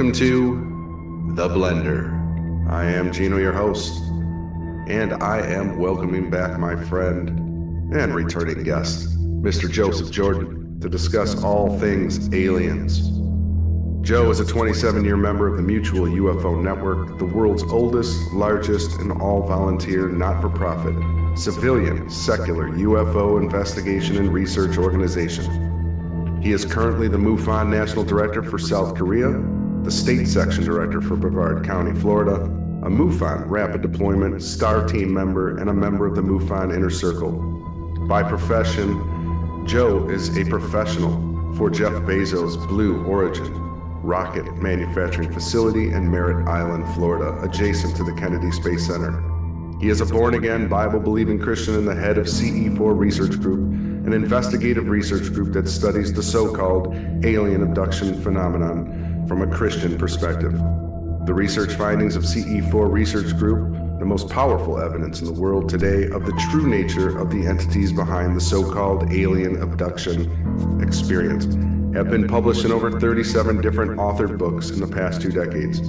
Welcome to The Blender. I am Gino, your host, and I am welcoming back my friend and returning guest, Mr. Joseph Jordan, to discuss all things aliens. Joe is a 27 year member of the Mutual UFO Network, the world's oldest, largest, and all volunteer, not for profit, civilian, secular UFO investigation and research organization. He is currently the MUFON National Director for South Korea, the State Section Director for Brevard County, Florida, a MUFON Rapid Deployment STAR Team member, and a member of the MUFON Inner Circle. By profession, Joe is a professional for Jeff Bezos' Blue Origin rocket manufacturing facility in Merritt Island, Florida, adjacent to the Kennedy Space Center. He is a born again, Bible believing Christian and the head of CE4 Research Group an investigative research group that studies the so called alien abduction phenomenon from a Christian perspective. The research findings of CE4 Research Group, the most powerful evidence in the world today of the true nature of the entities behind the so called alien abduction experience, have been published in over 37 different authored books in the past two decades.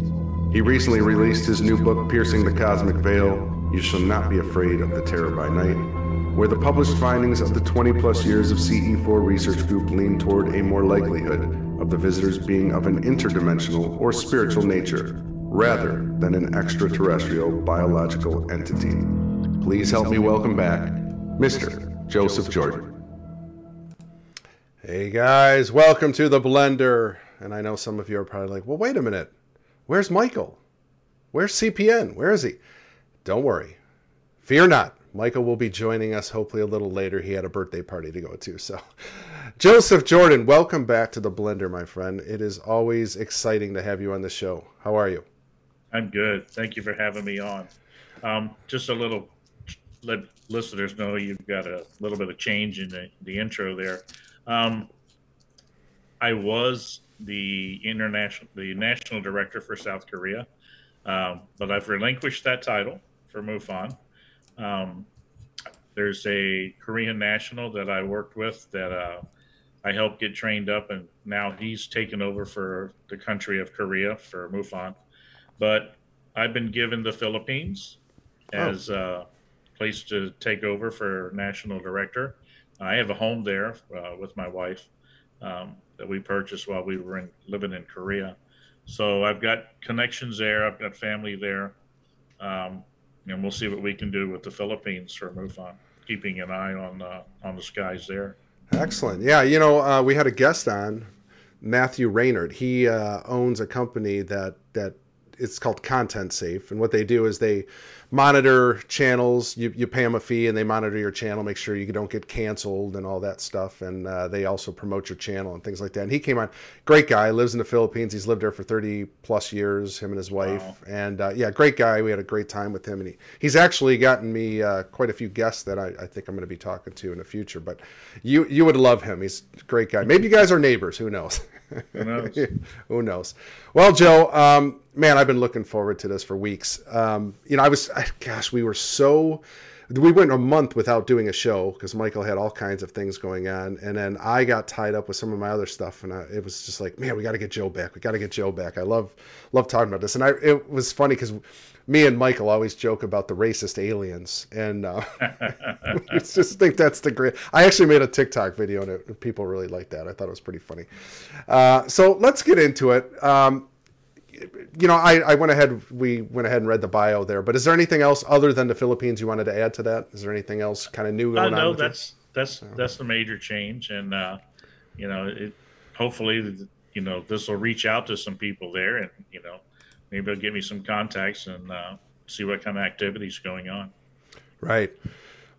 He recently released his new book, Piercing the Cosmic Veil You Shall Not Be Afraid of the Terror by Night where the published findings of the 20 plus years of CE4 research group lean toward a more likelihood of the visitors being of an interdimensional or spiritual nature, rather than an extraterrestrial biological entity. Please help me welcome back Mr. Joseph Jordan. Hey guys, welcome to the Blender. And I know some of you are probably like, well, wait a minute. Where's Michael? Where's CPN? Where is he? Don't worry. Fear not. Michael will be joining us hopefully a little later. He had a birthday party to go to. So, Joseph Jordan, welcome back to the Blender, my friend. It is always exciting to have you on the show. How are you? I'm good. Thank you for having me on. Um, just a little, let listeners know you've got a little bit of change in the, the intro there. Um, I was the international, the national director for South Korea, um, but I've relinquished that title for MUFON. Um, there's a Korean national that I worked with that uh, I helped get trained up, and now he's taken over for the country of Korea for MUFON. But I've been given the Philippines oh. as a place to take over for national director. I have a home there uh, with my wife um, that we purchased while we were in, living in Korea. So I've got connections there. I've got family there. Um, and we'll see what we can do with the Philippines for MUFON, keeping an eye on uh, on the skies there. Excellent. Yeah, you know, uh, we had a guest on, Matthew Raynard. He uh, owns a company that that it's called Content Safe, and what they do is they monitor channels. You, you pay them a fee, and they monitor your channel, make sure you don't get canceled and all that stuff. And uh, they also promote your channel and things like that. And he came on, great guy, lives in the Philippines. He's lived there for thirty plus years. Him and his wife, wow. and uh, yeah, great guy. We had a great time with him, and he, he's actually gotten me uh, quite a few guests that I, I think I'm going to be talking to in the future. But you you would love him. He's a great guy. Maybe you guys are neighbors. Who knows? Who knows? Who knows? Well, Joe, um, man, I've been looking forward to this for weeks. Um, you know, I was, gosh, we were so. We went a month without doing a show because Michael had all kinds of things going on, and then I got tied up with some of my other stuff, and I, it was just like, man, we got to get Joe back. We got to get Joe back. I love love talking about this, and I it was funny because me and Michael always joke about the racist aliens, and uh, I just think that's the great. I actually made a TikTok video, and it, people really liked that. I thought it was pretty funny. Uh, so let's get into it. Um, you know, I, I went ahead. We went ahead and read the bio there. But is there anything else other than the Philippines you wanted to add to that? Is there anything else kind of new going uh, no, on? No, that's that's that's the major change, and uh, you know, it hopefully, you know, this will reach out to some people there, and you know, maybe it'll give me some contacts and uh, see what kind of activities going on. Right.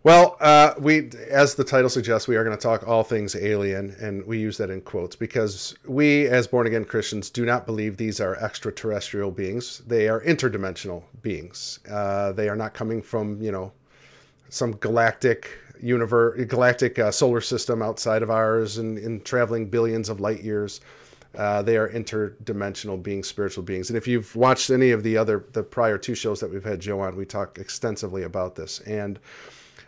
Well, uh, we, as the title suggests, we are going to talk all things alien, and we use that in quotes because we, as born again Christians, do not believe these are extraterrestrial beings. They are interdimensional beings. Uh, they are not coming from, you know, some galactic universe, galactic uh, solar system outside of ours, and, and traveling billions of light years. Uh, they are interdimensional beings, spiritual beings. And if you've watched any of the other, the prior two shows that we've had Joe on, we talk extensively about this. And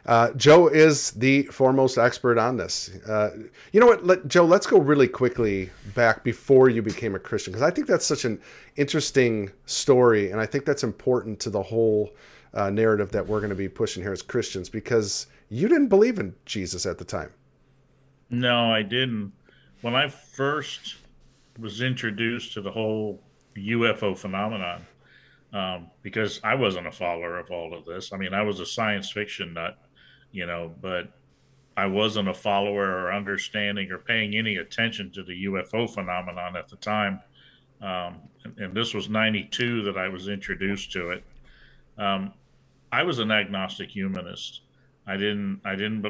Uh, Joe is the foremost expert on this. Uh, you know what, Let, Joe? Let's go really quickly back before you became a Christian because I think that's such an interesting story, and I think that's important to the whole uh, narrative that we're going to be pushing here as Christians because you didn't believe in Jesus at the time. No, I didn't. When I first was introduced to the whole UFO phenomenon, um, because I wasn't a follower of all of this. I mean, I was a science fiction nut, you know, but I wasn't a follower or understanding or paying any attention to the UFO phenomenon at the time. Um, and, and, this was 92 that I was introduced to it. Um, I was an agnostic humanist. I didn't, I didn't,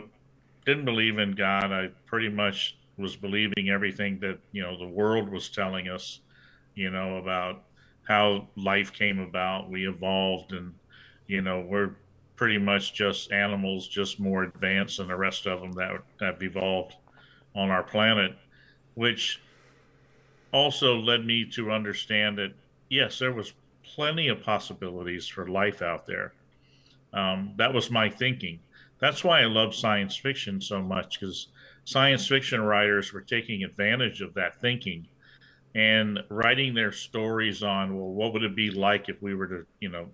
didn't believe in God. I pretty much was believing everything that, you know, the world was telling us, you know, about how life came about. We evolved and, you know, we're pretty much just animals, just more advanced than the rest of them that have evolved on our planet, which also led me to understand that yes, there was plenty of possibilities for life out there. Um, that was my thinking. That's why I love science fiction so much because science fiction writers were taking advantage of that thinking and writing their stories on well what would it be like if we were to you know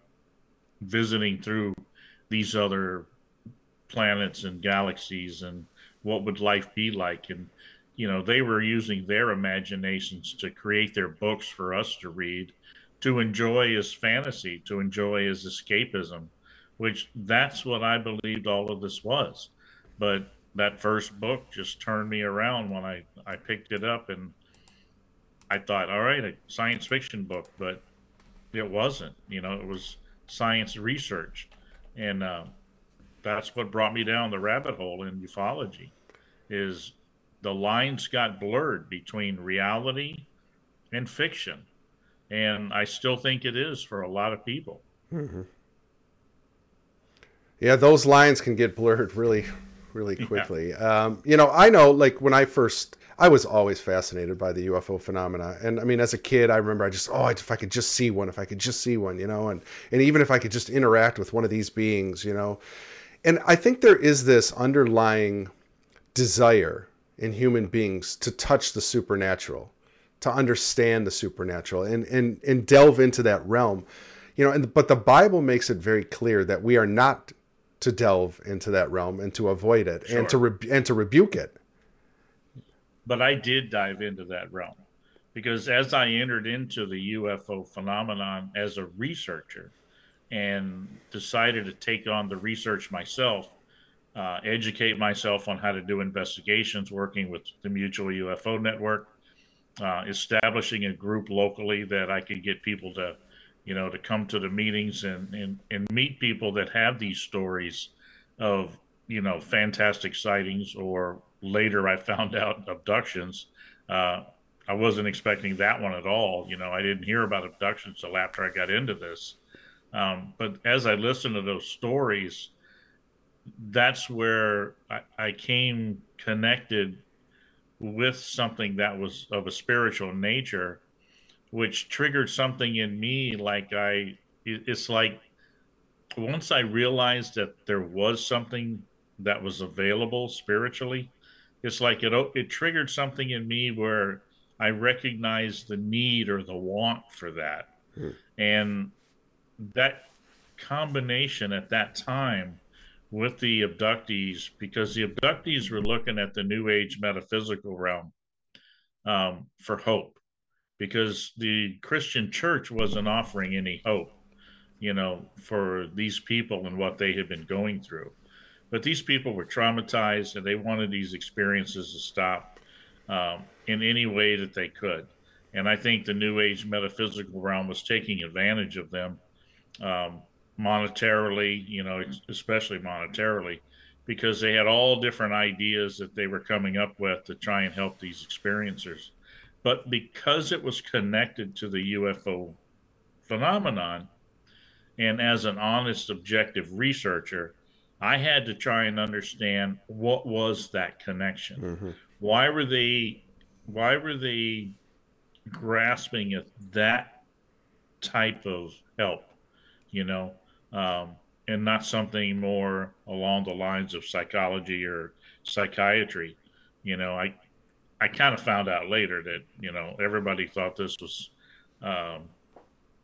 visiting through these other planets and galaxies and what would life be like. And you know they were using their imaginations to create their books for us to read to enjoy as fantasy to enjoy as escapism which that's what i believed all of this was. But that first book just turned me around when i i picked it up and i thought all right a science fiction book but it wasn't you know it was science research and uh, that's what brought me down the rabbit hole in ufology is the lines got blurred between reality and fiction and i still think it is for a lot of people mm-hmm. yeah those lines can get blurred really really quickly yeah. um, you know i know like when i first i was always fascinated by the ufo phenomena and i mean as a kid i remember i just oh if i could just see one if i could just see one you know and and even if i could just interact with one of these beings you know and i think there is this underlying desire in human beings to touch the supernatural to understand the supernatural and and and delve into that realm you know and but the bible makes it very clear that we are not to delve into that realm and to avoid it sure. and to re- and to rebuke it. But I did dive into that realm because as I entered into the UFO phenomenon as a researcher and decided to take on the research myself, uh, educate myself on how to do investigations, working with the Mutual UFO Network, uh, establishing a group locally that I could get people to you know, to come to the meetings and, and, and meet people that have these stories of, you know, fantastic sightings or later I found out abductions. Uh, I wasn't expecting that one at all. You know, I didn't hear about abductions until after I got into this. Um, but as I listened to those stories, that's where I, I came connected with something that was of a spiritual nature which triggered something in me like i it's like once i realized that there was something that was available spiritually it's like it it triggered something in me where i recognized the need or the want for that hmm. and that combination at that time with the abductees because the abductees were looking at the new age metaphysical realm um, for hope because the Christian church wasn't offering any hope, you know, for these people and what they had been going through. But these people were traumatized and they wanted these experiences to stop um, in any way that they could. And I think the New Age metaphysical realm was taking advantage of them um, monetarily, you know, especially monetarily, because they had all different ideas that they were coming up with to try and help these experiencers. But because it was connected to the UFO phenomenon, and as an honest, objective researcher, I had to try and understand what was that connection. Mm-hmm. Why were they? Why were they grasping at that type of help? You know, um, and not something more along the lines of psychology or psychiatry. You know, I I kind of found out later that you know everybody thought this was um,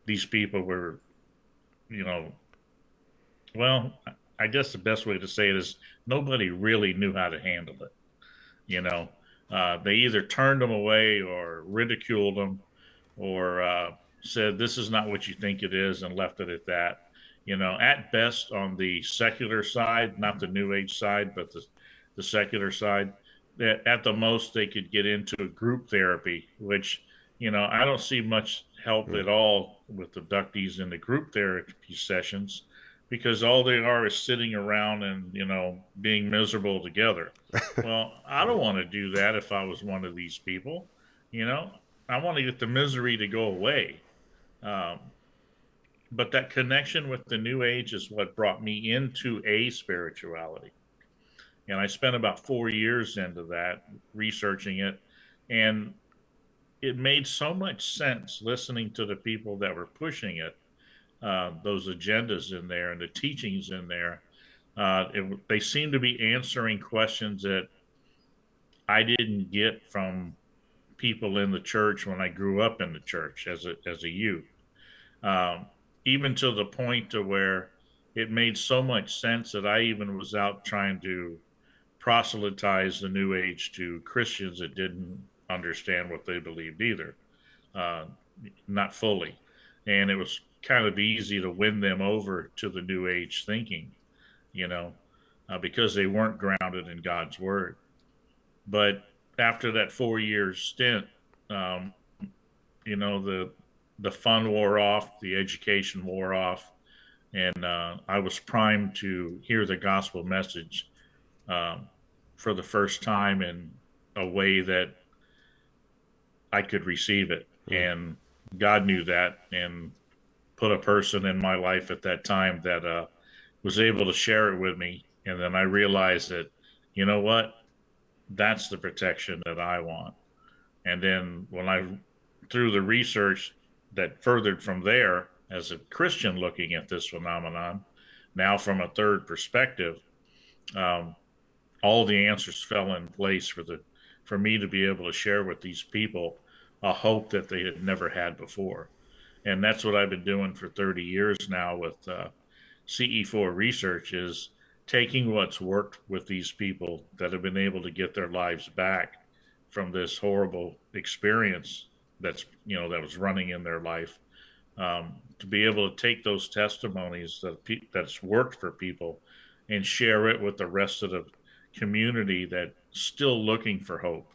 these people were, you know, well, I guess the best way to say it is nobody really knew how to handle it. You know, uh, they either turned them away or ridiculed them or uh, said, this is not what you think it is and left it at that. You know, at best on the secular side, not the new age side, but the, the secular side, that at the most they could get into a group therapy, which, you know, I don't see much help at all with abductees in the group therapy sessions because all they are is sitting around and you know being miserable together. Well i don't want to do that if i was one of these people you know? I want to get the misery to go away. Um, but that connection with the new age is what brought me into a spirituality. And i spent about four years into that researching it and it made so much sense listening to the people that were pushing it uh, those agendas in there and the teachings in there. Uh, it, they seem to be answering questions that I didn't get from people in the church when I grew up in the church as a as a youth. Um, even to the point to where it made so much sense that I even was out trying to proselytize the New Age to Christians that didn't understand what they believed either, uh, not fully. And it was kind of easy to win them over to the new age thinking, you know, uh, because they weren't grounded in God's word. But after that four year stint, um, you know, the the fun wore off, the education wore off, and uh, I was primed to hear the gospel message um, for the first time in a way that I could receive it. Mm-hmm. And God knew that, and put a person in my life at that time that uh, was able to share it with me. And then I realized that, you know what? That's the protection that I want. And then when I, through the research that furthered from there, as a Christian looking at this phenomenon, now from a third perspective, um, all the answers fell in place for the for me to be able to share with these people a hope that they had never had before and that's what I've been doing for 30 years now with uh, CE4 research is taking what's worked with these people that have been able to get their lives back from this horrible experience that's you know that was running in their life um, to be able to take those testimonies that pe- that's worked for people and share it with the rest of the community that's still looking for hope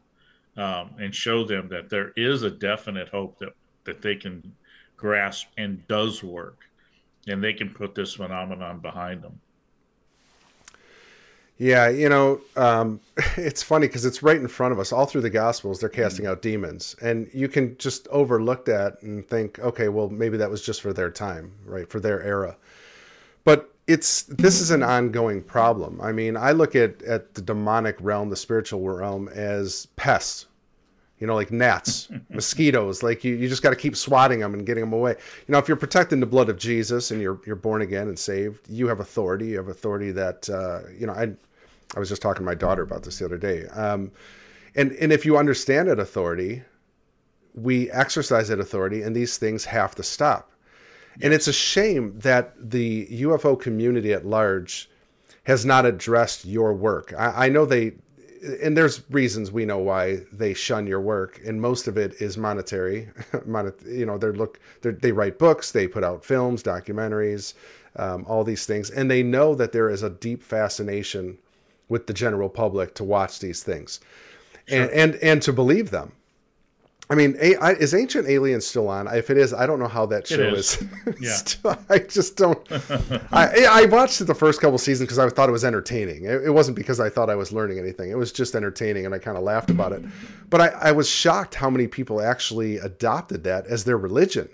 um, and show them that there is a definite hope that that they can grasp and does work. And they can put this phenomenon behind them. Yeah, you know, um, it's funny because it's right in front of us. All through the Gospels, they're casting out demons, and you can just overlook that and think, okay, well, maybe that was just for their time, right, for their era. But it's this is an ongoing problem. I mean, I look at at the demonic realm, the spiritual realm, as pests, you know, like gnats, mosquitoes. Like you, you just got to keep swatting them and getting them away. You know, if you're protecting the blood of Jesus and you're you're born again and saved, you have authority. You have authority that uh, you know. I I was just talking to my daughter about this the other day. Um, and and if you understand that authority, we exercise that authority, and these things have to stop. Yes. And it's a shame that the UFO community at large has not addressed your work. I, I know they and there's reasons we know why they shun your work, and most of it is monetary. you know, they're look they're, they write books, they put out films, documentaries, um, all these things, and they know that there is a deep fascination with the general public to watch these things, sure. and and and to believe them. I mean, a, I, is Ancient Aliens still on? If it is, I don't know how that show is. is. yeah. I just don't. I, I watched it the first couple seasons because I thought it was entertaining. It, it, wasn't because I thought I was learning anything. It was just entertaining, and I kind of laughed about it. But I, I was shocked how many people actually adopted that as their religion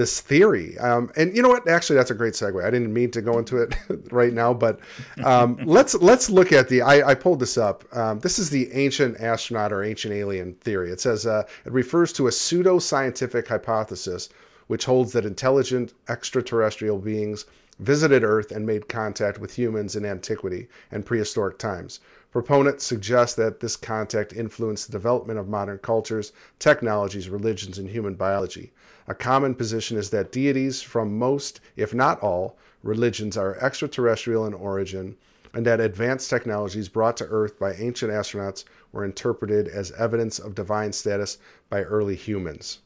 this theory. Um, and you know what? Actually, that's a great segue. I didn't mean to go into it right now, but um, let's let's look at the. I, I pulled this up. Um, this is the ancient astronaut or ancient alien theory. It says uh, it refers to a pseudo scientific hypothesis which holds that intelligent extraterrestrial beings visited Earth and made contact with humans in antiquity and prehistoric times. Proponents suggest that this contact influenced the development of modern cultures, technologies, religions, and human biology. A common position is that deities from most, if not all, religions are extraterrestrial in origin, and that advanced technologies brought to Earth by ancient astronauts were interpreted as evidence of divine status by early humans.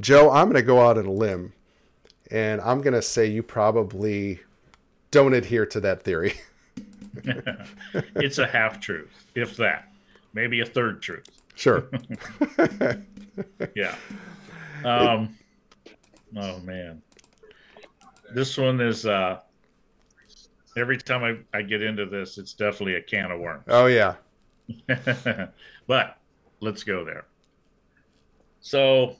Joe, I'm going to go out on a limb, and I'm going to say you probably don't adhere to that theory. it's a half truth, if that, maybe a third truth. Sure. yeah. Um, oh man, this one is. Uh, every time I, I get into this, it's definitely a can of worms. Oh yeah. but let's go there. So,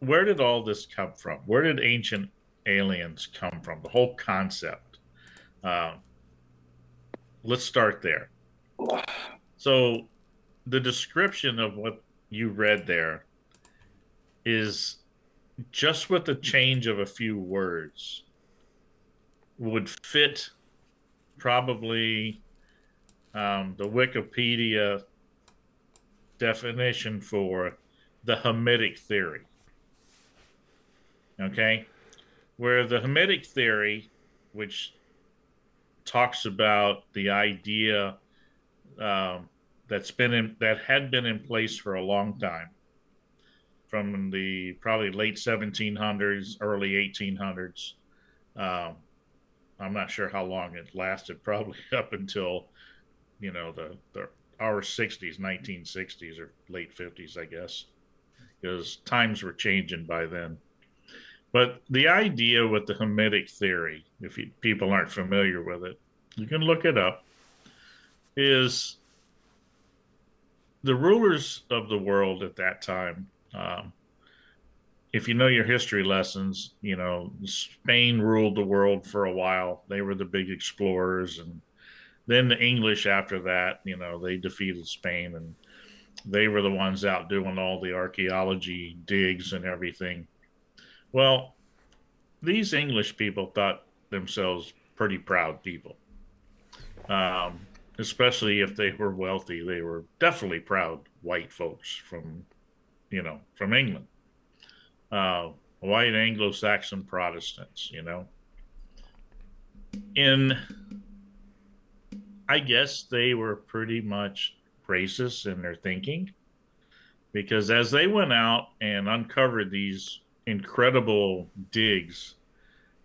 where did all this come from? Where did ancient aliens come from? The whole concept. Um, let's start there. So, the description of what you read there is just with the change of a few words would fit probably um, the Wikipedia definition for the Hamitic theory. Okay? Where the Hamitic theory, which talks about the idea um, that's been in, that had been in place for a long time, from the probably late 1700s, early 1800s. Um, I'm not sure how long it lasted, probably up until you know the the our 60s 1960s or late 50s i guess because times were changing by then but the idea with the hamitic theory if you, people aren't familiar with it you can look it up is the rulers of the world at that time um, if you know your history lessons you know spain ruled the world for a while they were the big explorers and then the English after that, you know, they defeated Spain and they were the ones out doing all the archaeology digs and everything. Well, these English people thought themselves pretty proud people. Um, especially if they were wealthy, they were definitely proud white folks from, you know, from England. Uh, white Anglo-Saxon Protestants, you know. In I guess they were pretty much racist in their thinking because as they went out and uncovered these incredible digs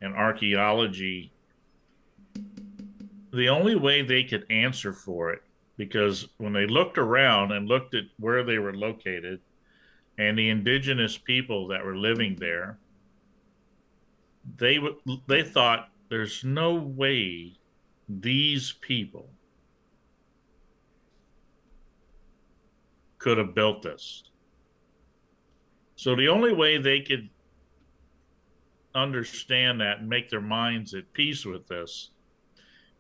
and archaeology, the only way they could answer for it, because when they looked around and looked at where they were located and the indigenous people that were living there, they they thought there's no way these people could have built this. So the only way they could understand that and make their minds at peace with this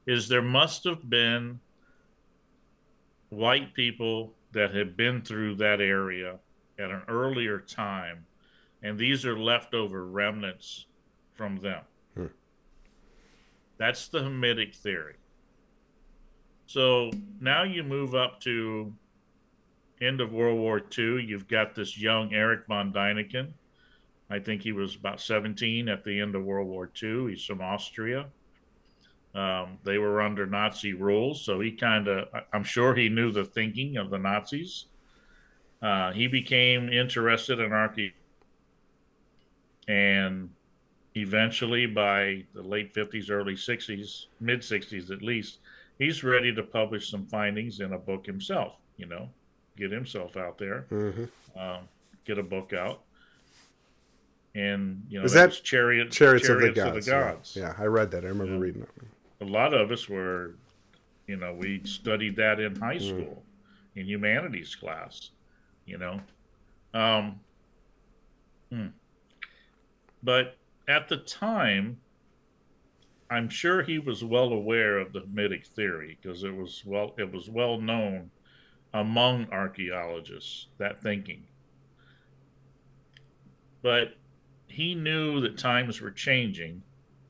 is there must have been white people that had been through that area at an earlier time, and these are leftover remnants from them. Hmm. That's the Hamitic theory. So now you move up to end of World War II. You've got this young Eric von Däniken. I think he was about 17 at the end of World War II. He's from Austria. Um, they were under Nazi rules, so he kind of, I'm sure he knew the thinking of the Nazis. Uh, he became interested in archaeology, and eventually, by the late 50s, early 60s, mid 60s at least, he's ready to publish some findings in a book himself. You know, get himself out there, mm-hmm. um, get a book out, and you know, is that chariot, chariots, chariots of the gods? Of the gods. Yeah. yeah. I read that. I remember yeah. reading that. A lot of us were, you know, we studied that in high mm. school, mm. in humanities class, you know. Um, hmm. But at the time, I'm sure he was well aware of the Hamitic theory because it was well it was well known among archaeologists that thinking. but he knew that times were changing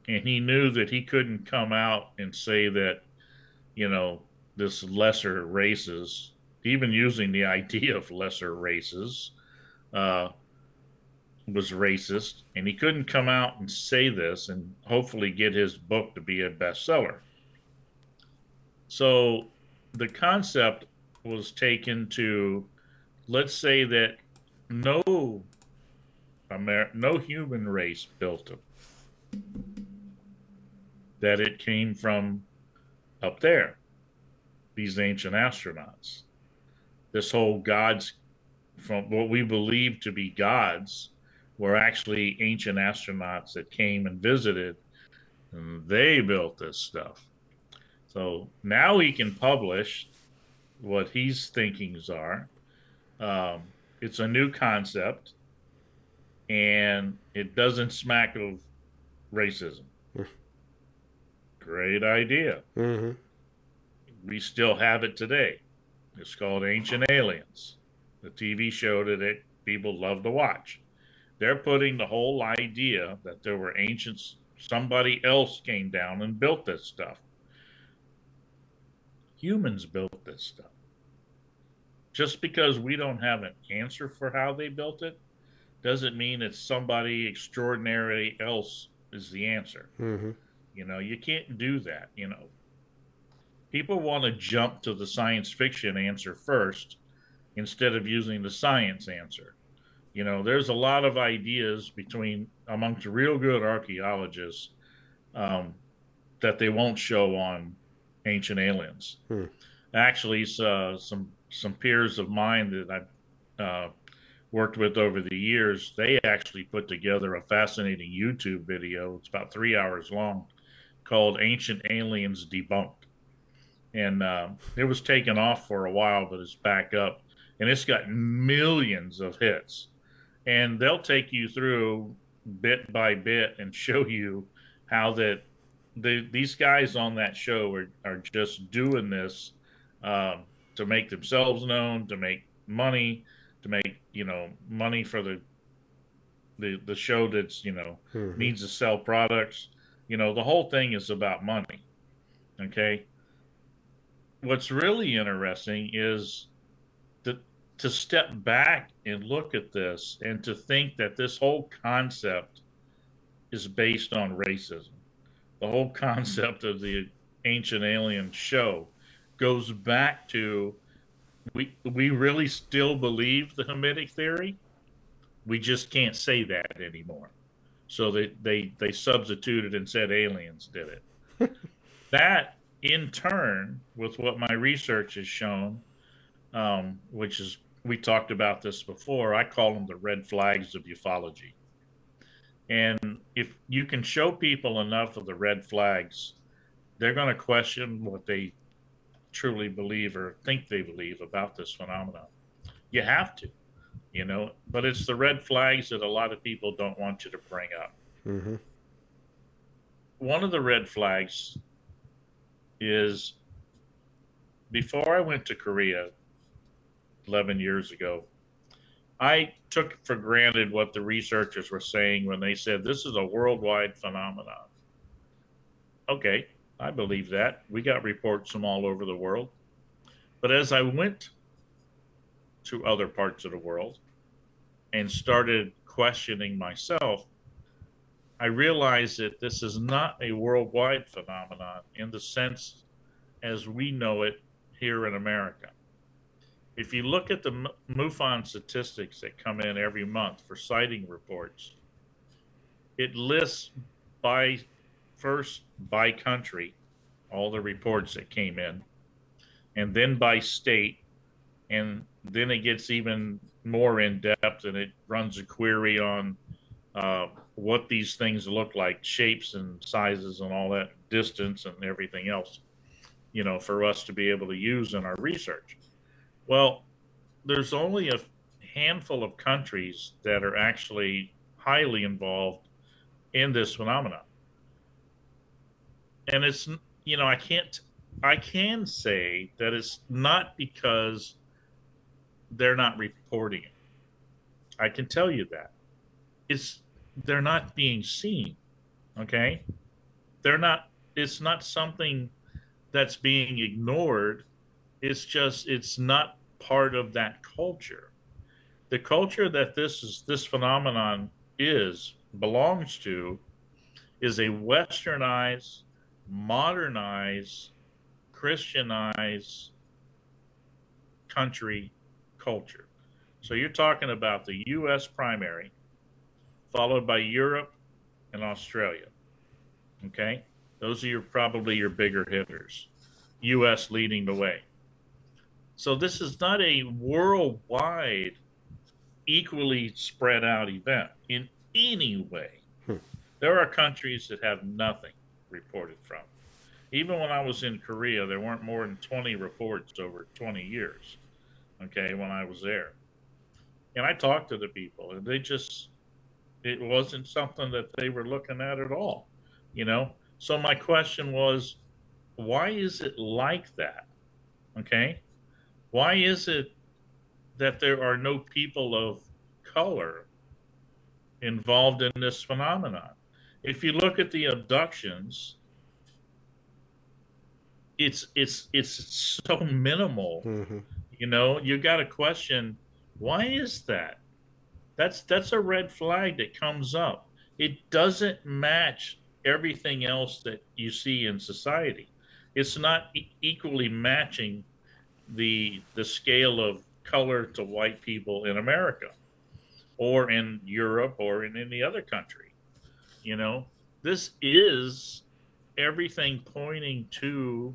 and he knew that he couldn't come out and say that you know this lesser races even using the idea of lesser races uh, was racist and he couldn't come out and say this and hopefully get his book to be a bestseller so the concept was taken to let's say that no Amer- no human race built them that it came from up there, these ancient astronauts. This whole gods, from what we believe to be gods, were actually ancient astronauts that came and visited, and they built this stuff. So now he can publish what his thinkings are. Um, it's a new concept, and it doesn't smack of racism great idea. Mm-hmm. We still have it today. It's called Ancient Aliens, the TV show that it, people love to watch. They're putting the whole idea that there were ancients, somebody else came down and built this stuff. Humans built this stuff. Just because we don't have an answer for how they built it doesn't mean it's somebody extraordinary else is the answer. Mm-hmm. You know, you can't do that. You know, people want to jump to the science fiction answer first instead of using the science answer. You know, there's a lot of ideas between amongst real good archaeologists um, that they won't show on ancient aliens. Hmm. Actually, uh, some some peers of mine that I've uh, worked with over the years, they actually put together a fascinating YouTube video. It's about three hours long called Ancient Aliens Debunked. And uh, it was taken off for a while, but it's back up. And it's got millions of hits. And they'll take you through bit by bit and show you how that the, these guys on that show are, are just doing this um, to make themselves known, to make money, to make you know money for the the the show that's you know mm-hmm. needs to sell products you know, the whole thing is about money. Okay. What's really interesting is to, to step back and look at this and to think that this whole concept is based on racism. The whole hmm. concept of the ancient alien show goes back to we we really still believe the Hamitic theory. We just can't say that anymore. So they, they, they substituted and said aliens did it. that, in turn, with what my research has shown, um, which is, we talked about this before, I call them the red flags of ufology. And if you can show people enough of the red flags, they're going to question what they truly believe or think they believe about this phenomenon. You have to you know but it's the red flags that a lot of people don't want you to bring up mm-hmm. one of the red flags is before i went to korea 11 years ago i took for granted what the researchers were saying when they said this is a worldwide phenomenon. Okay i believe that. We got reports from all over the world. But as i went to other parts of the world and started questioning myself, I realize that this is not a worldwide phenomenon in the sense as we know it here in America. If you look at the MUFON statistics that come in every month for sighting reports, it lists by first by country all the reports that came in, and then by state, and then it gets even more in depth and it runs a query on uh, what these things look like, shapes and sizes and all that, distance and everything else, you know, for us to be able to use in our research. Well, there's only a handful of countries that are actually highly involved in this phenomenon. And it's, you know, I can't, I can say that it's not because they're not reporting it. I can tell you that. it's they're not being seen. Okay, they're not. It's not something that's being ignored. It's just it's not part of that culture. The culture that this is this phenomenon is belongs to is a westernized, modernized, Christianized country culture. So you're talking about the US primary, followed by Europe and Australia. Okay? Those are your probably your bigger hitters. US leading the way. So this is not a worldwide equally spread out event in any way. Hmm. There are countries that have nothing reported from. Even when I was in Korea, there weren't more than 20 reports over 20 years. Okay, when I was there. And I talked to the people, and they just, it wasn't something that they were looking at at all, you know? So my question was, why is it like that? Okay. Why is it that there are no people of color involved in this phenomenon? If you look at the abductions, it's it's it's so minimal. Mm-hmm. You know, you got to question why is that? That's that's a red flag that comes up. It doesn't match everything else that you see in society. It's not e- equally matching the the scale of color to white people in America or in Europe or in any other country. You know, this is everything pointing to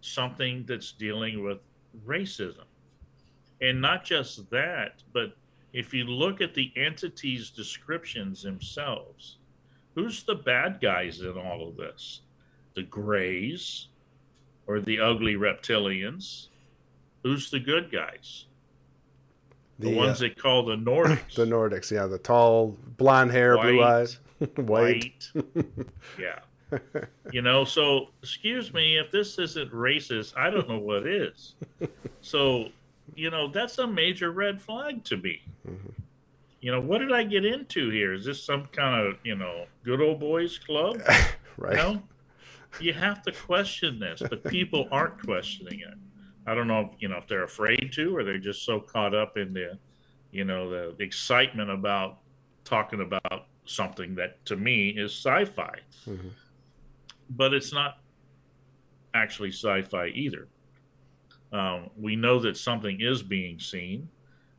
something that's dealing with racism. And not just that, but if you look at the entities' descriptions themselves, who's the bad guys in all of this? The Greys or the ugly reptilians? Who's the good guys? The, the ones uh, they call the Nordics. the Nordics, yeah, the tall, blonde hair, white, blue eyes, white. white. yeah. you know, so excuse me if this isn't racist, I don't know what is. So, you know, that's a major red flag to me. Mm-hmm. You know, what did I get into here? Is this some kind of, you know, good old boys club? right. You know, you have to question this, but people aren't questioning it. I don't know, if, you know, if they're afraid to, or they're just so caught up in the, you know, the, excitement about talking about something that to me is sci-fi. Mm-hmm but it's not actually sci-fi either. Um, we know that something is being seen.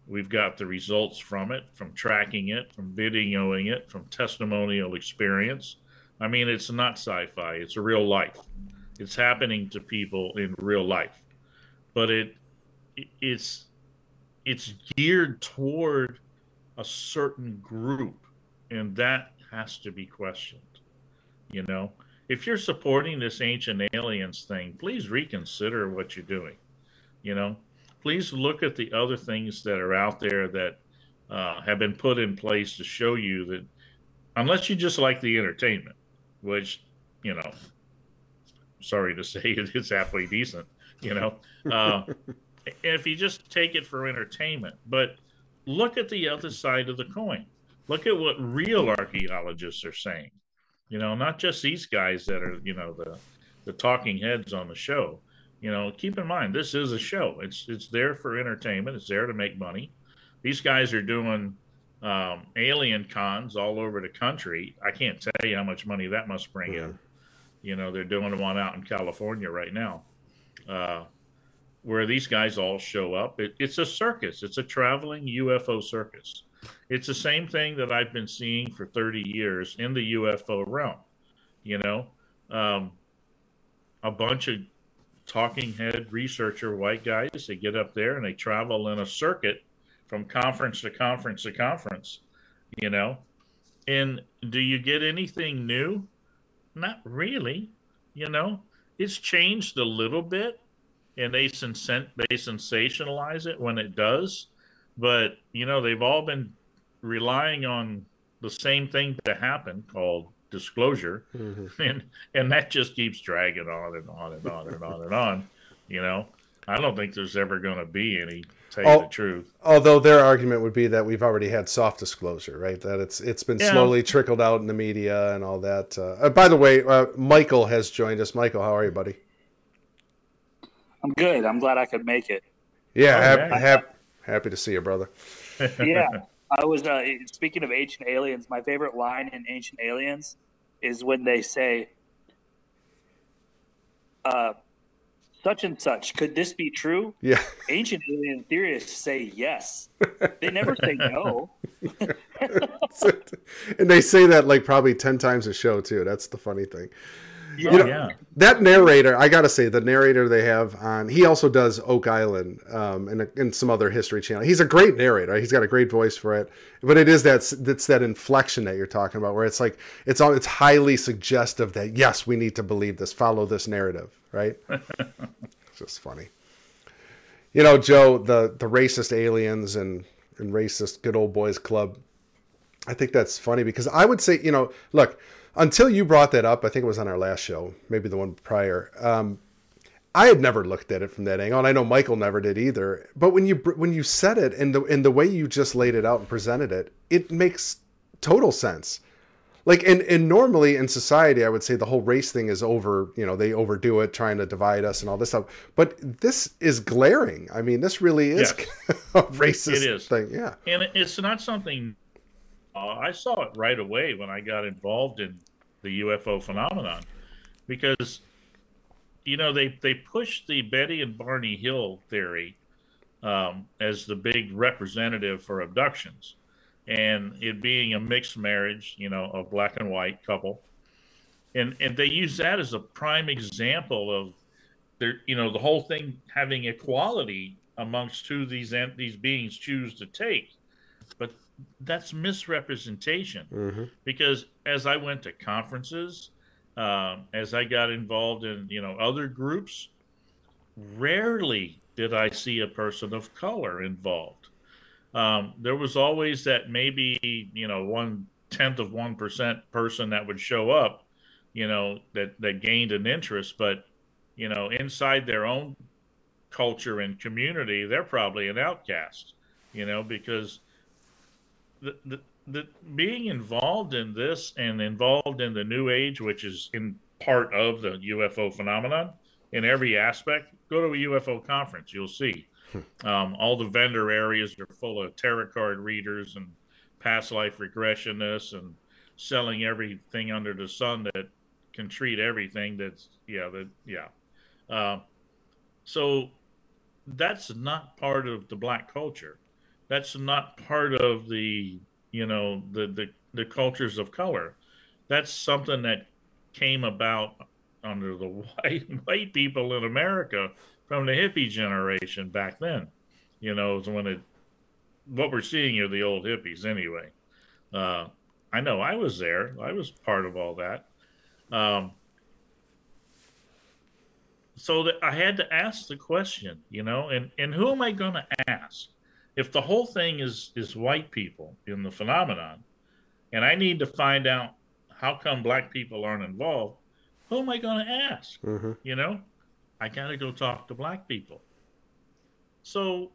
We've got the results from it, from tracking it, from videoing it, from testimonial experience. I mean, it's not sci-fi; it's real life. It's happening to people in real life, but it it's it's geared toward a certain group, and that has to be questioned. You know, if you're supporting this ancient aliens thing, please reconsider what you're doing. You know, please look at the other things that are out there that uh, have been put in place to show you that, unless you just like the entertainment, which, you know, sorry to say it's halfway decent, you know, uh, if you just take it for entertainment, but look at the other side of the coin. Look at what real archaeologists are saying. You know, not just these guys that are, you know, the the talking heads on the show. You know, keep in mind this is a show. It's it's there for entertainment. It's there to make money. These guys are doing um, alien cons all over the country. I can't tell you how much money that must bring mm-hmm. in. You know, they're doing one out in California right now, uh, where these guys all show up. It, it's a circus. It's a traveling UFO circus. It's the same thing that I've been seeing for 30 years in the UFO realm. You know, um, a bunch of talking head researcher white guys, they get up there and they travel in a circuit from conference to conference to conference, you know. And do you get anything new? Not really, you know. It's changed a little bit and they, sens- they sensationalize it when it does but you know they've all been relying on the same thing to happen called disclosure mm-hmm. and and that just keeps dragging on and on and on and on and on you know I don't think there's ever going to be any. Tell you the truth. Although their argument would be that we've already had soft disclosure, right? That it's it's been yeah. slowly trickled out in the media and all that. Uh, uh, by the way, uh, Michael has joined us. Michael, how are you, buddy? I'm good. I'm glad I could make it. Yeah, oh, happy, happy, happy to see you, brother. yeah, I was uh, speaking of Ancient Aliens. My favorite line in Ancient Aliens is when they say, uh, "Such and such, could this be true?" Yeah. Ancient alien theorists say yes. They never say no. and they say that like probably ten times a show too. That's the funny thing. Yeah, you know, yeah. That narrator, I gotta say, the narrator they have on, he also does Oak Island um, and, and some other History Channel. He's a great narrator. He's got a great voice for it. But it is that that's that inflection that you're talking about, where it's like it's all it's highly suggestive that yes, we need to believe this, follow this narrative, right? it's just funny. You know, Joe, the the racist aliens and and racist good old boys club. I think that's funny because I would say, you know, look until you brought that up, I think it was on our last show, maybe the one prior. Um, I had never looked at it from that angle, and I know Michael never did either. But when you when you said it and the and the way you just laid it out and presented it, it makes total sense. Like and and normally in society, I would say the whole race thing is over. You know, they overdo it, trying to divide us and all this stuff. But this is glaring. I mean, this really is a racist it is. thing. Yeah, and it's not something uh, I saw it right away when I got involved in the UFO phenomenon, because you know they they pushed the Betty and Barney Hill theory um, as the big representative for abductions, and it being a mixed marriage, you know, a black and white couple, and and they use that as a prime example of their you know the whole thing having equality amongst who these these beings choose to take, that's misrepresentation mm-hmm. because as I went to conferences, um, as I got involved in you know other groups, rarely did I see a person of color involved. Um, there was always that maybe you know one tenth of one percent person that would show up, you know that that gained an interest, but you know inside their own culture and community, they're probably an outcast, you know because the, the, the being involved in this and involved in the new age, which is in part of the UFO phenomenon in every aspect, go to a UFO conference. You'll see. Hmm. Um, all the vendor areas are full of tarot card readers and past life regressionists and selling everything under the sun that can treat everything that's yeah that yeah uh, so that's not part of the black culture that's not part of the you know the the, the cultures of color. That's something that came about under the white white people in america from the hippie generation back then. You know when it what we're seeing are the old hippies anyway. Uh, i know i was there. I was part of all that. Um, so that i had to ask the question you know and and who am i going to ask if the whole thing is is white people in the phenomenon, and I need to find out how come black people aren't involved, who am I going to ask? Mm-hmm. You know, I got to go talk to black people. So,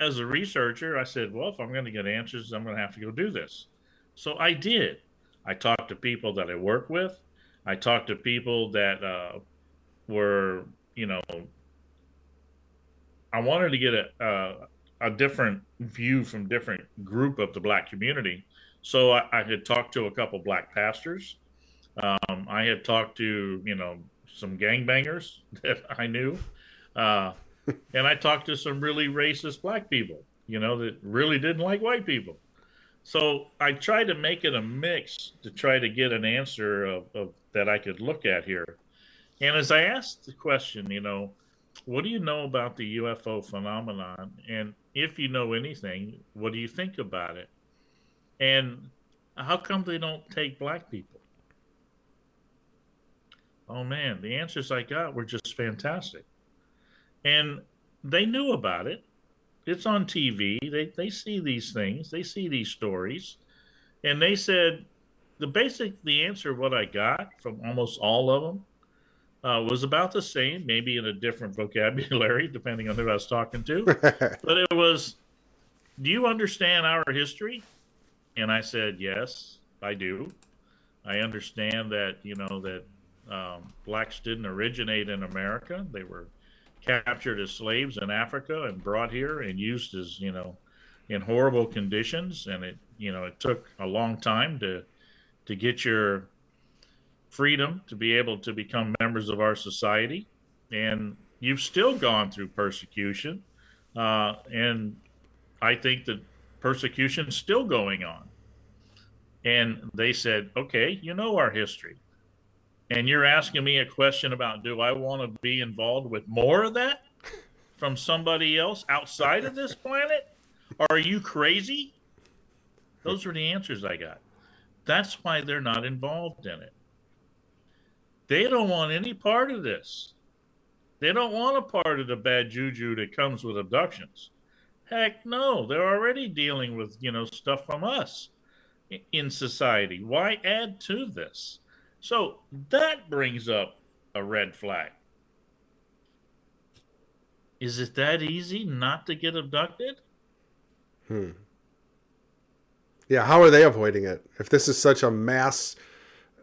as a researcher, I said, well, if I'm going to get answers, I'm going to have to go do this. So I did. I talked to people that I work with. I talked to people that uh, were, you know, I wanted to get a, uh, a different view from different group of the black community. So I, I had talked to a couple black pastors. Um, I had talked to you know some gangbangers that I knew, uh, and I talked to some really racist black people. You know that really didn't like white people. So I tried to make it a mix to try to get an answer of, of that I could look at here. And as I asked the question, you know, what do you know about the UFO phenomenon? And if you know anything, what do you think about it? And how come they don't take black people? Oh man, the answers I got were just fantastic. And they knew about it. It's on TV. They they see these things. They see these stories. And they said the basic the answer what I got from almost all of them uh, was about the same, maybe in a different vocabulary, depending on who I was talking to. but it was, Do you understand our history? And I said, Yes, I do. I understand that, you know, that um, blacks didn't originate in America. They were captured as slaves in Africa and brought here and used as, you know, in horrible conditions. And it, you know, it took a long time to, to get your freedom to be able to become members of our society. And you've still gone through persecution. Uh, and I think that persecution is still going on. And they said, okay, you know our history. And you're asking me a question about do I want to be involved with more of that from somebody else outside of this planet? Are you crazy? Those are the answers I got. That's why they're not involved in it. They don't want any part of this. They don't want a part of the bad juju that comes with abductions. Heck no, they're already dealing with, you know, stuff from us in society. Why add to this? So that brings up a red flag. Is it that easy not to get abducted? Hmm. Yeah, how are they avoiding it? If this is such a mass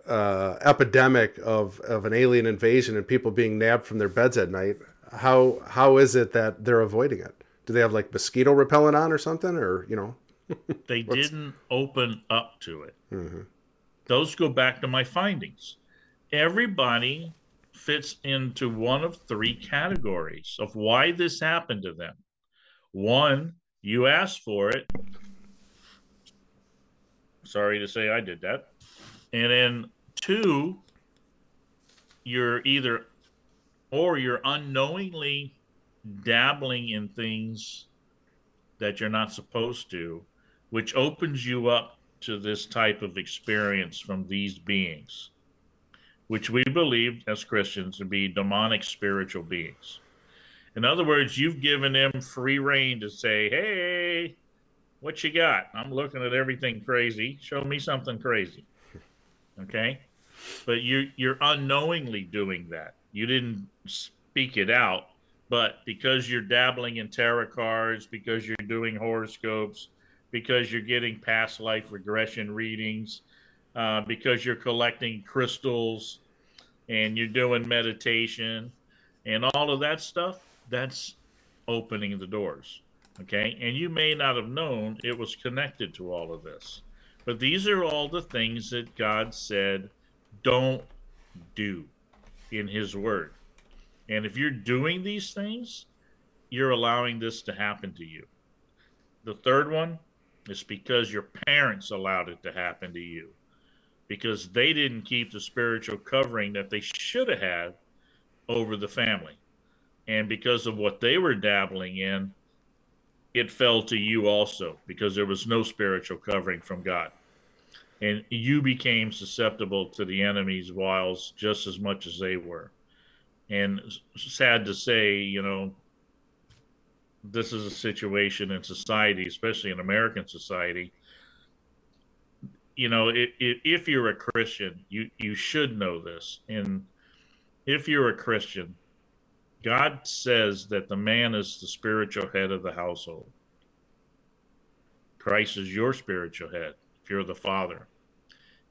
uh, epidemic of, of an alien invasion and people being nabbed from their beds at night, how how is it that they're avoiding it? Do they have like mosquito repellent on or something, or you know? they didn't open up to it. Mm-hmm. Those go back to my findings. Everybody fits into one of three categories of why this happened to them. One, you asked for it. Sorry to say I did that. And then two, you're either or you're unknowingly dabbling in things that you're not supposed to, which opens you up to this type of experience from these beings, which we believe as Christians to be demonic spiritual beings. In other words, you've given them free reign to say, hey, what you got? I'm looking at everything crazy. Show me something crazy. Okay? But you you're unknowingly doing that. You didn't speak it out, but because you're dabbling in tarot cards, because you're doing horoscopes, because you're getting past life regression readings, uh, because you're collecting crystals and you're doing meditation and all of that stuff, that's opening the doors. Okay. And you may not have known it was connected to all of this. But these are all the things that God said don't do in His Word. And if you're doing these things, you're allowing this to happen to you. The third one is because your parents allowed it to happen to you because they didn't keep the spiritual covering that they should have had over the family. And because of what they were dabbling in, it fell to you also because there was no spiritual covering from God. And you became susceptible to the enemy's wiles just as much as they were. And sad to say, you know, this is a situation in society, especially in American society. You know, if, if you're a Christian, you, you should know this. And if you're a Christian, God says that the man is the spiritual head of the household. Christ is your spiritual head if you're the father.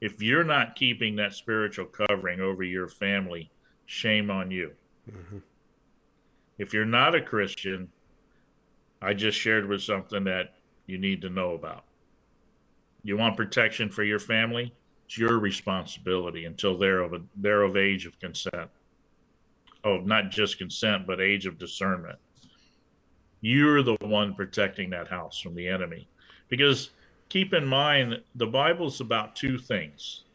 If you're not keeping that spiritual covering over your family, shame on you. Mm-hmm. If you're not a Christian, I just shared with something that you need to know about. You want protection for your family? It's your responsibility until they're of a, they're of age of consent. Oh, not just consent, but age of discernment. You're the one protecting that house from the enemy. Because keep in mind, the Bible's about two things.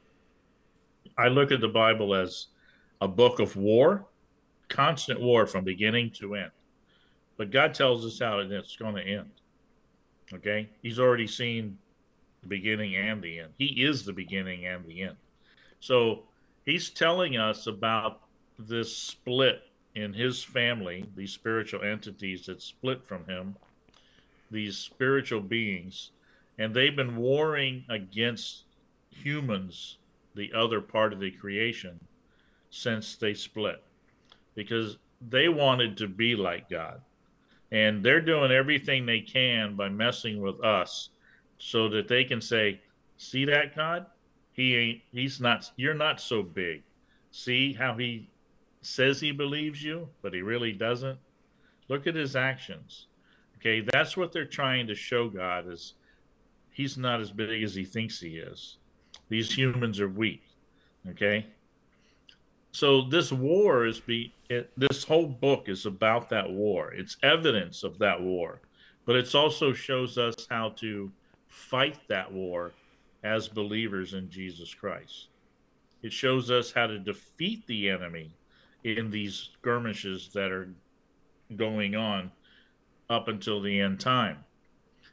I look at the Bible as a book of war, constant war from beginning to end. But God tells us how it's going to end. Okay? He's already seen the beginning and the end. He is the beginning and the end. So he's telling us about this split in his family, these spiritual entities that split from him, these spiritual beings, and they've been warring against humans, the other part of the creation, since they split because they wanted to be like God. And they're doing everything they can by messing with us so that they can say, see that God? He ain't, he's not, you're not so big. See how he says he believes you, but he really doesn't? Look at his actions. Okay, that's what they're trying to show God is he's not as big as he thinks he is. These humans are weak. Okay? So this war is be it, this whole book is about that war. It's evidence of that war, but it also shows us how to fight that war as believers in Jesus Christ. It shows us how to defeat the enemy in these skirmishes that are going on up until the end time.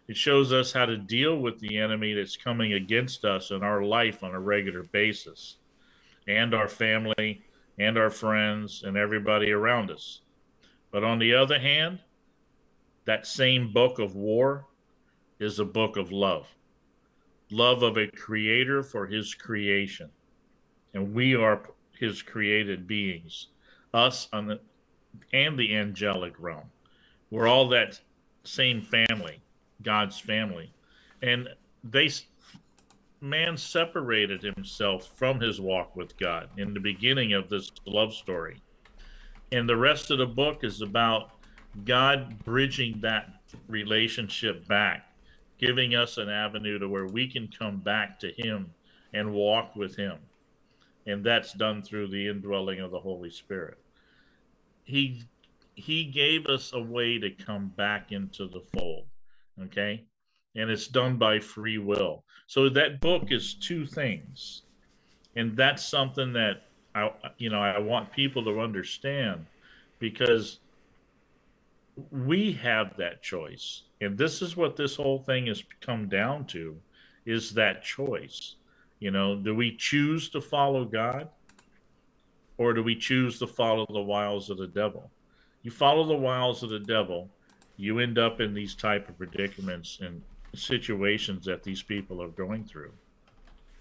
It shows us how to deal with the enemy that's coming against us in our life on a regular basis and our family and our friends and everybody around us. But on the other hand, that same book of war is a book of love love of a creator for his creation. And we are his created beings, us on the, and the angelic realm. We're all that same family, God's family. And they man separated himself from his walk with God in the beginning of this love story. And the rest of the book is about God bridging that relationship back, giving us an avenue to where we can come back to him and walk with him. And that's done through the indwelling of the Holy Spirit. He he gave us a way to come back into the fold. Okay? and it's done by free will. So that book is two things. And that's something that I you know, I want people to understand because we have that choice. And this is what this whole thing has come down to is that choice. You know, do we choose to follow God or do we choose to follow the wiles of the devil? You follow the wiles of the devil, you end up in these type of predicaments and situations that these people are going through.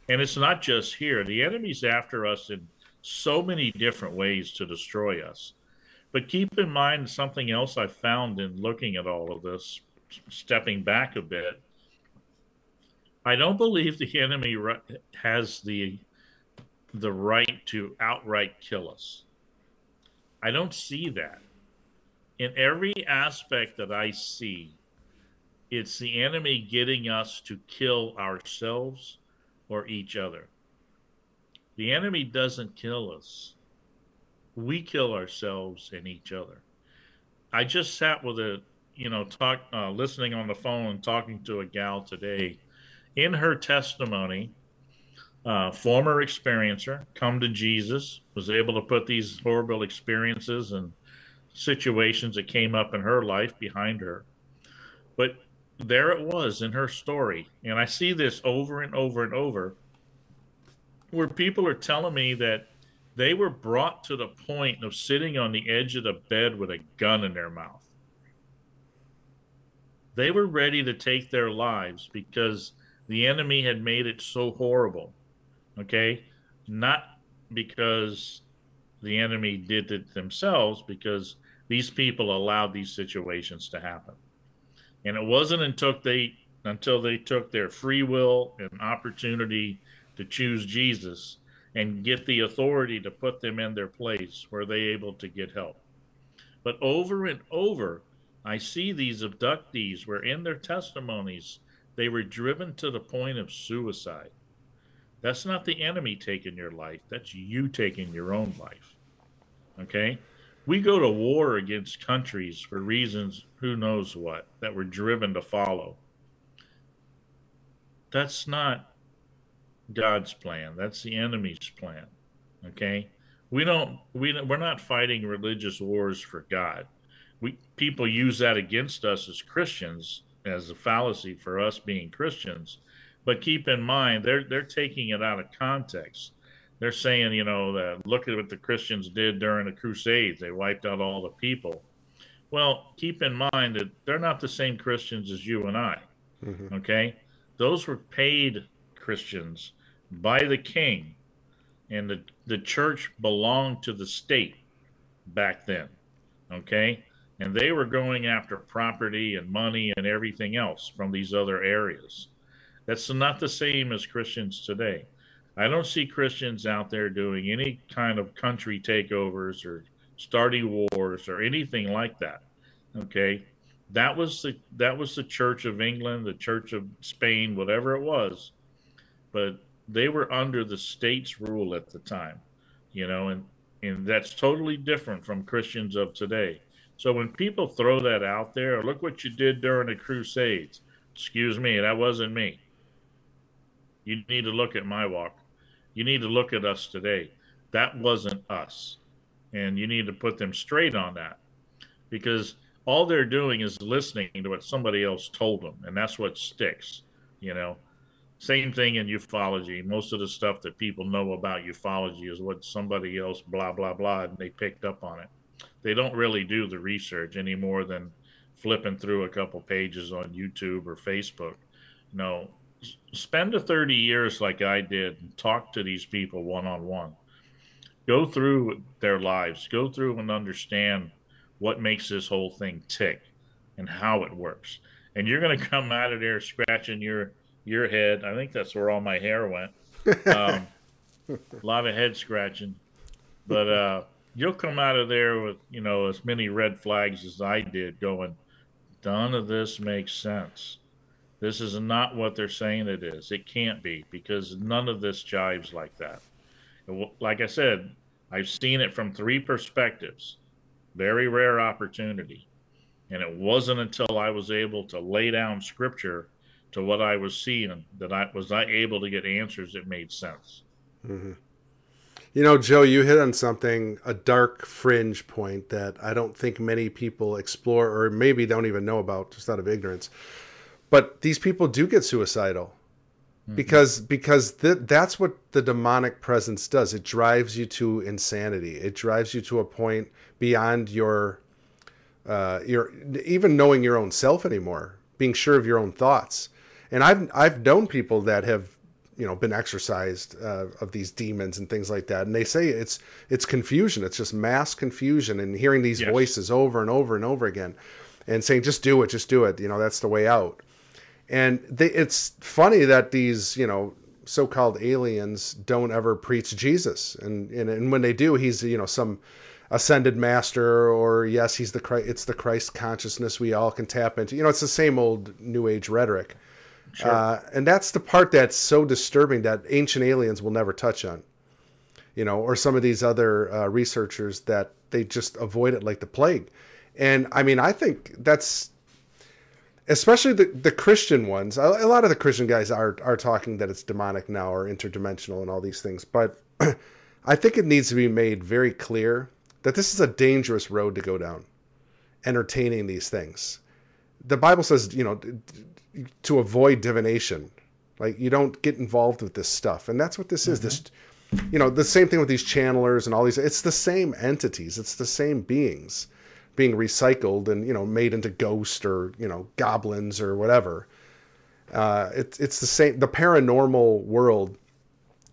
And it's not just here. The enemy's after us in so many different ways to destroy us. But keep in mind something else I found in looking at all of this, stepping back a bit. I don't believe the enemy has the the right to outright kill us. I don't see that. In every aspect that I see, it's the enemy getting us to kill ourselves or each other. The enemy doesn't kill us. We kill ourselves and each other. I just sat with a, you know, talk, uh, listening on the phone, talking to a gal today. In her testimony, uh, former experiencer, come to Jesus, was able to put these horrible experiences and situations that came up in her life behind her. But there it was in her story. And I see this over and over and over where people are telling me that they were brought to the point of sitting on the edge of the bed with a gun in their mouth. They were ready to take their lives because the enemy had made it so horrible. Okay? Not because the enemy did it themselves, because these people allowed these situations to happen. And it wasn't until they until they took their free will and opportunity to choose Jesus and get the authority to put them in their place were they able to get help. But over and over, I see these abductees where in their testimonies they were driven to the point of suicide. That's not the enemy taking your life, that's you taking your own life. Okay? we go to war against countries for reasons who knows what that we're driven to follow. That's not God's plan. That's the enemy's plan. Okay? We don't we we're not fighting religious wars for God. We people use that against us as Christians as a fallacy for us being Christians. But keep in mind they're they're taking it out of context they're saying, you know, that look at what the Christians did during the Crusades. They wiped out all the people. Well, keep in mind that they're not the same Christians as you and I. Mm-hmm. Okay? Those were paid Christians by the king. and the the church belonged to the state back then. Okay, and they were going after property and money and everything else from these other areas. That's not the same as Christians today. I don't see Christians out there doing any kind of country takeovers or starting wars or anything like that. Okay, that was the that was the Church of England, the Church of Spain, whatever it was, but they were under the state's rule at the time, you know, and and that's totally different from Christians of today. So when people throw that out there, look what you did during the Crusades. Excuse me, that wasn't me. You need to look at my walk. You need to look at us today. That wasn't us. And you need to put them straight on that because all they're doing is listening to what somebody else told them. And that's what sticks, you know. Same thing in ufology. Most of the stuff that people know about ufology is what somebody else, blah, blah, blah, and they picked up on it. They don't really do the research any more than flipping through a couple pages on YouTube or Facebook. No, spend the 30 years like I did and talk to these people one on one. Go through their lives, go through and understand what makes this whole thing tick and how it works. And you're going to come out of there scratching your your head. I think that's where all my hair went. Um, a lot of head scratching, but uh, you'll come out of there with you know as many red flags as I did, going, none of this makes sense. This is not what they're saying it is. It can't be because none of this jives like that. Like I said, I've seen it from three perspectives. Very rare opportunity. And it wasn't until I was able to lay down scripture to what I was seeing that I was I able to get answers that made sense. Mm-hmm. You know, Joe, you hit on something, a dark fringe point that I don't think many people explore or maybe don't even know about just out of ignorance. But these people do get suicidal mm-hmm. because because th- that's what the demonic presence does. It drives you to insanity. It drives you to a point beyond your uh, your even knowing your own self anymore, being sure of your own thoughts and I've I've known people that have you know been exorcised uh, of these demons and things like that, and they say it's it's confusion. It's just mass confusion and hearing these yes. voices over and over and over again, and saying just do it, just do it. You know that's the way out. And they, it's funny that these you know so-called aliens don't ever preach Jesus, and, and and when they do, he's you know some ascended master or yes he's the Christ, it's the Christ consciousness we all can tap into. You know it's the same old new age rhetoric. Sure. Uh, and that's the part that's so disturbing that ancient aliens will never touch on. You know, or some of these other uh, researchers that they just avoid it like the plague. And I mean, I think that's especially the, the Christian ones. A, a lot of the Christian guys are are talking that it's demonic now or interdimensional and all these things. But I think it needs to be made very clear that this is a dangerous road to go down, entertaining these things. The Bible says, you know, to avoid divination. Like you don't get involved with this stuff, and that's what this mm-hmm. is. This, you know, the same thing with these channelers and all these. It's the same entities. It's the same beings being recycled and you know made into ghosts or you know goblins or whatever. Uh, it's it's the same. The paranormal world.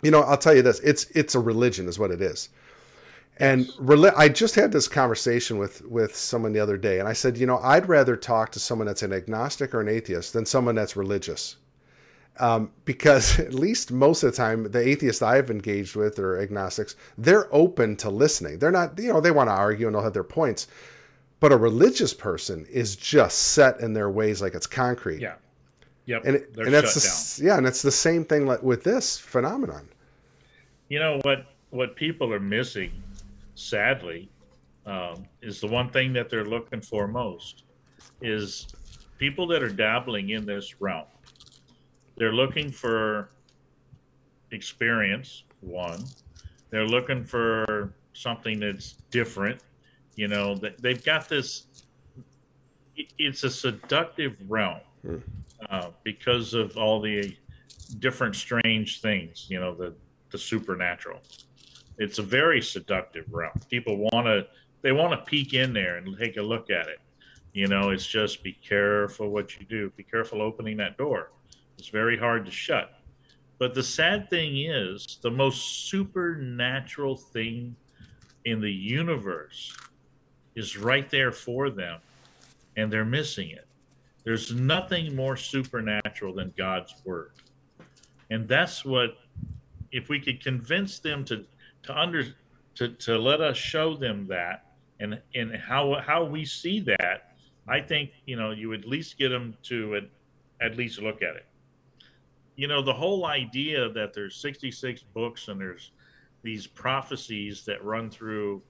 You know, I'll tell you this. It's it's a religion, is what it is. And I just had this conversation with with someone the other day, and I said, you know, I'd rather talk to someone that's an agnostic or an atheist than someone that's religious, um, because at least most of the time, the atheists I've engaged with or agnostics, they're open to listening. They're not, you know, they want to argue and they'll have their points, but a religious person is just set in their ways like it's concrete. Yeah. Yep. And, it, and that's the, yeah, and it's the same thing with this phenomenon. You know what? What people are missing sadly, um, is the one thing that they're looking for most is people that are dabbling in this realm. They're looking for experience, one. They're looking for something that's different. You know, they've got this, it's a seductive realm mm. uh, because of all the different strange things, you know, the, the supernatural it's a very seductive realm. People want to they want to peek in there and take a look at it. You know, it's just be careful what you do. Be careful opening that door. It's very hard to shut. But the sad thing is, the most supernatural thing in the universe is right there for them, and they're missing it. There's nothing more supernatural than God's word. And that's what if we could convince them to to under to, to let us show them that and and how how we see that, I think, you know, you at least get them to at, at least look at it. You know, the whole idea that there's 66 books and there's these prophecies that run through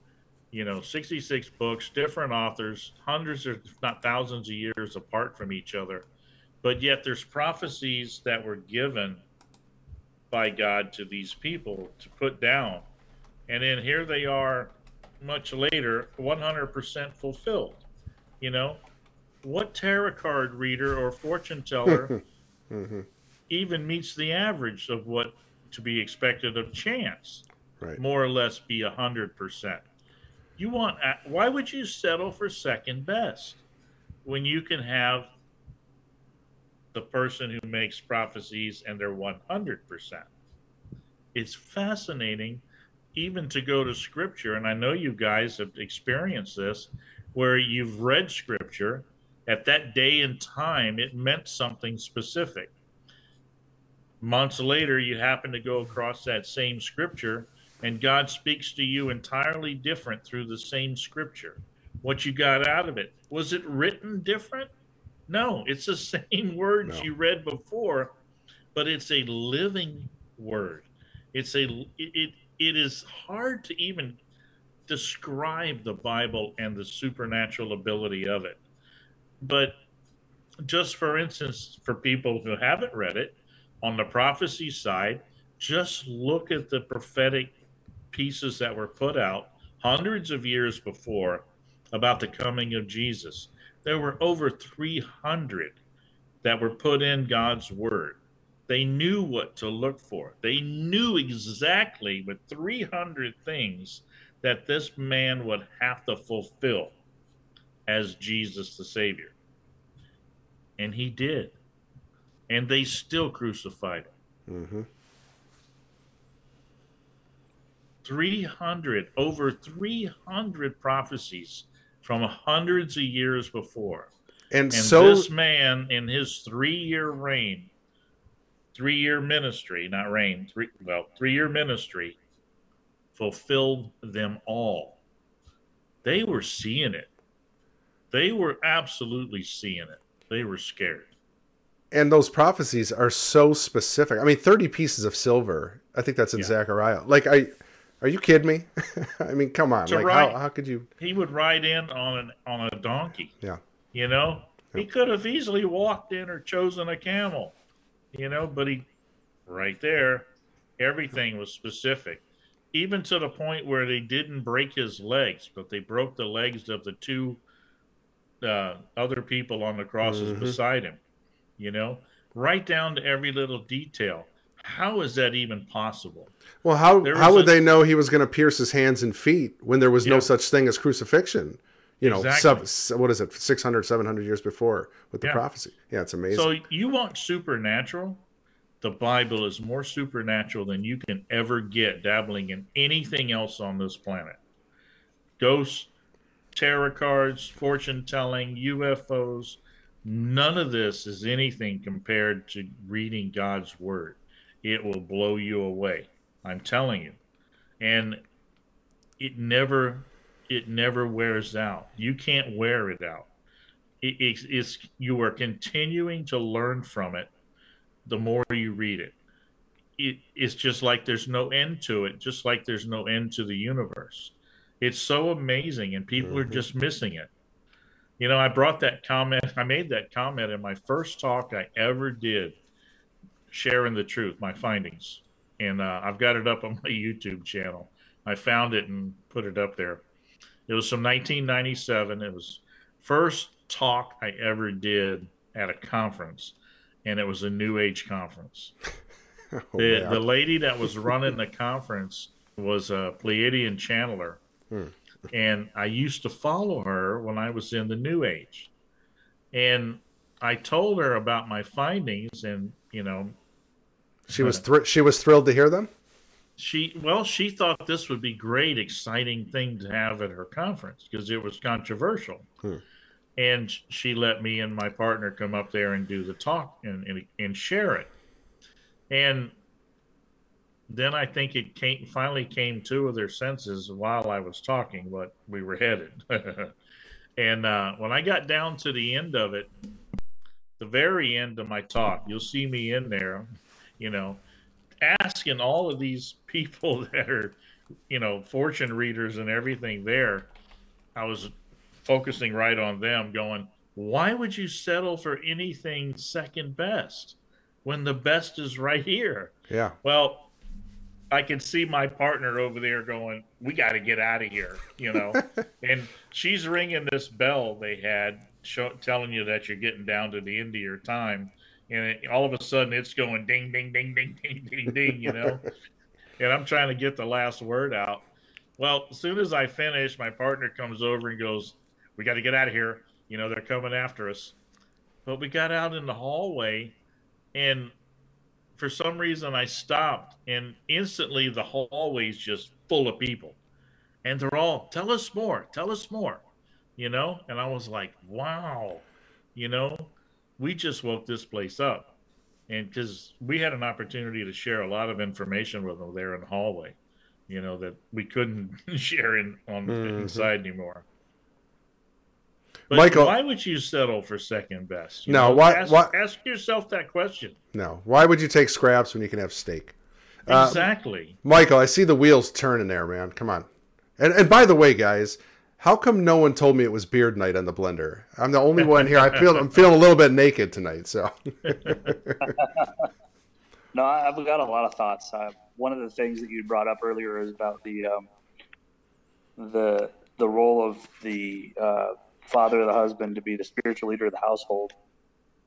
you know 66 books different authors hundreds if not thousands of years apart from each other. But yet there's prophecies that were given by god to these people to put down. And then here they are much later 100% fulfilled you know? What tarot card reader or fortune teller mm-hmm. even meets the average of what to be expected of chance? Right. more or less be 100% you want uh, why would you settle for second best when you can have the person who makes prophecies and they're 100%? It's fascinating even to go to scripture and I know you guys have experienced this where you've read scripture at that day and time it meant something specific. Months later you happen to go across that same scripture and God speaks to you entirely different through the same scripture. What you got out of it was it written different? No, it's the same words no. you read before, but it's a living word. It's a it, it it is hard to even describe the Bible and the supernatural ability of it. But just for instance, for people who haven't read it, on the prophecy side, just look at the prophetic pieces that were put out hundreds of years before about the coming of Jesus. There were over 300 that were put in God's word. They knew what to look for. They knew exactly with 300 things that this man would have to fulfill as Jesus the Savior. And he did. And they still crucified him. Mm-hmm. 300, over 300 prophecies from hundreds of years before. And, and so this man in his three year reign, three year ministry, not reign, three well, three year ministry, fulfilled them all. They were seeing it. They were absolutely seeing it. They were scared. And those prophecies are so specific. I mean, 30 pieces of silver. I think that's in yeah. Zechariah. Like I are you kidding me? I mean, come on. like, ride, how, how could you? He would ride in on an on a donkey. Yeah. You know, yeah. he could have easily walked in or chosen a camel. You know, but he, right there, everything was specific, even to the point where they didn't break his legs, but they broke the legs of the two uh, other people on the crosses mm-hmm. beside him. You know, right down to every little detail. How is that even possible? Well, how how would a, they know he was going to pierce his hands and feet when there was yeah. no such thing as crucifixion? You know, exactly. sub, what is it, 600, 700 years before with the yeah. prophecy? Yeah, it's amazing. So you want supernatural? The Bible is more supernatural than you can ever get dabbling in anything else on this planet. Ghosts, tarot cards, fortune telling, UFOs, none of this is anything compared to reading God's word it will blow you away. I'm telling you. And it never it never wears out. You can't wear it out. It, it's, it's you are continuing to learn from it the more you read it. it. It's just like there's no end to it, just like there's no end to the universe. It's so amazing, and people mm-hmm. are just missing it. You know, I brought that comment, I made that comment in my first talk I ever did sharing the truth, my findings, and uh, I've got it up on my YouTube channel. I found it and put it up there. It was from 1997. It was first talk I ever did at a conference, and it was a New Age conference. oh, the, the lady that was running the conference was a Pleiadian channeler, hmm. and I used to follow her when I was in the New Age, and I told her about my findings, and you know, She was thr- she was thrilled to hear them. She well, she thought this would be great, exciting thing to have at her conference because it was controversial. Hmm. And she let me and my partner come up there and do the talk and, and, and share it. And then I think it came finally came to their senses while I was talking what we were headed. and uh, when I got down to the end of it, the very end of my talk, you'll see me in there, you know, asking all of these people that are, you know, fortune readers and everything there. I was focusing right on them, going, why would you settle for anything second best when the best is right here? Yeah. Well, I can see my partner over there going, "We got to get out of here," you know. and she's ringing this bell they had, show, telling you that you're getting down to the end of your time, and it, all of a sudden it's going ding, ding, ding, ding, ding, ding, ding, you know. and I'm trying to get the last word out. Well, as soon as I finish, my partner comes over and goes, "We got to get out of here." You know, they're coming after us. But we got out in the hallway, and for some reason I stopped and instantly the hallway's just full of people. And they're all, tell us more, tell us more, you know? And I was like, wow, you know, we just woke this place up. And because we had an opportunity to share a lot of information with them there in the hallway, you know, that we couldn't share in on Mhm. inside anymore. But Michael- why would you settle for second best? You No, know, why- Ask, why- ask yourself that question. No. Why would you take scraps when you can have steak? Uh, Exactly. Michael, I see the wheels turning there, man. Come on. And and by the way, guys, how come no one told me it was beard night on the blender? I'm the only one here. I feel I'm feeling a little bit naked tonight. So No, I've got a lot of thoughts. Uh, one of the things that you brought up earlier is about the um, the the role of the uh, father, the husband, to be the spiritual leader of the household.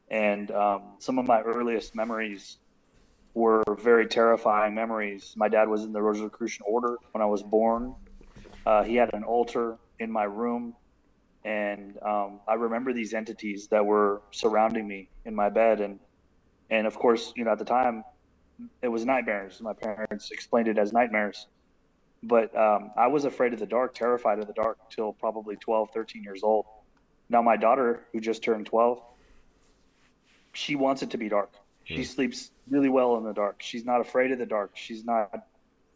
And um, some of my earliest memories were very terrifying memories. My dad was in the Rosicrucian Order when I was born. Uh, he had an altar in my room, and um, I remember these entities that were surrounding me in my bed. And and of course, you know, at the time, it was nightmares. My parents explained it as nightmares. But um, I was afraid of the dark, terrified of the dark till probably 12, 13 years old. Now, my daughter, who just turned 12, she wants it to be dark. She sleeps really well in the dark. She's not afraid of the dark. She's not,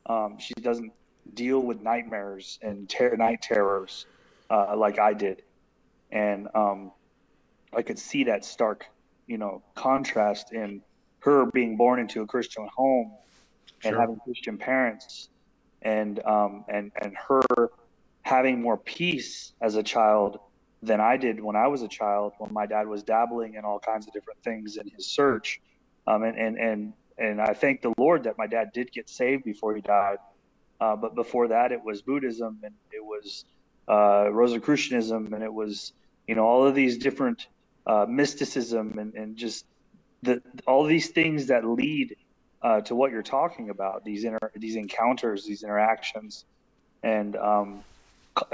um, she doesn't deal with nightmares and ter- night terrors uh, like I did. And um, I could see that stark, you know, contrast in her being born into a Christian home and Sure. having Christian parents, and um, and and her having more peace as a child than I did when I was a child. When my dad was dabbling in all kinds of different things in his search, um, and and and and I thank the Lord that my dad did get saved before he died. Uh, but before that, it was Buddhism and it was uh, Rosicrucianism and it was you know all of these different uh, mysticism and, and just the all these things that lead uh, to what you're talking about these inter- these encounters these interactions. And um,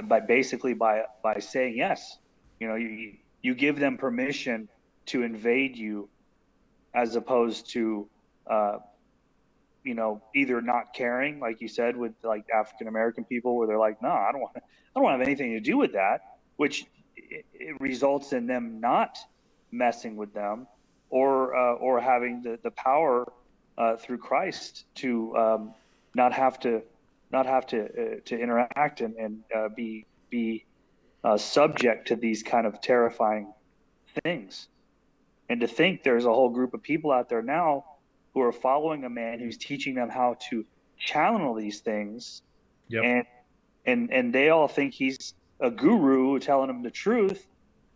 by basically by by saying yes you know you you give them permission to invade you as opposed to uh, you know either not caring like you said with like African American people where they're like no I don't want to I don't want to have anything to do with that which it, it results in them not messing with them or uh, or having the, the power uh, through Christ to um, not have to not have to uh, to interact and, and uh, be be uh, subject to these kind of terrifying things. And to think there's a whole group of people out there now who are following a man who's teaching them how to channel these things. Yep. and and and they all think he's a guru telling them the truth.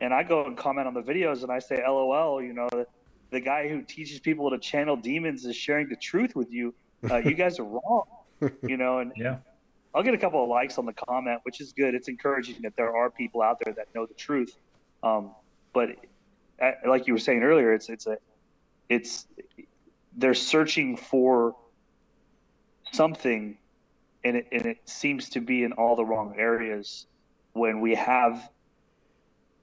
And i go and comment on the videos and i say lol you know the, the guy who teaches people to channel demons is sharing the truth with you. Uh, you guys are wrong you know and Yeah. i'll get a couple of likes on the comment which is good. It's encouraging that there are people out there that know the truth. Um, but uh, like you were saying earlier it's it's a it's they're searching for something and it, and it seems to be in all the wrong areas when we have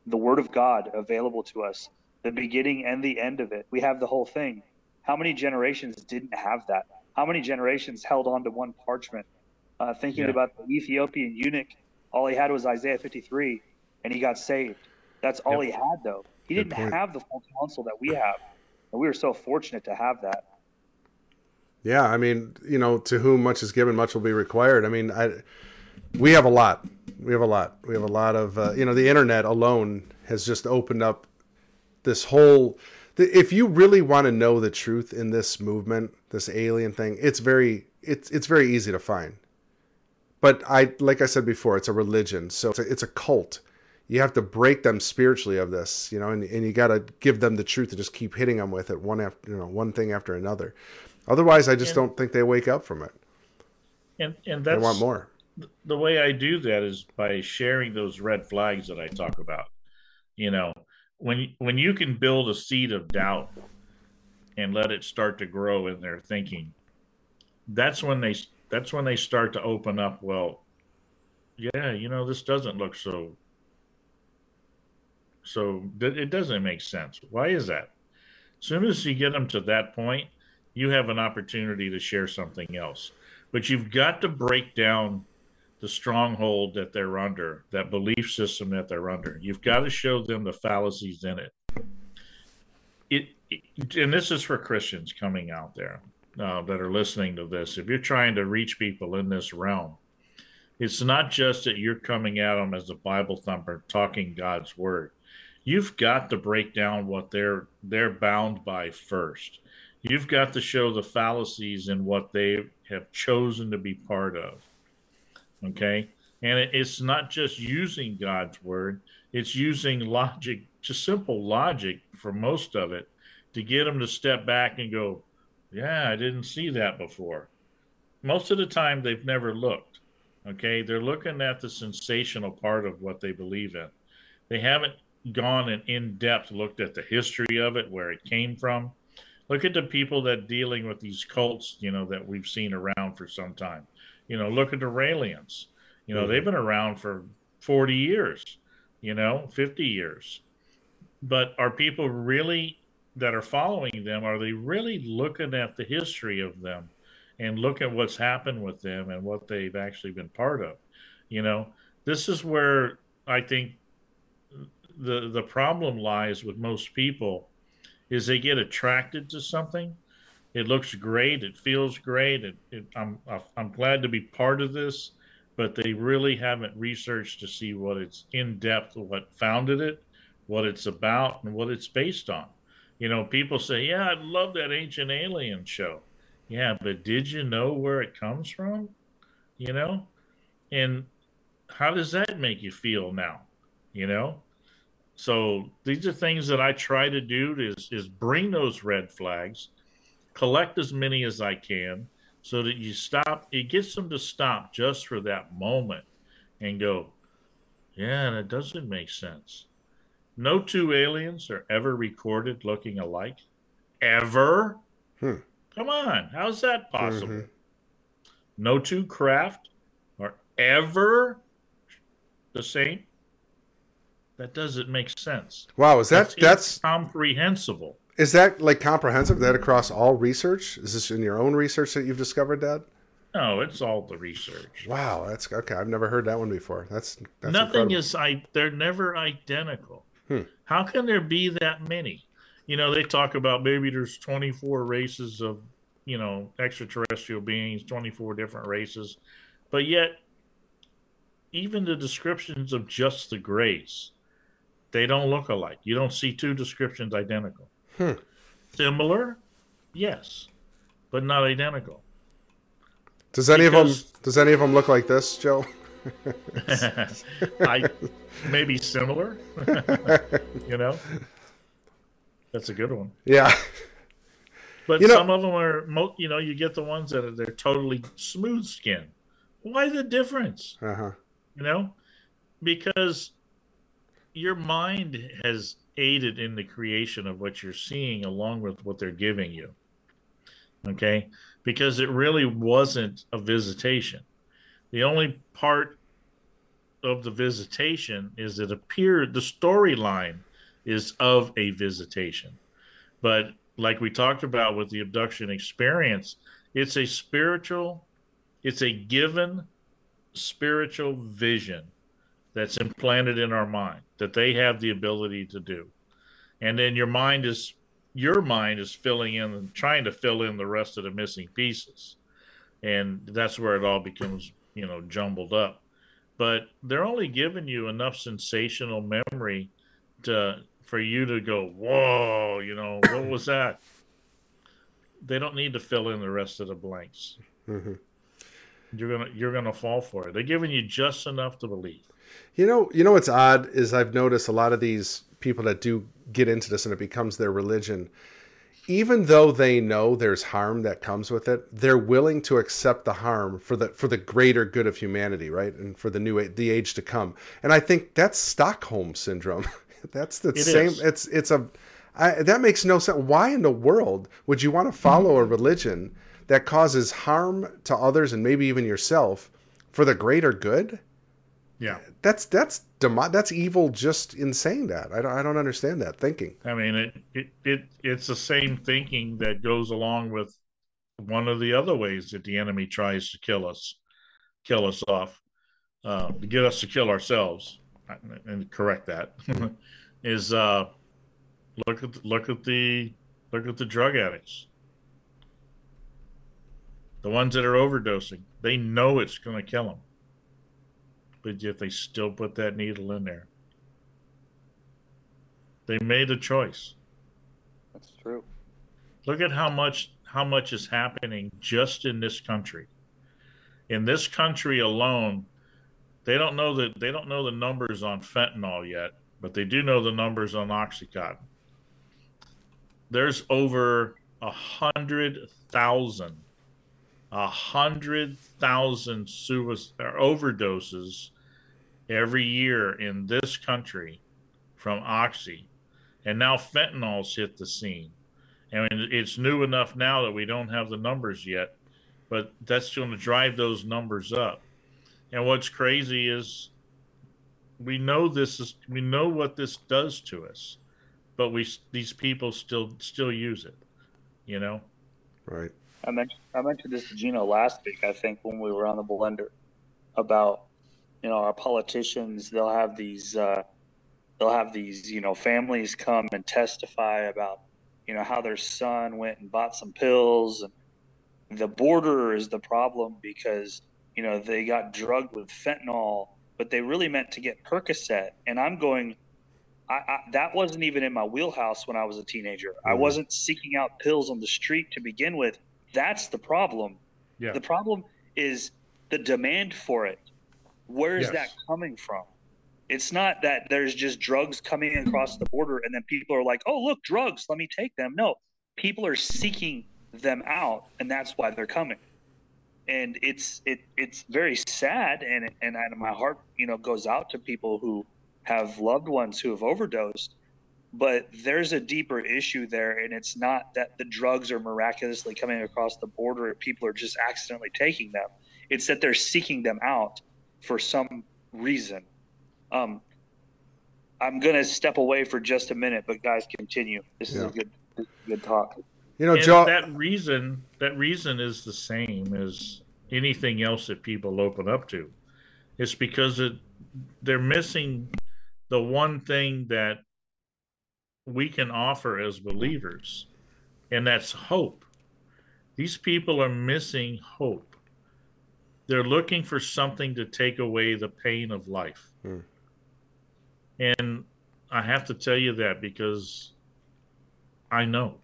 the word of god available to us the beginning and the end of it we have the whole thing how many generations didn't have that? How many generations held on to one parchment? Uh, thinking Yeah. about the Ethiopian eunuch, all he had was Isaiah 53, and he got saved. That's all he had, though. He Good didn't point. have the full counsel that we have, and we were so fortunate to have that. Yeah, I mean, you know, to whom much is given, much will be required. I mean, I we have a lot. We have a lot. We have a lot of uh, you know, the internet alone has just opened up this whole if you really want to know the truth in this movement, this alien thing, it's very it's it's very easy to find. But I like I said before, it's a religion, so it's a, it's a cult. You have to break them spiritually of this, you know, and, and you got to give them the truth and just keep hitting them with it one after you know one thing after another. Otherwise, I just And- don't think they wake up from it. And and They that's want more. the way I do that is by sharing those red flags that I talk about. You know, when when you can build a seed of doubt and let it start to grow in their thinking, that's when they that's when they start to open up. Well, yeah, you know, this doesn't look so. So it doesn't make sense. Why is that? As soon as you get them to that point, you have an opportunity to share something else. But you've got to break down the stronghold that they're under, that belief system that they're under. You've got to show them the fallacies in it. It, it and this is for Christians coming out there uh, that are listening to this. If you're trying to reach people in this realm, it's not just that you're coming at them as a Bible thumper talking God's word. You've got to break down what they're they're bound by first. You've got to show the fallacies in what they have chosen to be part of. Okay? And it, it's not just using God's word, it's using logic, just simple logic for most of it to get them to step back and go, Yeah, I didn't see that before. Most of the time, they've never looked. Okay? They're looking at the sensational part of what they believe in. They haven't gone and in depth looked at the history of it, where it came from. Look at the people that dealing with these cults, you know, that we've seen around for some time. You know, look at the Raelians. You know, they've been around for 40 years, you know, 50 years. But are people really that are following them, are they really looking at the history of them and look at what's happened with them and what they've actually been part of? You know, this is where I think the the problem lies with most people is they get attracted to something. It looks great. It feels great. It, it, I'm I'm glad to be part of this, but they really haven't researched to see what it's in depth, what founded it, what it's about, and what it's based on. You know, people say, "Yeah, I love that Ancient Alien show." Yeah, but did you know where it comes from? You know, and how does that make you feel now? You know, so these are things that I try to do is is bring those red flags, collect as many as I can, so that you stop. It gets them to stop just for that moment, and go, yeah, that doesn't make sense. No two aliens are ever recorded looking alike, ever. Hmm. Come on, how's that possible? Mhm. No two craft are ever the same. That doesn't make sense. Wow, is that that's comprehensible? is that like comprehensive? That across all research? Is this in your own research that you've discovered, that? No, it's all the research. Wow, that's okay. I've never heard that one before. That's, that's Nothing incredible. is I. They're never identical. Hmm. How can there be that many? You know, they talk about maybe there's 24 races of, you know, extraterrestrial beings, 24 different races, but yet, even the descriptions of just the Greys, they don't look alike. You don't see two descriptions identical. Hmm. Similar, yes, but not identical. Does any because- of them does any of them look like this, Joe? I maybe similar, you know. That's a good one. yeah. But You know- some of them are, mo- you know, you get the ones that are they're totally smooth skin. Why the difference? Uh-huh. You know, because your mind has aided in the creation of what you're seeing, along with what they're giving you. Okay, because it really wasn't a visitation. The only part of the visitation is it appeared the storyline is of a visitation, but like we talked about with the abduction experience, it's a spiritual, it's a given spiritual vision that's implanted in our mind that they have the ability to do. And then your mind is your mind is filling in and trying to fill in the rest of the missing pieces. And that's where it all becomes, you know, jumbled up. But they're only giving you enough sensational memory to for you to go, whoa, you know, what was that? They don't need to fill in the rest of the blanks. Mm-hmm. You're gonna you're gonna fall for it. They're giving you just enough to believe. You know, you know what's odd is I've noticed a lot of these people that do get into this and it becomes their religion. Even though they know there's harm that comes with it, they're willing to accept the harm for the for the greater good of humanity, right? And for the new the age to come. And I think that's Stockholm syndrome. that's the it same. Is. It's it's a I, that makes no sense. Why in the world would you want to follow a hmm. religion that causes harm to others and maybe even yourself for the greater good? Yeah, that's that's that's evil. Just in saying that, I don't I don't understand that thinking. I mean, it it, it it's the same thinking that goes along with one of the other ways that the enemy tries to kill us, kill us off, uh, to get us to kill ourselves, and correct that is uh, look at look at the look at the drug addicts, the ones that are overdosing. They know it's going to kill them but yet they still put that needle in there. They made a choice. That's true. Look at how much how much is happening just in this country. In this country alone, they don't know that they don't know the numbers on fentanyl yet, but they do know the numbers on oxycontin. There's over a hundred thousand, a hundred thousand overdoses every year in this country from Oxy. And now fentanyl's hit the scene. And it's new enough now that we don't have the numbers yet, but that's going to drive those numbers up. And what's crazy is we know this is we know what this does to us, but we these people still still use it, you know. Right. I mentioned I mentioned this to Gino last week. I think when we were on the blender about you know, our politicians, they'll have these, uh, they'll have these, you know, families come and testify about, you know, how their son went and bought some pills. And the border is the problem because, you know, they got drugged with fentanyl, but they really meant to get Percocet. And I'm going, I, I, that wasn't even in my wheelhouse when I was a teenager. Mm-hmm. I wasn't seeking out pills on the street to begin with. That's the problem. Yeah. The problem is the demand for it. Where is yes. that coming from? It's not that there's just drugs coming across the border and then people are like, oh, look, drugs, let me take them. No, people are seeking them out and that's why they're coming. And it's it it's very sad and and, my heart you know goes out to people who have loved ones who have overdosed but there's a deeper issue there and it's not that the drugs are miraculously coming across the border and people are just accidentally taking them it's that they're seeking them out for some reason. Um, I'm going to step away for just a minute, but guys, continue. This is a good, good talk. You know, Joe, that reason, that reason is the same as anything else that people open up to. It's because it, they're missing the one thing that we can offer as believers, and that's hope. These people are missing hope they're looking for something to take away the pain of life. Hmm. And I have to tell you that because I know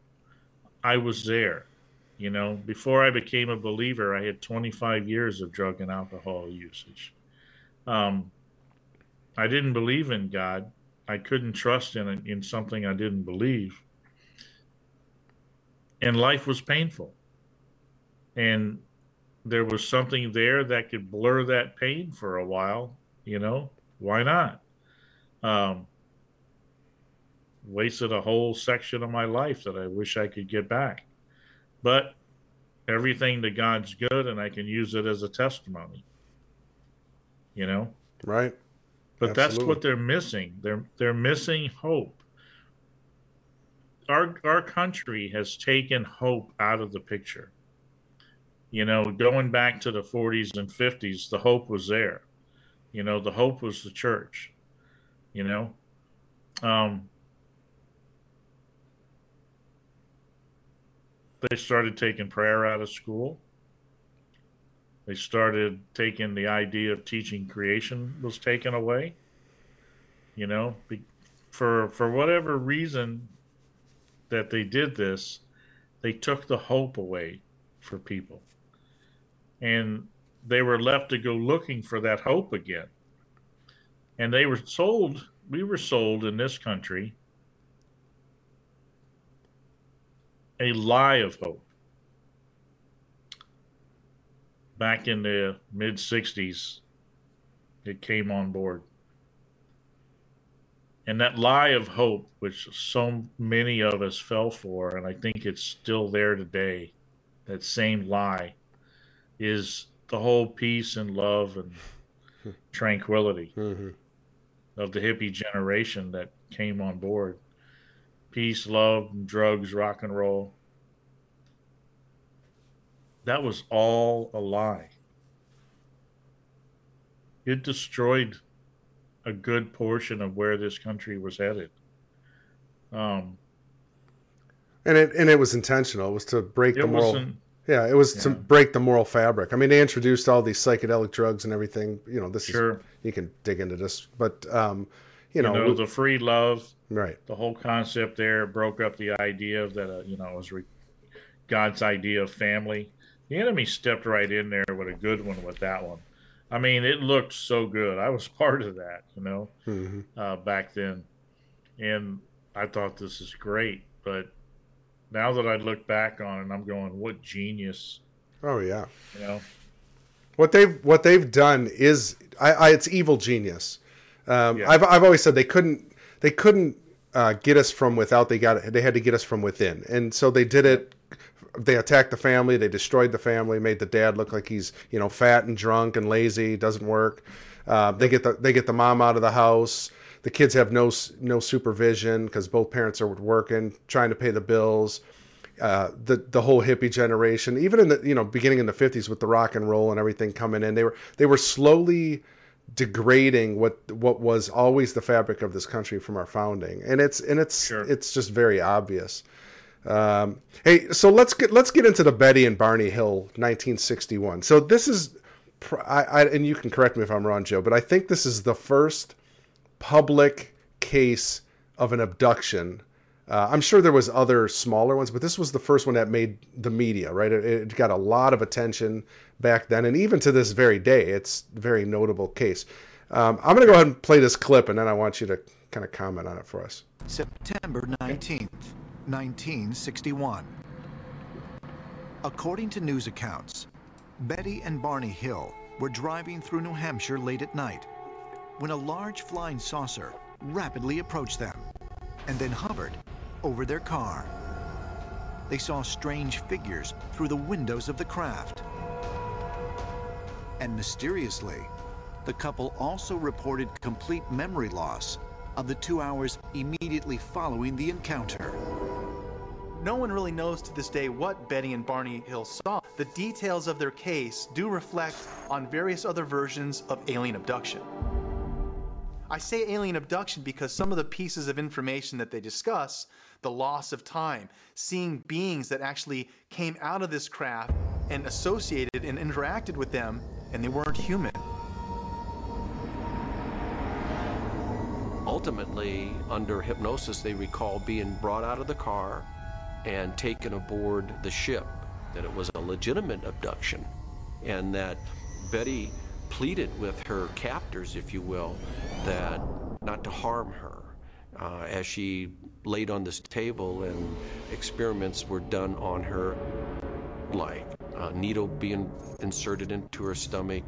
I was there. You know, before I became a believer, I had 25 years of drug and alcohol usage. Um, I didn't believe in God. I couldn't trust in in something I didn't believe. And life was painful. And there was something there that could blur that pain for a while, you know, why not? Um, wasted a whole section of my life that I wish I could get back. But everything to God's good, and I can use it as a testimony. You know, right? But Absolutely. that's what they're missing. They're they're missing hope. our our country has taken hope out of the picture. You know, going back to the 40s and 50s, the hope was there. You know, the hope was the church. You know, um, they started taking prayer out of school. They started taking the idea of teaching creation was taken away. You know, for for whatever reason that they did this, they took the hope away for people. And they were left to go looking for that hope again. And they were sold, we were sold in this country a lie of hope. Back in the mid 60s, it came on board. And that lie of hope, which so many of us fell for, and I think it's still there today, that same lie, is the whole peace and love and tranquility mm-hmm. of the hippie generation that came on board. Peace, love, drugs, rock and roll. That was all a lie. It destroyed a good portion of where this country was headed. Um, and it and it was intentional. It was to break the moral. Yeah, it was yeah. to break the moral fabric. I mean, they introduced all these psychedelic drugs and everything. You know, this sure. is you can dig into this, but um, you, know, you know, the free love, right? The whole concept there broke up the idea of that. Uh, you know, it was re- God's idea of family. The enemy stepped right in there with a good one with that one. I mean, it looked so good. I was part of that, you know, mm-hmm. uh, back then, and I thought this is great. But now that I look back on it, I'm going, what genius! Oh yeah, you know, what they've what they've done is, I, I it's evil genius. Um, yeah. I've I've always said they couldn't they couldn't uh, get us from without. They got they had to get us from within, and so they did it they attacked the family. They destroyed the family. Made the dad look like he's you know fat and drunk and lazy. Doesn't work. Uh, they get the they get the mom out of the house. The kids have no no supervision because both parents are working, trying to pay the bills. Uh, the the whole hippie generation, even in the you know beginning in the fifties with the rock and roll and everything coming in, they were they were slowly degrading what what was always the fabric of this country from our founding, and it's and it's sure. it's just very obvious. Um, hey, so let's get let's get into the Betty and Barney Hill 1961. So this is, I, I, and you can correct me if I'm wrong, Joe, but I think this is the first public case of an abduction. Uh, I'm sure there was other smaller ones, but this was the first one that made the media. Right, it, it got a lot of attention back then, and even to this very day, it's a very notable case. Um, I'm going to go ahead and play this clip, and then I want you to kind of comment on it for us. September 19th. 1961. According to news accounts, Betty and Barney Hill were driving through New Hampshire late at night when a large flying saucer rapidly approached them and then hovered over their car. They saw strange figures through the windows of the craft. And mysteriously, the couple also reported complete memory loss of the two hours immediately following the encounter. No one really knows to this day what Betty and Barney Hill saw. The details of their case do reflect on various other versions of alien abduction. I say alien abduction because some of the pieces of information that they discuss, the loss of time, seeing beings that actually came out of this craft and associated and interacted with them, and they weren't human. ultimately, under hypnosis, they recall being brought out of the car and taken aboard the ship, that it was a legitimate abduction, and that Betty pleaded with her captors, if you will, that not to harm her uh, as she laid on this table and experiments were done on her, like a needle being inserted into her stomach,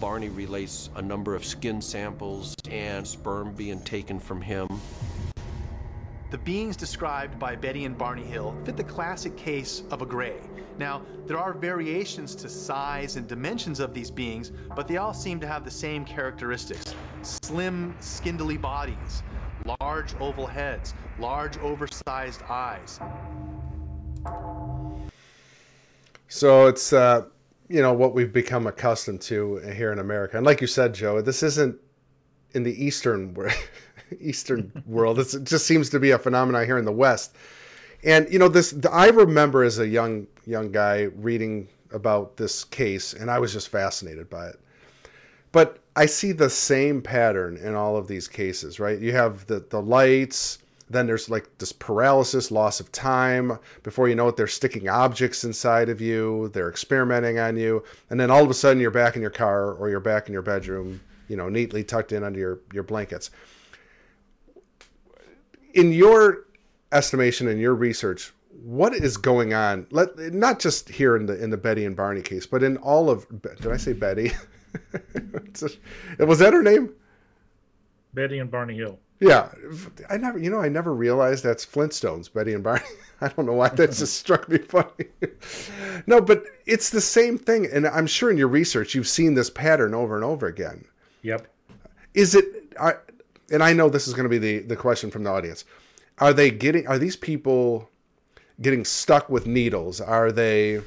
Barney relates a number of skin samples and sperm being taken from him. The beings described by Betty and Barney Hill fit the classic case of a gray. Now, there are variations to size and dimensions of these beings, but they all seem to have the same characteristics slim, skindly bodies, large oval heads, large oversized eyes. So it's uh, you know what we've become accustomed to here in America, and like you said, Joe, this isn't in the eastern eastern world. It's, it just seems to be a phenomenon here in the West. And you know this, I remember as a young young guy reading about this case, and I was just fascinated by it. But I see the same pattern in all of these cases, right? You have the the lights, then there's like this paralysis, loss of time. Before you know it, they're sticking objects inside of you, they're experimenting on you, and then all of a sudden you're back in your car or you're back in your bedroom, you know, neatly tucked in under your, your blankets. In your estimation and your research, what is going on? Let not just here in the in the Betty and Barney case, but in all of did I say Betty? was that her name? Betty and Barney Hill. Yeah, I never, you know, I never realized that's Flintstones, Betty and Barney. I don't know why that just struck me funny. no, but it's the same thing, and I'm sure in your research you've seen this pattern over and over again. Yep. Is it? I, and I know this is going to be the the question from the audience. Are they getting? Are these people getting stuck with needles? Are they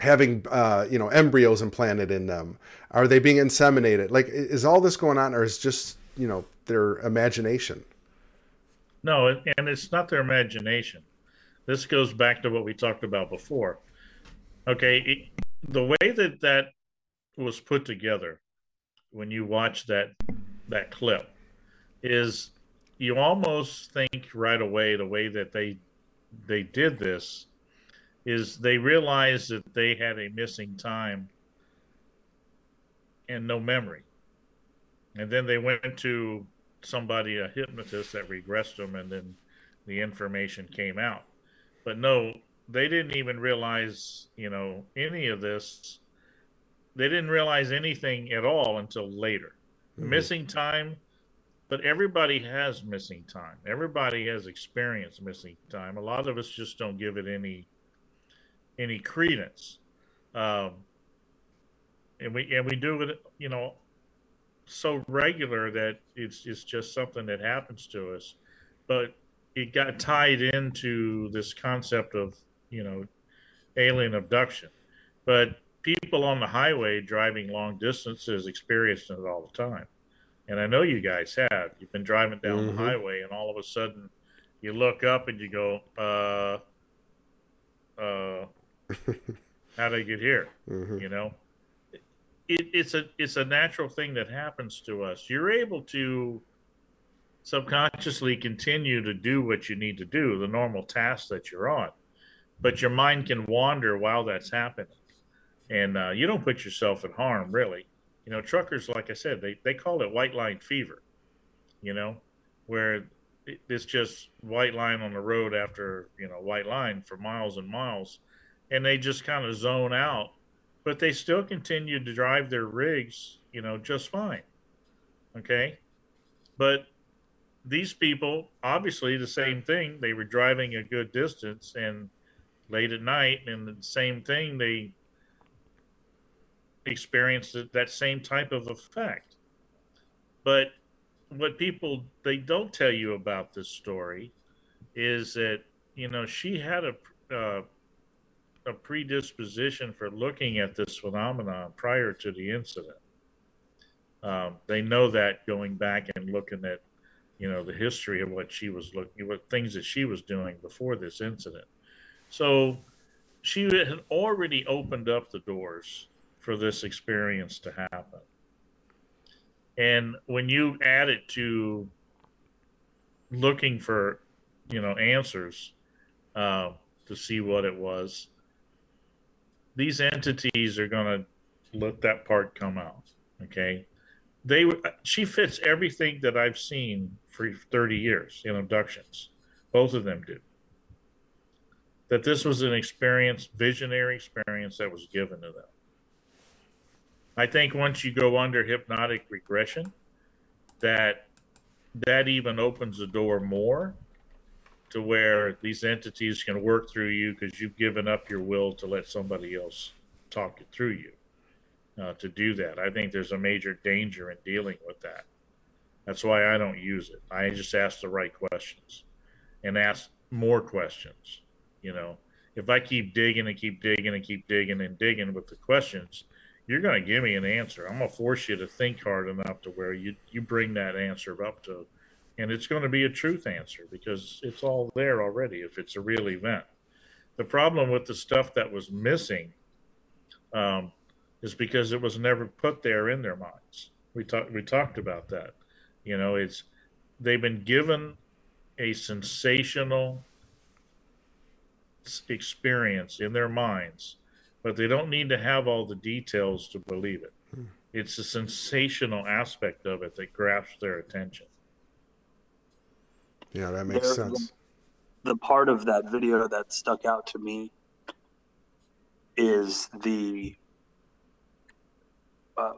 having uh, you know embryos implanted in them? Are they being inseminated? Like, is all this going on, or is just you know their imagination? No, and it's not their imagination. This goes back to what we talked about before. Okay, it, the way that that was put together when you watch that that clip is you almost think right away the way that they they did this is they realized that they had a missing time and no memory. And then they went to somebody a hypnotist that regressed them and then the information came out. But no they didn't even realize you know any of this. They didn't realize anything at all until later. Mm-hmm. missing time but everybody has missing time everybody has experienced missing time a lot of us just don't give it any any credence um, and we and we do it you know so regular that it's it's just something that happens to us. But it got tied into this concept of you know alien abduction. But people on the highway driving long distances experience it all the time. And I know you guys have. You've been driving down mm-hmm. the highway, and all of a sudden, you look up and you go, uh, uh, how did I get here? Mm-hmm. You know, it, it's a it's a natural thing that happens to us. You're able to subconsciously continue to do what you need to do, the normal tasks that you're on, but your mind can wander while that's happening, and uh, you don't put yourself in harm really. You know, truckers, like I said, they they call it white line fever. You know, where it's just white line on the road after you know white line for miles and miles, and they just kind of zone out but they still continue to drive their rigs, you know, just fine. Okay. But these people, obviously, the same thing. They were driving a good distance and late at night, and the same thing, they experienced that same type of effect. But what people they don't tell you about this story is that you know she had a uh, a predisposition for looking at this phenomenon prior to the incident. Um, they know that going back and looking at, you know, the history of what she was looking, what things that she was doing before this incident. So she had already opened up the doors for this experience to happen. And when you add it to looking for, you know, answers uh, to see what it was, these entities are going to let that part come out. Okay. They she fits everything that I've seen for 30 years in abductions. Both of them do. That this was an experience, visionary experience that was given to them. I think once you go under hypnotic regression, that that even opens the door more to where these entities can work through you because you've given up your will to let somebody else talk it through you uh, to do that. I think there's a major danger in dealing with that. That's why I don't use it. I just ask the right questions and ask more questions. You know, if I keep digging and keep digging and keep digging and digging with the questions, you're going to give me an answer. I'm going to force you to think hard enough to where you, you bring that answer up to, and it's going to be a truth answer because it's all there already if it's a real event. The problem with the stuff that was missing um, is because it was never put there in their minds. We talked we talked about that. You know, it's they've been given a sensational experience in their minds, but they don't need to have all the details to believe it. Hmm. It's the sensational aspect of it that grabs their attention. Yeah, that makes there, sense. The, the part of that video that stuck out to me is the uh,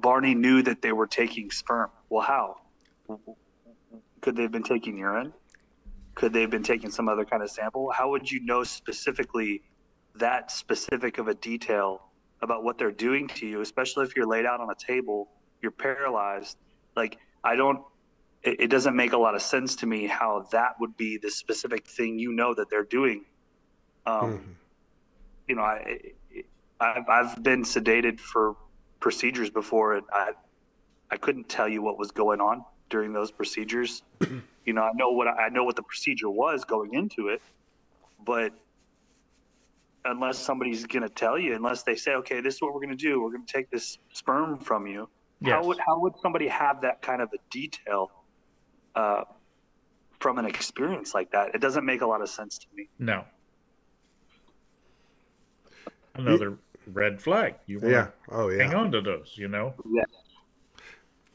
Barney knew that they were taking sperm. Well, how? Could they have been taking urine? Could they have been taking some other kind of sample? How would you know specifically that specific of a detail about what they're doing to you, especially if you're laid out on a table, you're paralyzed? Like, I don't, it, it doesn't make a lot of sense to me how that would be the specific thing you know that they're doing. Um, mm-hmm. You know, I, I've, I've been sedated for procedures before, and I, I couldn't tell you what was going on during those procedures. you know, I know what I know what the procedure was going into it, but unless somebody's going to tell you, unless they say, okay, this is what we're going to do, we're going to take this sperm from you. Yes. How would how would somebody have that kind of a detail uh, from an experience like that? It doesn't make a lot of sense to me. No. Another red flag. You yeah. Oh yeah. Hang on to those. You know. Yeah.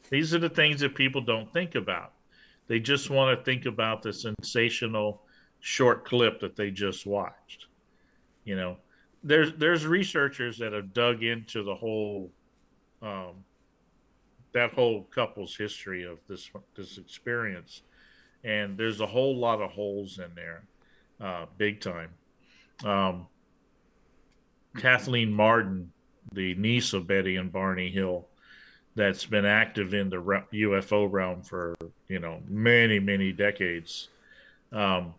These are the things that people don't think about. They just want to think about the sensational short clip that they just watched. You know, there's there's researchers that have dug into the whole um, that whole couple's history of this this experience, and there's a whole lot of holes in there, uh, big time. Um, Kathleen Marden, the niece of Betty and Barney Hill, that's been active in the UFO realm for you know many many decades. Um,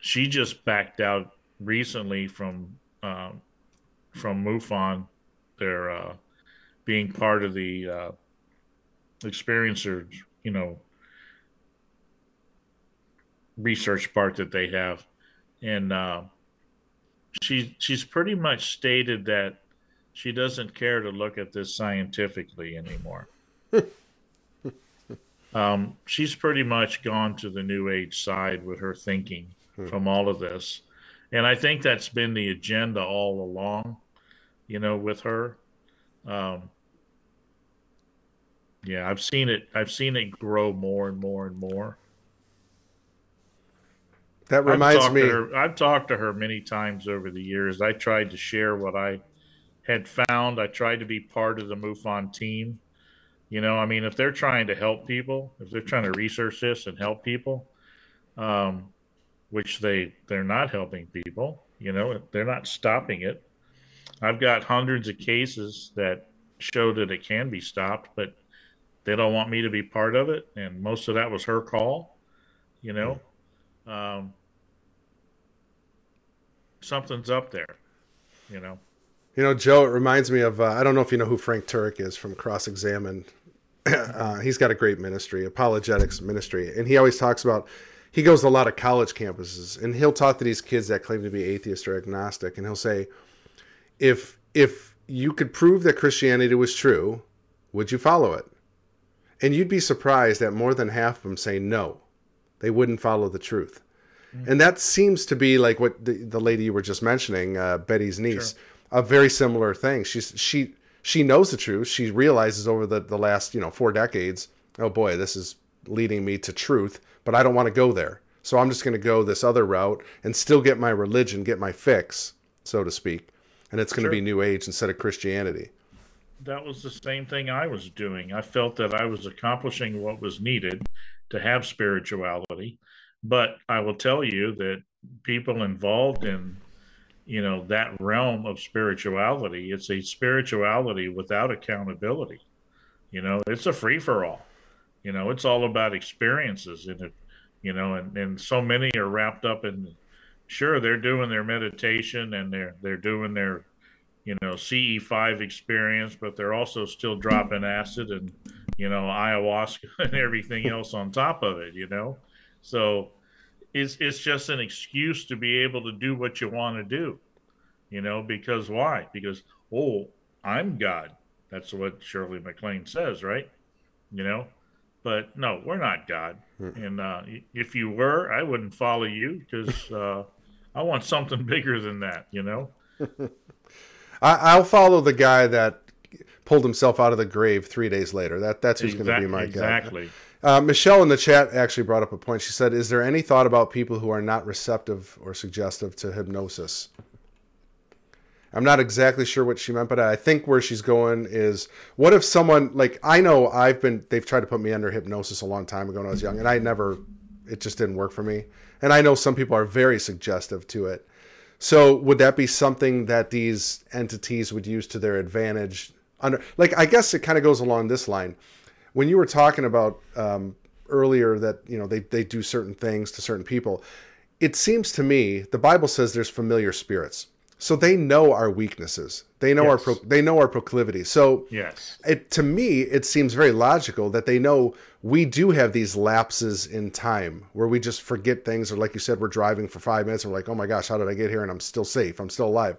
she just backed out recently from um, from MUFON. They're uh, being part of the uh, experiencers, you know, research part that they have, and uh, she she's pretty much stated that she doesn't care to look at this scientifically anymore. um, she's pretty much gone to the new age side with her thinking hmm. from all of this. And I think that's been the agenda all along, you know, with her. Um, yeah, I've seen it. I've seen it grow more and more and more. That reminds I've me. Her, I've talked to her many times over the years. I tried to share what I had found. I tried to be part of the MUFON team. You know, I mean, if they're trying to help people, if they're trying to research this and help people, um, which they they're not helping people. You know, they're not stopping it. I've got hundreds of cases that show that it can be stopped, but they don't want me to be part of it, and most of that was her call. You know, um, something's up there. You know. You know, Joe, it reminds me of, uh, I don't know if you know who Frank Turek is from Cross Examine. uh, he's got a great ministry, apologetics ministry. And he always talks about, he goes to a lot of college campuses and he'll talk to these kids that claim to be atheist or agnostic. And he'll say, if, if you could prove that Christianity was true, would you follow it? And you'd be surprised that more than half of them say no, they wouldn't follow the truth. Mm-hmm. And that seems to be like what the, the lady you were just mentioning, uh, Betty's niece. Sure a very similar thing. She's she she knows the truth. She realizes over the the last you know four decades, oh boy, this is leading me to truth, but I don't want to go there. So I'm just going to go this other route and still get my religion, get my fix, so to speak. And it's going sure. to be New Age instead of Christianity. That was the same thing I was doing. I felt that I was accomplishing what was needed to have spirituality. But I will tell you that people involved in you know that realm of spirituality it's a spirituality without accountability you know it's a free for all You know, it's all about experiences, and it, you know, and, and so many are wrapped up in. Sure, they're doing their meditation and they're they're doing their, you know, CE five experience, but they're also still dropping acid and, you know, ayahuasca and everything else on top of it. You know, so it's it's just an excuse to be able to do what you want to do. You know, because why? Because oh, I'm God. That's what Shirley MacLaine says, right? You know, but no, we're not God. And uh, if you were, I wouldn't follow you because uh, I want something bigger than that. You know. I, will follow the guy that pulled himself out of the grave three days later. That that's who's exactly, going to be my exactly. guy. Uh, Michelle in the chat actually brought up a point. She said, "Is there any thought about people who are not receptive or suggestive to hypnosis?" I'm not exactly sure what she meant, but I think where she's going is what if someone like I know I've been they've tried to put me under hypnosis a long time ago when I was young and I never it just didn't work for me. And I know some people are very suggestive to it. So would that be something that these entities would use to their advantage under like I guess it kind of goes along this line. When you were talking about um, earlier that you know they, they do certain things to certain people, it seems to me the Bible says there's familiar spirits so they know our weaknesses. They know yes. our pro- they know our proclivities. So yes, it to me it seems very logical that they know we do have these lapses in time where we just forget things, or like you said, we're driving for five minutes and we're like, oh my gosh, how did I get here? And I'm still safe. I'm still alive.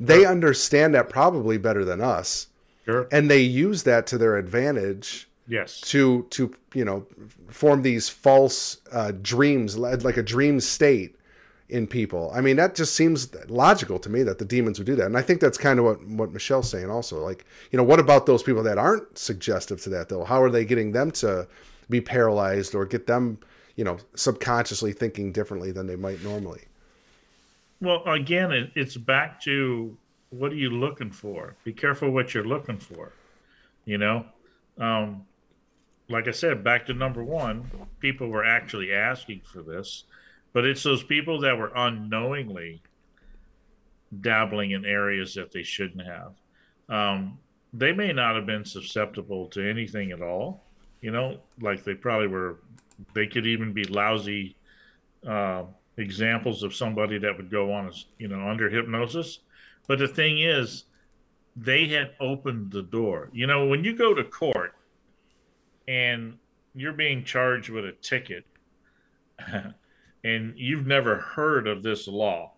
They sure. understand that probably better than us, sure. and they use that to their advantage. Yes. To to you know form these false uh, dreams, like a dream state in people. I mean, that just seems logical to me that the demons would do that. And I think that's kind of what, what Michelle's saying also. Like, you know, what about those people that aren't suggestive to that, though? How are they getting them to be paralyzed or get them, you know, subconsciously thinking differently than they might normally? Well, again, it, it's back to what are you looking for? Be careful what you're looking for. You know, um, like I said, back to number one, people were actually asking for this but it's those people that were unknowingly dabbling in areas that they shouldn't have. Um, they may not have been susceptible to anything at all. You know, like they probably were. They could even be lousy uh, examples of somebody that would go on, as you know, under hypnosis. But the thing is, they had opened the door. You know, when you go to court and you're being charged with a ticket and you've never heard of this law,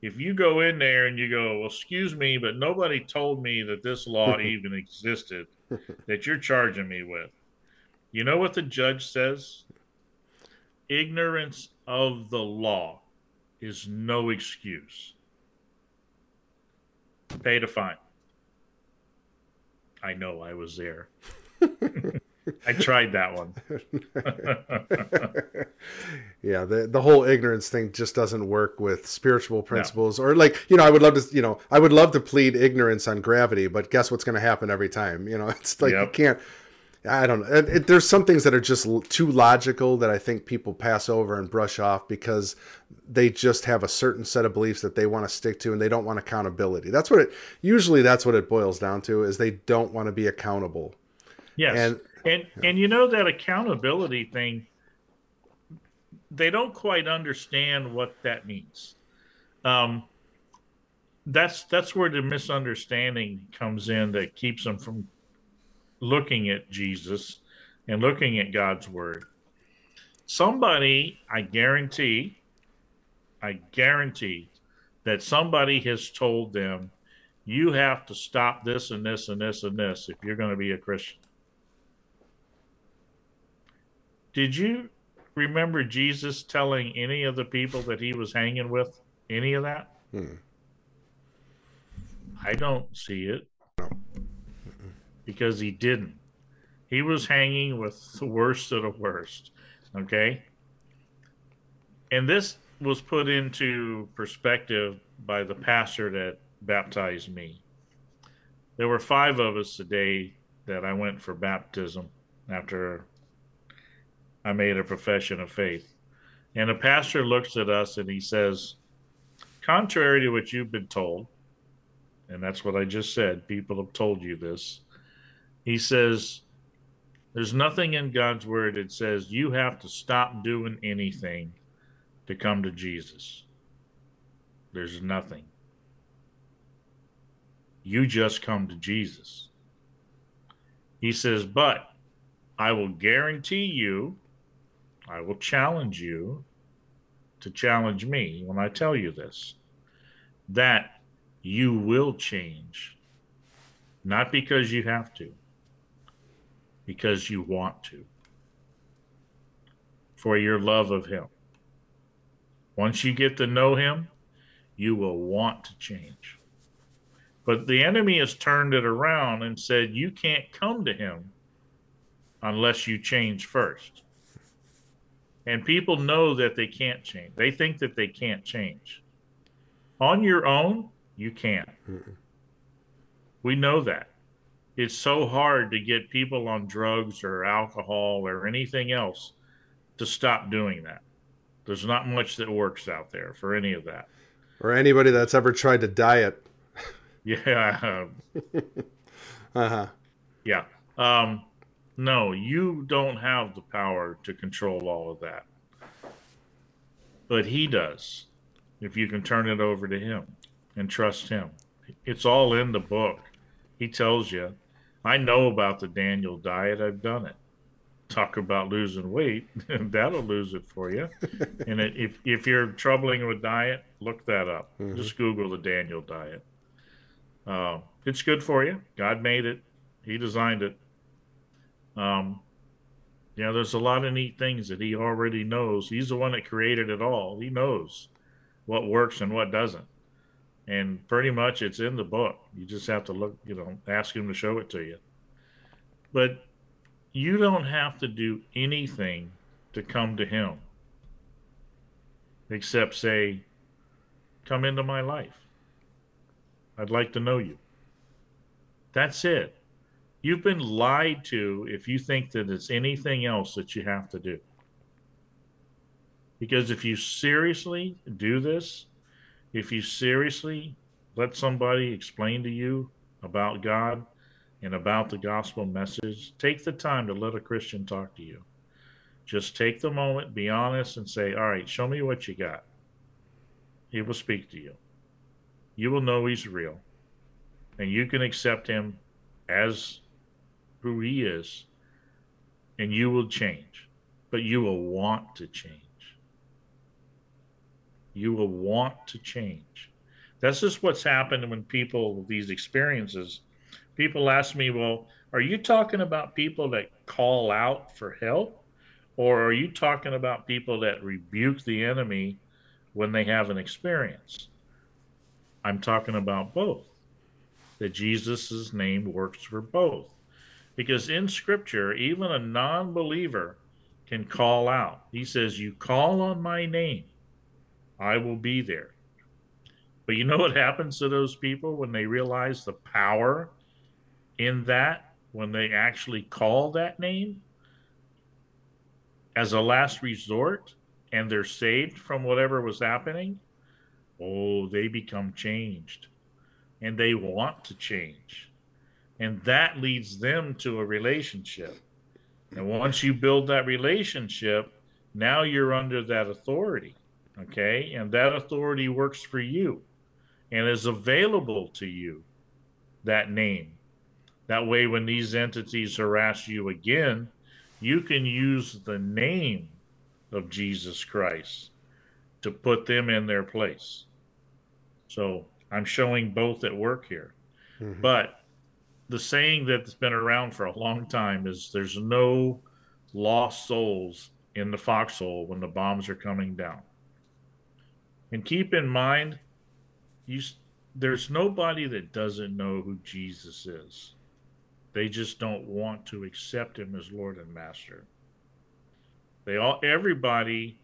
if you go in there and you go, well, excuse me, but nobody told me that this law even existed that you're charging me with, you know what the judge says? Ignorance of the law is no excuse. Pay the fine. I know I was there. I tried that one. yeah, the the whole ignorance thing just doesn't work with spiritual principles, no. or like you know, I would love to, you know, I would love to plead ignorance on gravity, but guess what's going to happen every time? You know, it's like yep. you can't. I don't know. It, it, there's some things that are just too logical that I think people pass over and brush off because they just have a certain set of beliefs that they want to stick to and they don't want accountability. That's what it usually that's what it boils down to is they don't want to be accountable. Yes. And and yeah. and you know that accountability thing they don't quite understand what that means. Um, that's that's where the misunderstanding comes in that keeps them from looking at jesus and looking at god's word. Somebody i guarantee i guarantee that somebody has told them you have to stop this and this and this and this if you're going to be a christian did you remember Jesus telling any of the people that he was hanging with any of that? Hmm. I don't see it. Because he didn't. He was hanging with the worst of the worst. Okay? And this was put into perspective by the pastor that baptized me. There were five of us today that I went for baptism after I made a profession of faith. And the pastor looks at us and he says, contrary to what you've been told, and that's what I just said, people have told you this. He says, There's nothing in God's word that says you have to stop doing anything to come to Jesus. There's nothing. You just come to Jesus. He says, but I will guarantee you, I will challenge you to challenge me when I tell you this, that you will change. Not because you have to, because you want to. For your love of Him. Once you get to know Him, you will want to change. But the enemy has turned it around and said, You can't come to Him unless you change first. And people know that they can't change. They think that they can't change. On your own, you can't. Mm-mm. We know that. It's so hard to get people on drugs or alcohol or anything else to stop doing that. There's not much that works out there for any of that. Or anybody that's ever tried to diet. yeah. uh huh. Yeah. Um, no, you don't have the power to control all of that. But he does, if you can turn it over to him and trust him. It's all in the book. He tells you. I know about the Daniel diet, I've done it. Talk about losing weight, that'll lose it for you. and it, if, if you're troubling with diet, look that up. Mm-hmm. Just Google the Daniel diet. Uh, it's good for you. God made it, He designed it um, there's a lot of neat things that he already knows. He's the one that created it all. He knows what works and what doesn't. And pretty much it's in the book. You just have to look, you know, ask him to show it to you. But you don't have to do anything to come to him except say, Come into my life. I'd like to know you. That's it. You've been lied to if you think that it's anything else that you have to do. Because if you seriously do this, if you seriously let somebody explain to you about God and about the gospel message, take the time to let a Christian talk to you. Just take the moment, be honest, and say, All right, show me what you got. He will speak to you. You will know he's real. And you can accept him as who he is, and you will change, but you will want to change. You will want to change. That's just what's happened when people, these experiences, people ask me, well, are you talking about people that call out for help? Or are you talking about people that rebuke the enemy when they have an experience? I'm talking about both. That Jesus' name works for both. Because in Scripture, even a non believer can call out. He says, You call on my name, I will be there. But you know what happens to those people when they realize the power in that, when they actually call that name as a last resort and they're saved from whatever was happening? Oh, they become changed and they want to change and that leads them to a relationship. And once you build that relationship, now you're under that authority. Okay. And that authority works for you and is available to you, that name. That way, when these entities harass you again, you can use the name of Jesus Christ to put them in their place. So I'm showing both at work here. Mm-hmm. But the saying that's been around for a long time is there's no lost souls in the foxhole when the bombs are coming down. And keep in mind, you, there's nobody that doesn't know who Jesus is. They just don't want to accept him as Lord and Master. They all everybody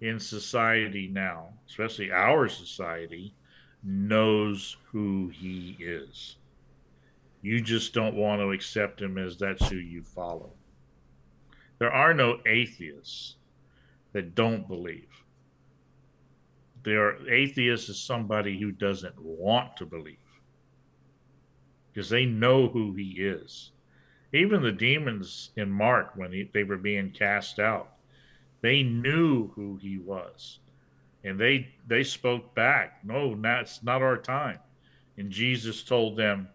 in society now, especially our society, knows who he is. You just don't want to accept him as that's who you follow. There are no atheists that don't believe. There are atheists is somebody who doesn't want to believe because they know who he is Even the demons in Mark, when he, they were being cast out, they knew who he was, and they they spoke back. No, that's not our time. And Jesus told them,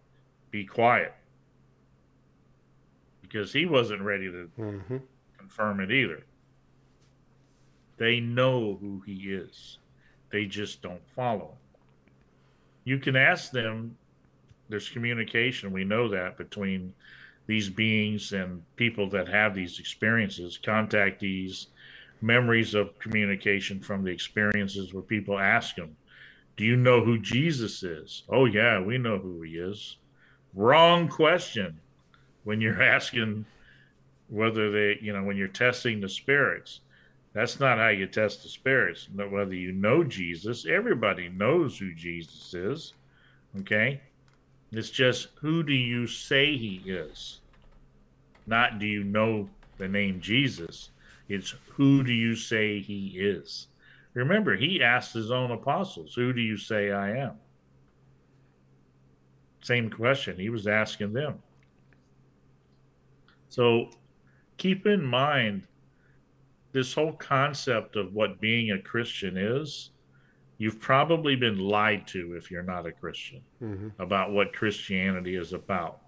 "Be quiet," because he wasn't ready to Mm-hmm. confirm it either. They know who he is. They just don't follow him. You can ask them, there's communication, we know that, between these beings and people that have these experiences, contactees, memories of communication from the experiences where people ask them, Do you know who Jesus is? Oh, yeah, we know who he is. Wrong question when you're asking whether they, you know, when you're testing the spirits. That's not how you test the spirits. Whether you know Jesus, everybody knows who Jesus is. Okay? It's just who do you say he is? Not do you know the name Jesus. It's who do you say he is? Remember, he asked his own apostles, Who do you say I am? Same question he was asking them. So keep in mind this whole concept of what being a Christian is. You've probably been lied to if you're not a Christian Mm-hmm. about what Christianity is about.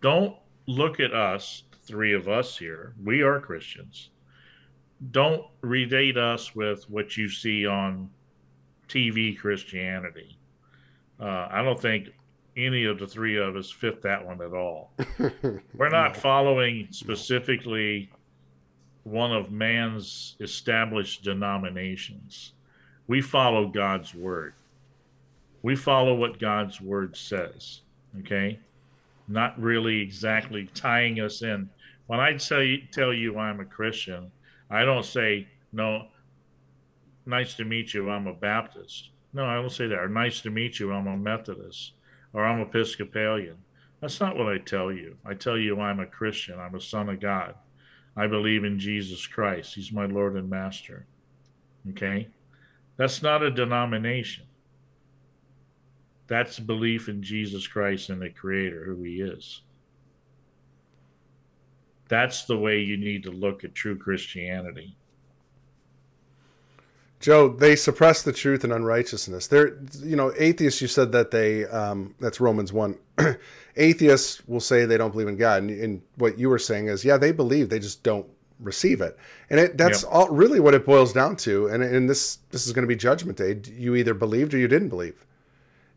Don't look at us, three of us here. We are Christians. Don't redate us with what you see on TV Christianity. Uh, I don't think any of the three of us fit that one at all. We're not following specifically one of man's established denominations. We follow God's word. We follow what God's word says. Okay? Not really exactly tying us in. When I tell you, tell you I'm a Christian, I don't say, no, nice to meet you, I'm a Baptist. No, I don't say that. Or nice to meet you, I'm a Methodist. Or I'm Episcopalian. That's not what I tell you. I tell you I'm a Christian. I'm a son of God. I believe in Jesus Christ. He's my Lord and Master. Okay? That's not a denomination. That's belief in Jesus Christ and the Creator, who He is. That's the way you need to look at true Christianity. Joe, they suppress the truth and unrighteousness. They're, you know, atheists. You said that they, um, that's Romans one. atheists will say they don't believe in God, and, and, what you were saying is, yeah, they believe, they just don't receive it, and it, that's Yep. all really what it boils down to. And, and this, this is going to be Judgment Day. You either believed or you didn't believe,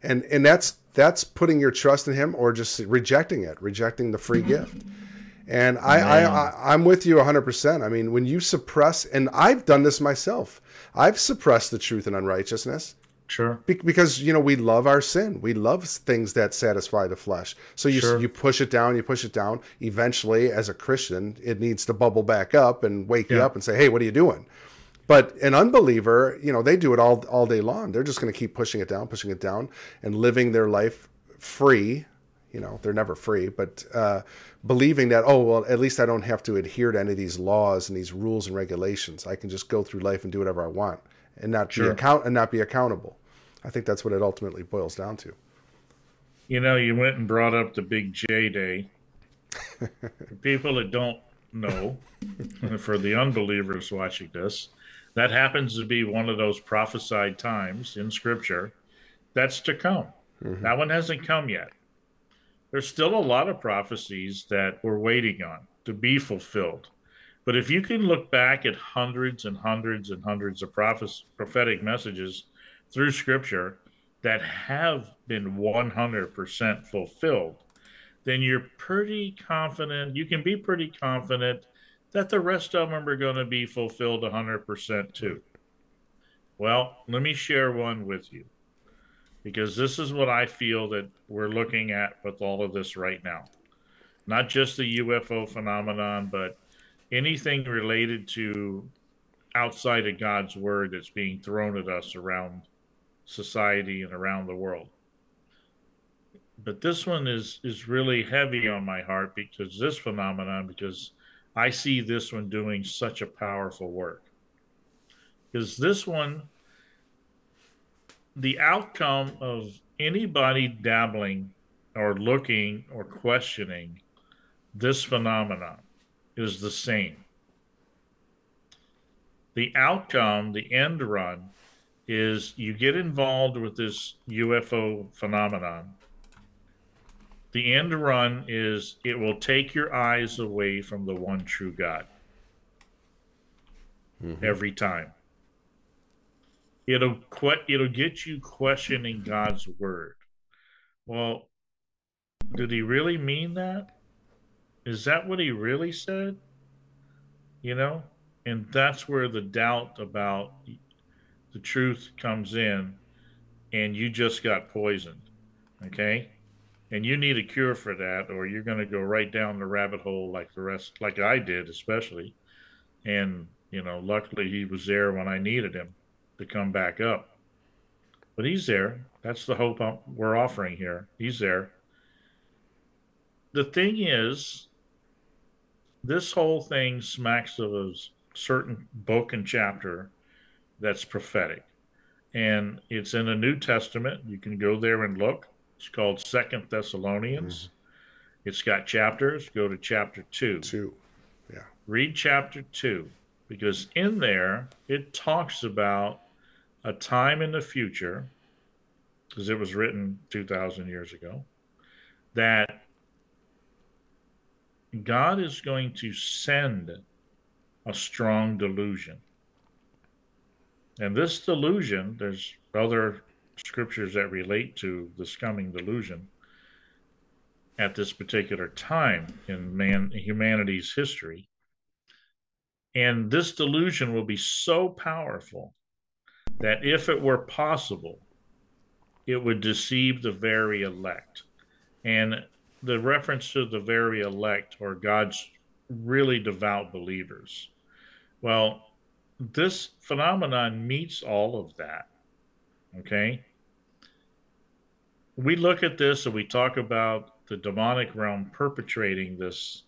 and and that's that's putting your trust in Him or just rejecting it, rejecting the free gift. And I, I, I, I'm with you 100%. I mean, when you suppress, and I've done this myself, I've suppressed the truth and unrighteousness Sure. be- because, you know, we love our sin. We love things that satisfy the flesh. So you, Sure. you push it down, you push it down. Eventually, as a Christian, it needs to bubble back up and wake you up and say, hey, what are you doing? But an unbeliever, you know, they do it all all day long. They're just going to keep pushing it down, pushing it down, and living their life free. You know, they're never free, but uh, believing that, oh well, at least I don't have to adhere to any of these laws and these rules and regulations. I can just go through life and do whatever I want, and not be account and not be accountable. I think that's what it ultimately boils down to. You know, you went and brought up the big J Day. for people that don't know, for the unbelievers watching this, that happens to be one of those prophesied times in Scripture that's to come. That one hasn't come yet. There's still a lot of prophecies that we're waiting on to be fulfilled. But if you can look back at hundreds and hundreds and hundreds of prophetic messages through Scripture that have been 100% fulfilled, then you're pretty confident, you can be pretty confident that the rest of them are going to be fulfilled 100% too. Well, let me share one with you because this is what I feel that we're looking at with all of this right now. Not just the UFO phenomenon, but anything related to outside of God's word that's being thrown at us around society and around the world. But this one is is really heavy on my heart because this phenomenon because I see this one doing such a powerful work. Because this one the outcome of anybody dabbling or looking or questioning this phenomenon is the same. The outcome, the end run, is you get involved with this UFO phenomenon. The end run is it will take your eyes away from the one true God mm-hmm. every time. It'll it'll get you questioning God's word. Well, did he really mean that? Is that what he really said? You know? And that's where the doubt about the truth comes in and you just got poisoned. Okay? And you need a cure for that or you're going to go right down the rabbit hole like the rest like I did especially. And, you know, luckily he was there when I needed him to come back up. But he's there. That's the hope we're offering here. He's there. The thing is, this whole thing smacks of a certain book and chapter that's prophetic. And it's in the New Testament. You can go there and look. It's called Second Thessalonians. Mm-hmm. It's got chapters. Go to chapter two. Two. Yeah. Read chapter two because in there it talks about a time in the future, because it was written 2,000 years ago, that God is going to send a strong delusion. And this delusion, there's other scriptures that relate to this coming delusion at this particular time in man humanity's history. And this delusion will be so powerful that if it were possible, it would deceive the very elect. And the reference to the very elect or God's really devout believers. Well, this phenomenon meets all of that. Okay? We look at this and we talk about the demonic realm perpetrating this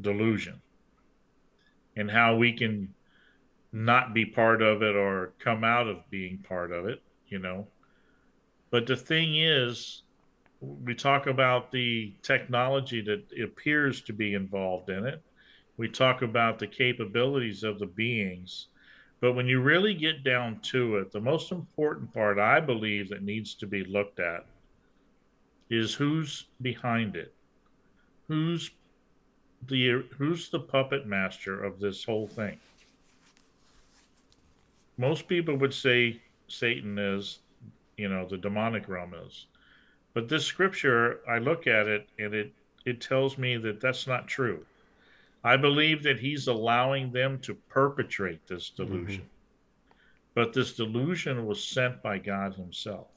delusion and how we can not be part of it or come out of being part of it, you know. But the thing is, we talk about the technology that appears to be involved in it. We talk about the capabilities of the beings. But when you really get down to it, the most important part I believe that needs to be looked at is who's behind it. Who's the who's the puppet master of this whole thing? Most people would say Satan is, you know, the demonic realm is. But this scripture, I look at it and it it tells me that that's not true. I believe that he's allowing them to perpetrate this delusion. Mm-hmm. But this delusion was sent by God himself.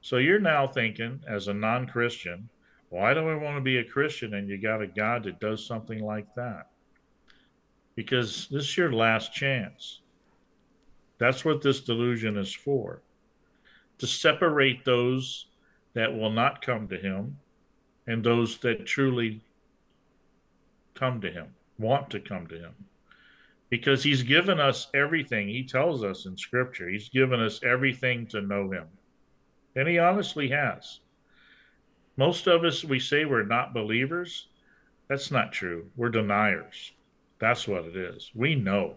So you're now thinking as a non-Christian, why do I want to be a Christian and you got a God that does something like that? Because this is your last chance. That's what this delusion is for to separate those that will not come to him and those that truly come to him, want to come to him. Because he's given us everything. He tells us in scripture, he's given us everything to know him. And he honestly has. Most of us, we say we're not believers. That's not true. We're deniers. That's what it is. We know,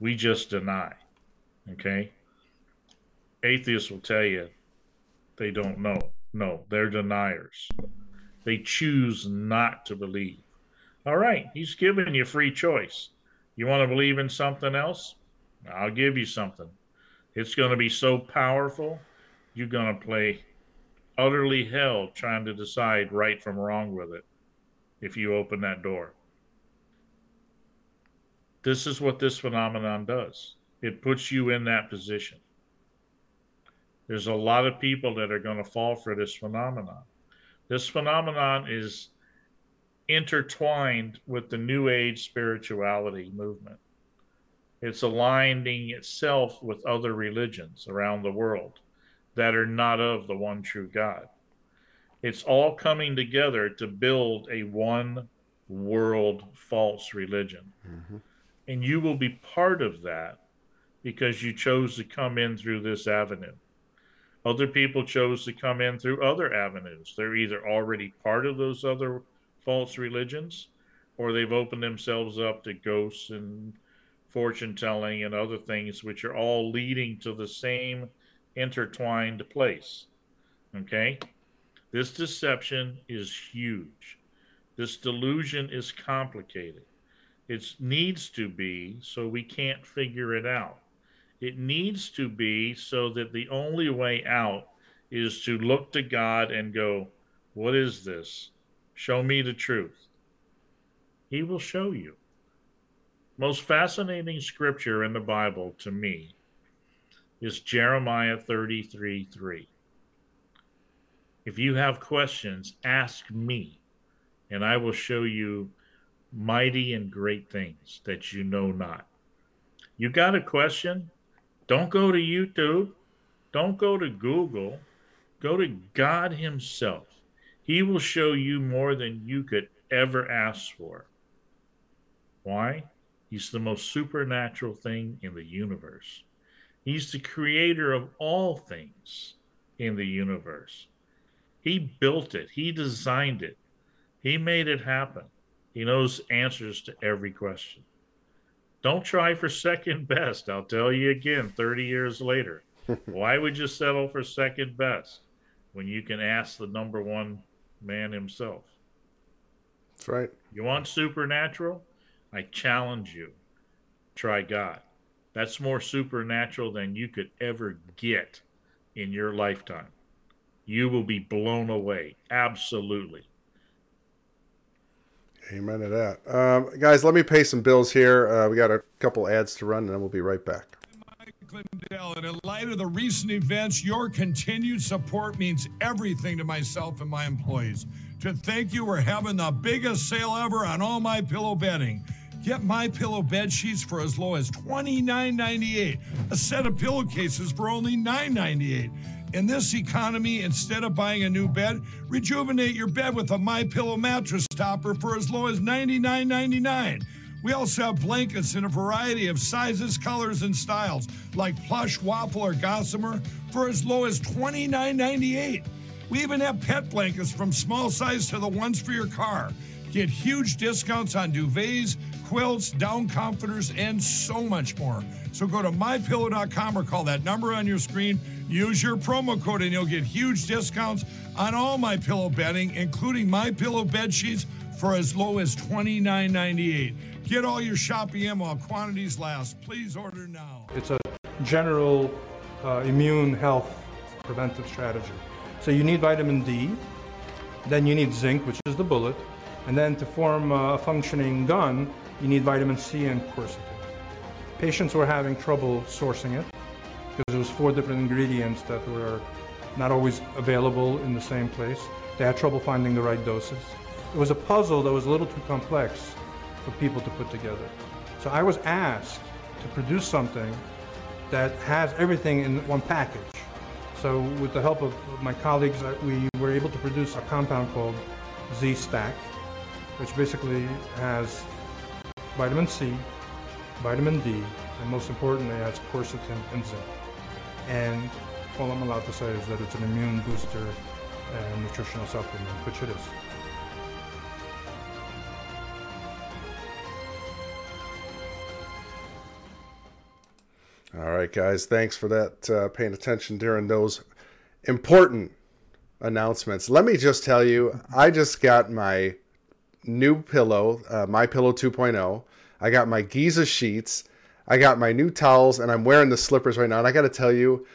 we just deny. Okay? Atheists will tell you they don't know. No, they're deniers. They choose not to believe. All right, he's giving you free choice. You want to believe in something else? I'll give you something. It's going to be so powerful, you're going to play utterly hell trying to decide right from wrong with it if you open that door. This is what this phenomenon does it puts you in that position. There's a lot of people that are going to fall for this phenomenon. This phenomenon is intertwined with the New Age spirituality movement. It's aligning itself with other religions around the world that are not of the one true God. It's all coming together to build a one world false religion. Mm-hmm. And you will be part of that because you chose to come in through this avenue. Other people chose to come in through other avenues. They're either already part of those other false religions, or they've opened themselves up to ghosts and fortune telling and other things, which are all leading to the same intertwined place. Okay? This deception is huge. This delusion is complicated. It needs to be so we can't figure it out. It needs to be so that the only way out is to look to God and go, What is this? Show me the truth. He will show you. Most fascinating scripture in the Bible to me is Jeremiah 33 3. If you have questions, ask me, and I will show you mighty and great things that you know not. You got a question? Don't go to YouTube. Don't go to Google. Go to God Himself. He will show you more than you could ever ask for. Why? He's the most supernatural thing in the universe. He's the creator of all things in the universe. He built it, He designed it, He made it happen. He knows answers to every question. Don't try for second best. I'll tell you again 30 years later. Why would you settle for second best when you can ask the number one man himself? That's right. You want supernatural? I challenge you. Try God. That's more supernatural than you could ever get in your lifetime. You will be blown away. Absolutely. Amen to that. Um, guys, let me pay some bills here. Uh, we got a couple ads to run, and then we'll be right back. Lindell, and in light of the recent events, your continued support means everything to myself and my employees. To thank you, we're having the biggest sale ever on all my pillow bedding. Get my pillow bed sheets for as low as $29.98. A set of pillowcases for only $9.98. In this economy, instead of buying a new bed, rejuvenate your bed with a My Pillow mattress topper for as low as $99.99. We also have blankets in a variety of sizes, colors, and styles, like plush, waffle, or gossamer, for as low as $29.98. We even have pet blankets from small size to the ones for your car. Get huge discounts on duvets, quilts, down comforters, and so much more. So go to mypillow.com or call that number on your screen. Use your promo code and you'll get huge discounts on all my pillow bedding, including my pillow bed sheets for as low as $29.98. Get all your shopping in while quantities last. Please order now. It's a general uh, immune health preventive strategy. So you need vitamin D, then you need zinc, which is the bullet, and then to form a functioning gun, you need vitamin C and quercetin. Patients were having trouble sourcing it because there was four different ingredients that were not always available in the same place. They had trouble finding the right doses. It was a puzzle that was a little too complex for people to put together. So I was asked to produce something that has everything in one package. So with the help of my colleagues, we were able to produce a compound called Z-Stack, which basically has vitamin C, vitamin D, and most importantly, it has quercetin and zinc. And all I'm allowed to say is that it's an immune booster and nutritional supplement, which it is. All right, guys. Thanks for that. Uh, paying attention during those important announcements. Let me just tell you, I just got my new pillow, uh, my pillow 2.0. I got my Giza sheets. I got my new towels, and I'm wearing the slippers right now. And I got to tell you,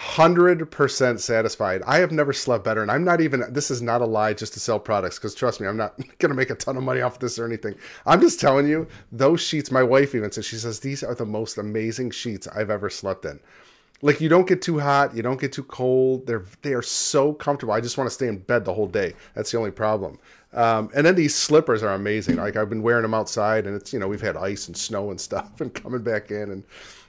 100% satisfied. I have never slept better. And I'm not even, this is not a lie just to sell products because trust me, I'm not going to make a ton of money off this or anything. I'm just telling you, those sheets, my wife even said, she says, these are the most amazing sheets I've ever slept in. Like you don't get too hot, you don't get too cold. They're they are so comfortable. I just want to stay in bed the whole day. That's the only problem. Um, and then these slippers are amazing. Like I've been wearing them outside, and it's you know we've had ice and snow and stuff, and coming back in, and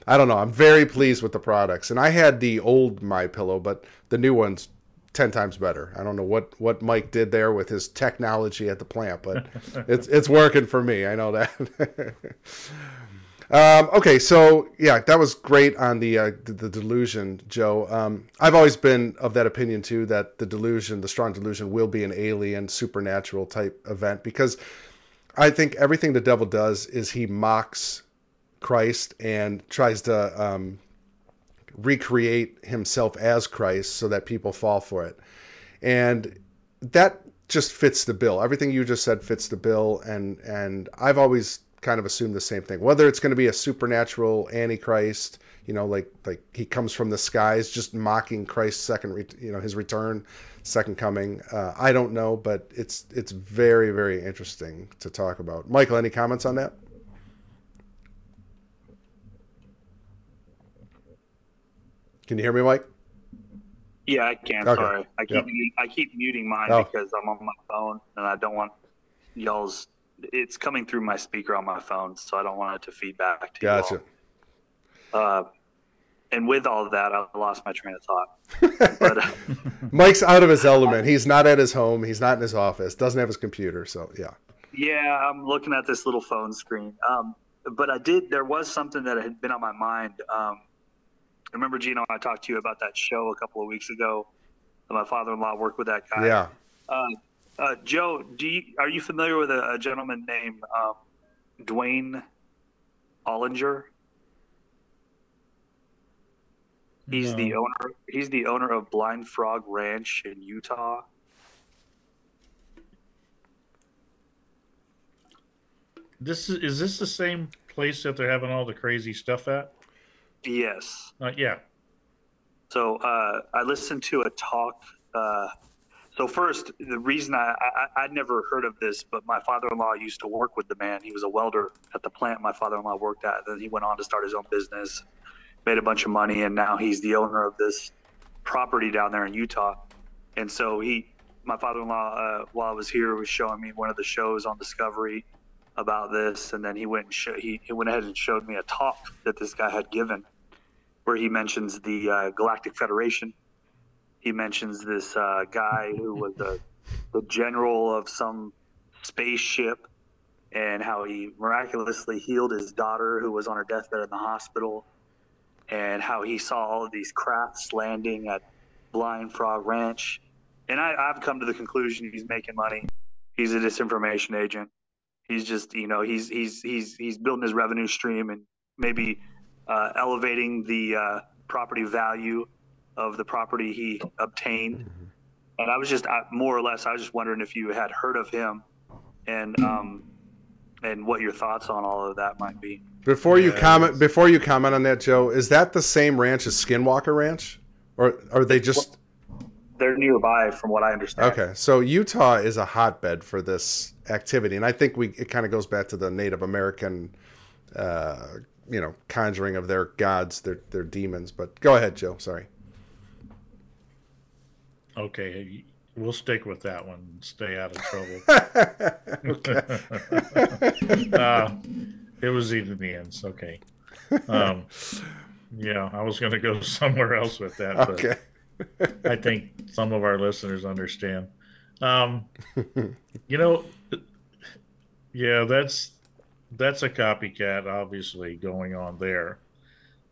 I don't know. I'm very pleased with the products. And I had the old My Pillow, but the new one's ten times better. I don't know what what Mike did there with his technology at the plant, but it's it's working for me. I know that. Um, okay, so yeah, that was great on the uh, the, the delusion, Joe. Um, I've always been of that opinion too that the delusion, the strong delusion, will be an alien, supernatural type event because I think everything the devil does is he mocks Christ and tries to um, recreate himself as Christ so that people fall for it, and that just fits the bill. Everything you just said fits the bill, and and I've always kind of assume the same thing. Whether it's going to be a supernatural antichrist, you know, like like he comes from the skies, just mocking Christ's second, re- you know, his return, second coming. Uh, I don't know, but it's it's very very interesting to talk about. Michael, any comments on that? Can you hear me, Mike? Yeah, I can. Okay. Sorry, I keep Yep. I keep muting mine Oh. because I'm on my phone and I don't want y'all's. It's coming through my speaker on my phone, so I don't want it to feed back to Gotcha. you all. Uh, and with all of that, I lost my train of thought. But uh, Mike's out of his element. He's not at his home. He's not in his office. Doesn't have his computer. So yeah. yeah, I'm looking at this little phone screen. Um, but I did. There was something that had been on my mind. Um, remember, Gino, I talked to you about that show a couple of weeks ago. My father-in-law worked with that guy. Yeah. Uh, uh, Joe, do you, are you familiar with a, a gentleman named um, Duane Ollinger? He's the owner. He's the owner of Blind Frog Ranch in Utah. This is is this the same place that they're having all the crazy stuff at? Yes. Uh, yeah. So uh, I listened to a talk. So first, the reason I, I I'd never heard of this, but my father-in-law used to work with the man. He was a welder at the plant my father-in-law worked at. Then he went on to start his own business, made a bunch of money, and now he's the owner of this property down there in Utah. And so he, my father-in-law, uh, while I was here, was showing me one of the shows on Discovery about this, and then he went and he, he went ahead and showed me a talk that this guy had given, where he mentions the uh, Galactic Federation. He mentions this uh, guy who was the, the general of some spaceship, and how he miraculously healed his daughter who was on her deathbed in the hospital, and how he saw all of these crafts landing at Blind Frog Ranch. And I, I've come to the conclusion he's making money. He's a disinformation agent. He's just, you know, he's he's he's he's building his revenue stream and maybe uh, elevating the uh, property value of the property he obtained. And I was just I, more or less, I was just wondering if you had heard of him, and um, and what your thoughts on all of that might be. Before you Yeah, comment, before you comment on that, Joe, is that the same ranch as Skinwalker Ranch, or are they just They're nearby, from what I understand. okay? So Utah is a hotbed for this activity, and I think we it kind of goes back to the Native American, uh, you know, conjuring of their gods, their their demons. But go ahead, Joe. Sorry. Okay, we'll stick with that one. and Stay out of trouble. uh, it was even the ends. Okay. Um, yeah, I was going to go somewhere else with that, but Okay. I think some of our listeners understand. Um, you know, yeah, that's that's a copycat, obviously going on there.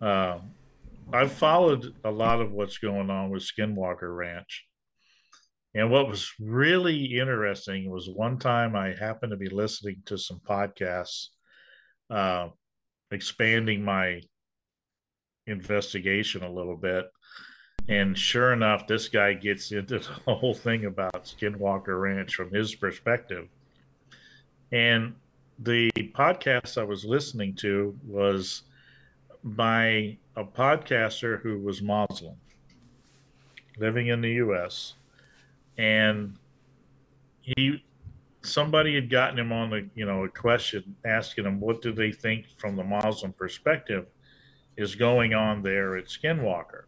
Uh, I've followed a lot of what's going on with Skinwalker Ranch, and what was really interesting was one time I happened to be listening to some podcasts, uh, expanding my investigation a little bit. And sure enough, this guy gets into the whole thing about Skinwalker Ranch from his perspective. And the podcast I was listening to was by a podcaster who was Muslim, living in the U.S. And he, somebody had gotten him on the, you know, a question asking him what do they think from the Muslim perspective is going on there at Skinwalker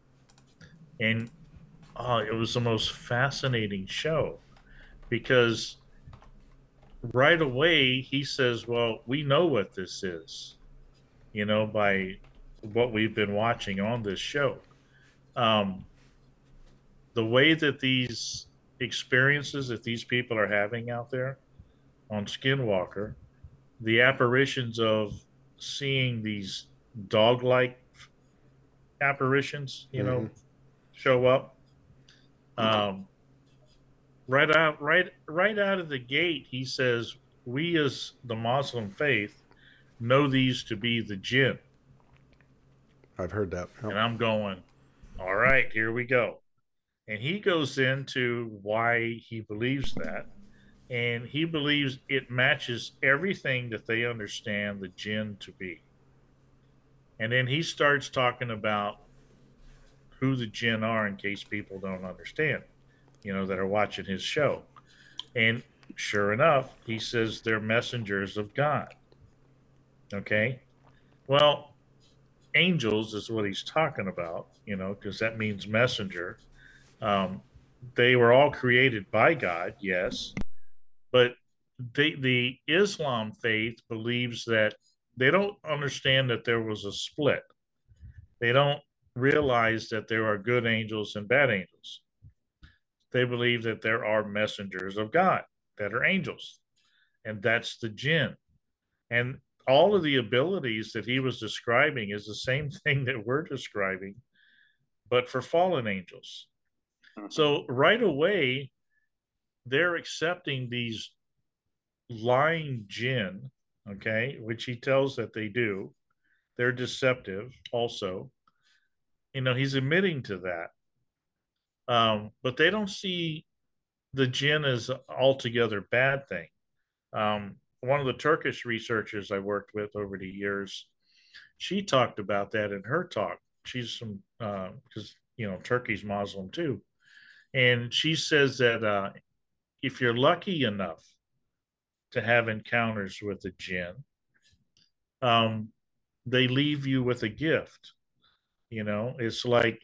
and uh, it was the most fascinating show because right away he says, "Well, we know what this is," you know, by what we've been watching on this show. Um, the way that these experiences that these people are having out there on Skinwalker, the apparitions of seeing these dog-like apparitions, you know, show up. Um, right out, right, right out of the gate, he says, "We as the Muslim faith know these to be the jinn." I've heard that. And I'm going, all right, here we go. And he goes into why he believes that. And he believes it matches everything that they understand the jinn to be. And then he starts talking about who the jinn are in case people don't understand, you know, that are watching his show. And sure enough, he says they're messengers of God. Okay. Well, angels is what he's talking about, you know, because that means messenger. Um, they were all created by God, yes, but they, the Islam faith believes that they don't understand that there was a split. They don't realize that there are good angels and bad angels. They believe that there are messengers of God that are angels, and that's the jinn. And all of the abilities that he was describing is the same thing that we're describing, but for fallen angels. So right away, they're accepting these lying jinn, okay, which he tells that they do. They're deceptive also. You know, he's admitting to that. Um, but they don't see the jinn as altogether bad thing. Um, one of the Turkish researchers I worked with over the years, she talked about that in her talk. She's from because uh, you know Turkey's Muslim too, and she says that uh, if you're lucky enough to have encounters with a jinn, um, they leave you with a gift. You know, it's like,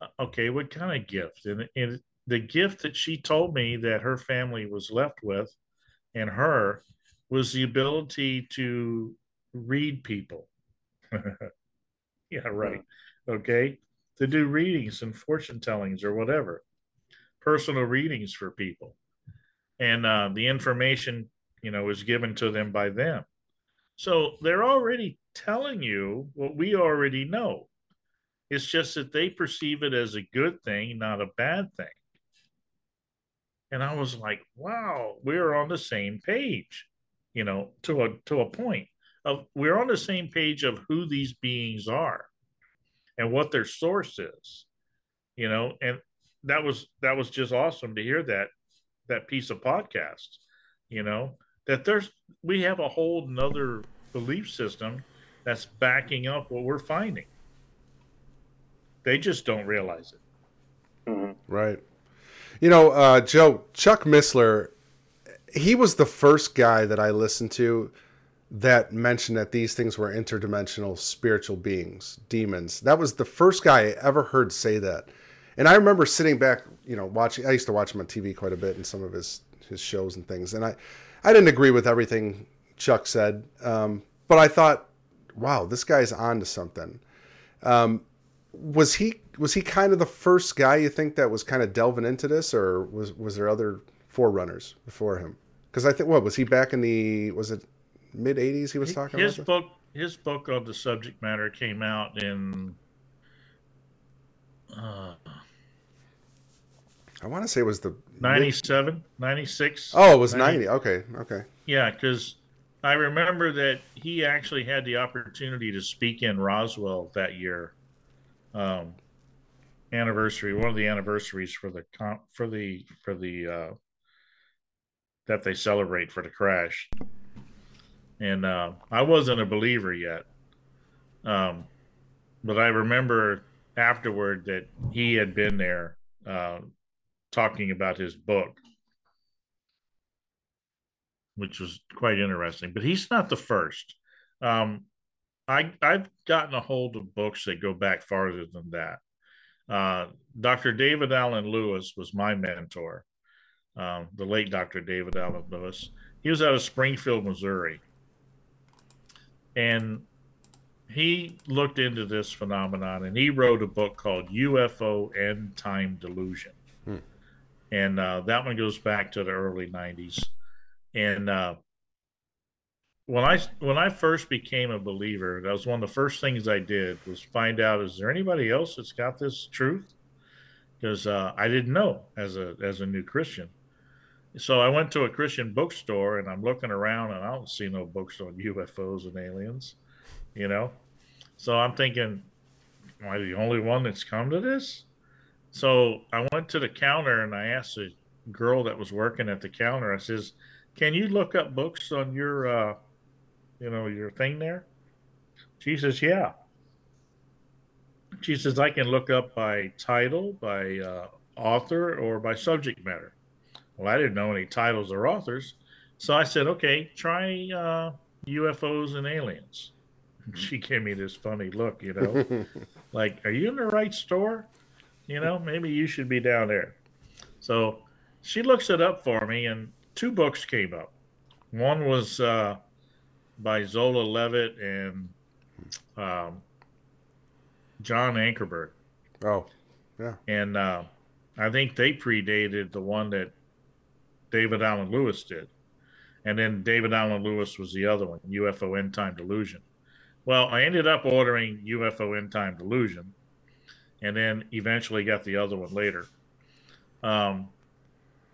uh, okay, what kind of gift? And, and the gift that she told me that her family was left with, and her was the ability to read people. yeah, right. Okay. To do readings and fortune tellings or whatever, personal readings for people. And uh, the information, you know, is given to them by them. So they're already telling you what we already know. It's just that they perceive it as a good thing, not a bad thing. And I was like, wow, we're on the same page you know, to a to a point of we're on the same page of who these beings are and what their source is, you know, and that was that was just awesome to hear that that piece of podcast, you know, that there's we have a whole another belief system that's backing up what we're finding. They just don't realize it. Mm-hmm. Right. You know, uh, Joe, Chuck Missler he was the first guy that I listened to that mentioned that these things were interdimensional spiritual beings, demons. That was the first guy I ever heard say that. And I remember sitting back, you know, watching I used to watch him on TV quite a bit in some of his his shows and things. And I I didn't agree with everything Chuck said. Um, but I thought, wow, this guy's on to something. Um, was he was he kind of the first guy you think that was kind of delving into this or was was there other forerunners before him? Because I think what was he back in the was it mid '80s? He was talking his about book. His book on the subject matter came out in. Uh, I want to say it was the 97, 96. Oh, it was 90. 90. Okay, okay. Yeah, because I remember that he actually had the opportunity to speak in Roswell that year. Um, anniversary, one of the anniversaries for the comp, for the for the uh, that they celebrate for the crash. And uh, I wasn't a believer yet. Um, but I remember afterward that he had been there uh, talking about his book, which was quite interesting. But he's not the first. Um, I, I've gotten a hold of books that go back farther than that. Uh, Dr. David Allen Lewis was my mentor um, the late Dr. David Allen Lewis. He was out of Springfield, Missouri. And he looked into this phenomenon and he wrote a book called UFO End Time Delusion. Hmm. And uh, that one goes back to the early 90s. And uh, when I when I first became a believer, that was one of the first things I did was find out is there anybody else that's got this truth? Because uh, I didn't know as a as a new Christian. So I went to a Christian bookstore and I'm looking around and I don't see no books on UFOs and aliens, you know. So I'm thinking, am I the only one that's come to this? So I went to the counter and I asked the girl that was working at the counter. I says, "Can you look up books on your, uh, you know, your thing there?" She says, "Yeah." She says, "I can look up by title, by uh, author, or by subject matter." Well, I didn't know any titles or authors, so I said, "Okay, try uh, UFOs and aliens." She gave me this funny look, you know, like, "Are you in the right store?" You know, maybe you should be down there. So she looks it up for me, and two books came up. One was uh, by Zola Levitt and um, John Ankerberg. Oh, yeah. And uh, I think they predated the one that David Allen Lewis did. And then David Allen Lewis was the other one, UFO End Time Delusion. Well, I ended up ordering UFO End Time Delusion and then eventually got the other one later. Um,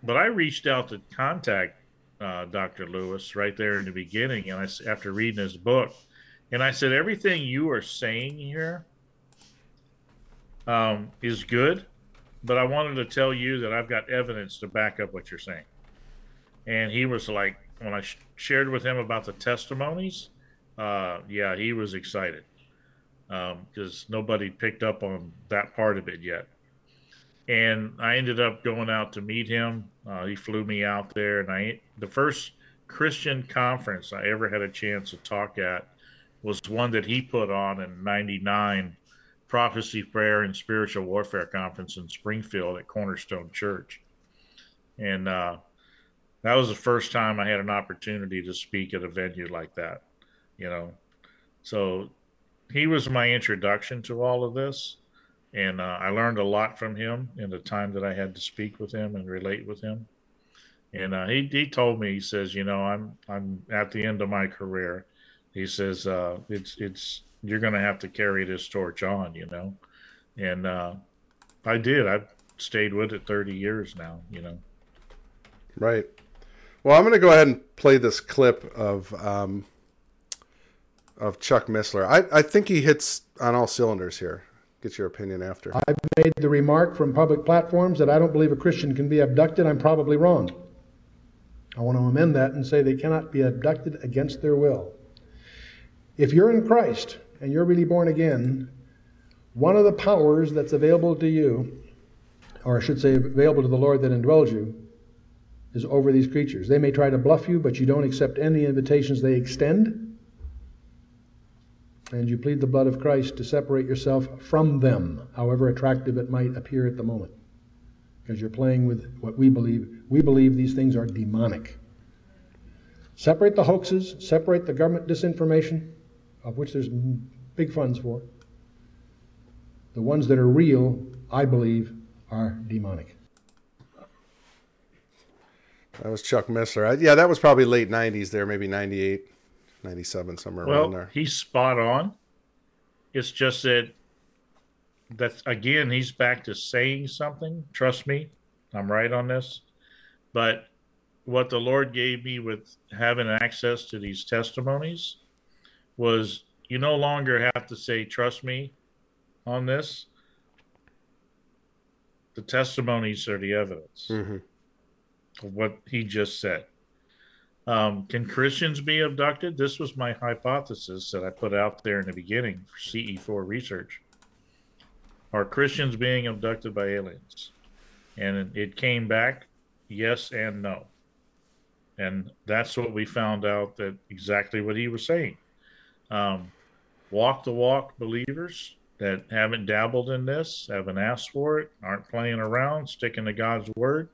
but I reached out to contact uh, Dr. Lewis right there in the beginning, and I after reading his book, and I said everything you are saying here um, is good, but I wanted to tell you that I've got evidence to back up what you're saying. And he was like, when I sh- shared with him about the testimonies, uh, yeah, he was excited because um, nobody picked up on that part of it yet. And I ended up going out to meet him. Uh, he flew me out there, and I the first Christian conference I ever had a chance to talk at was one that he put on in '99, Prophecy, Prayer, and Spiritual Warfare Conference in Springfield at Cornerstone Church, and uh, that was the first time I had an opportunity to speak at a venue like that. You know, so he was my introduction to all of this, and uh, I learned a lot from him in the time that I had to speak with him and relate with him. And uh, he he told me he says, you know, I'm I'm at the end of my career. He says uh, it's it's you're going to have to carry this torch on, you know, and uh, I did. I've stayed with it 30 years now, you know. Right. Well, I'm going to go ahead and play this clip of um, of Chuck Missler. I, I think he hits on all cylinders here. Get your opinion after. I've made the remark from public platforms that I don't believe a Christian can be abducted. I'm probably wrong. I want to amend that and say they cannot be abducted against their will. If you're in Christ and you're really born again, one of the powers that's available to you, or I should say available to the Lord that indwells you, is over these creatures. They may try to bluff you, but you don't accept any invitations they extend and you plead the blood of Christ to separate yourself from them, however attractive it might appear at the moment. Because you're playing with what we believe. We believe these things are demonic. Separate the hoaxes, separate the government disinformation, of which there's big funds for. The ones that are real, I believe, are demonic. That was Chuck Missler. Yeah, that was probably late 90s there, maybe 98. 97 somewhere well, around there. He's spot on. It's just that that again he's back to saying something. Trust me, I'm right on this. But what the Lord gave me with having access to these testimonies was you no longer have to say trust me on this. The testimonies are the evidence mm-hmm. of what he just said. Um, can Christians be abducted? This was my hypothesis that I put out there in the beginning for CE4 research. Are Christians being abducted by aliens? And it came back yes and no. And that's what we found out that exactly what he was saying. Um, walk the walk believers that haven't dabbled in this, haven't asked for it, aren't playing around, sticking to God's word.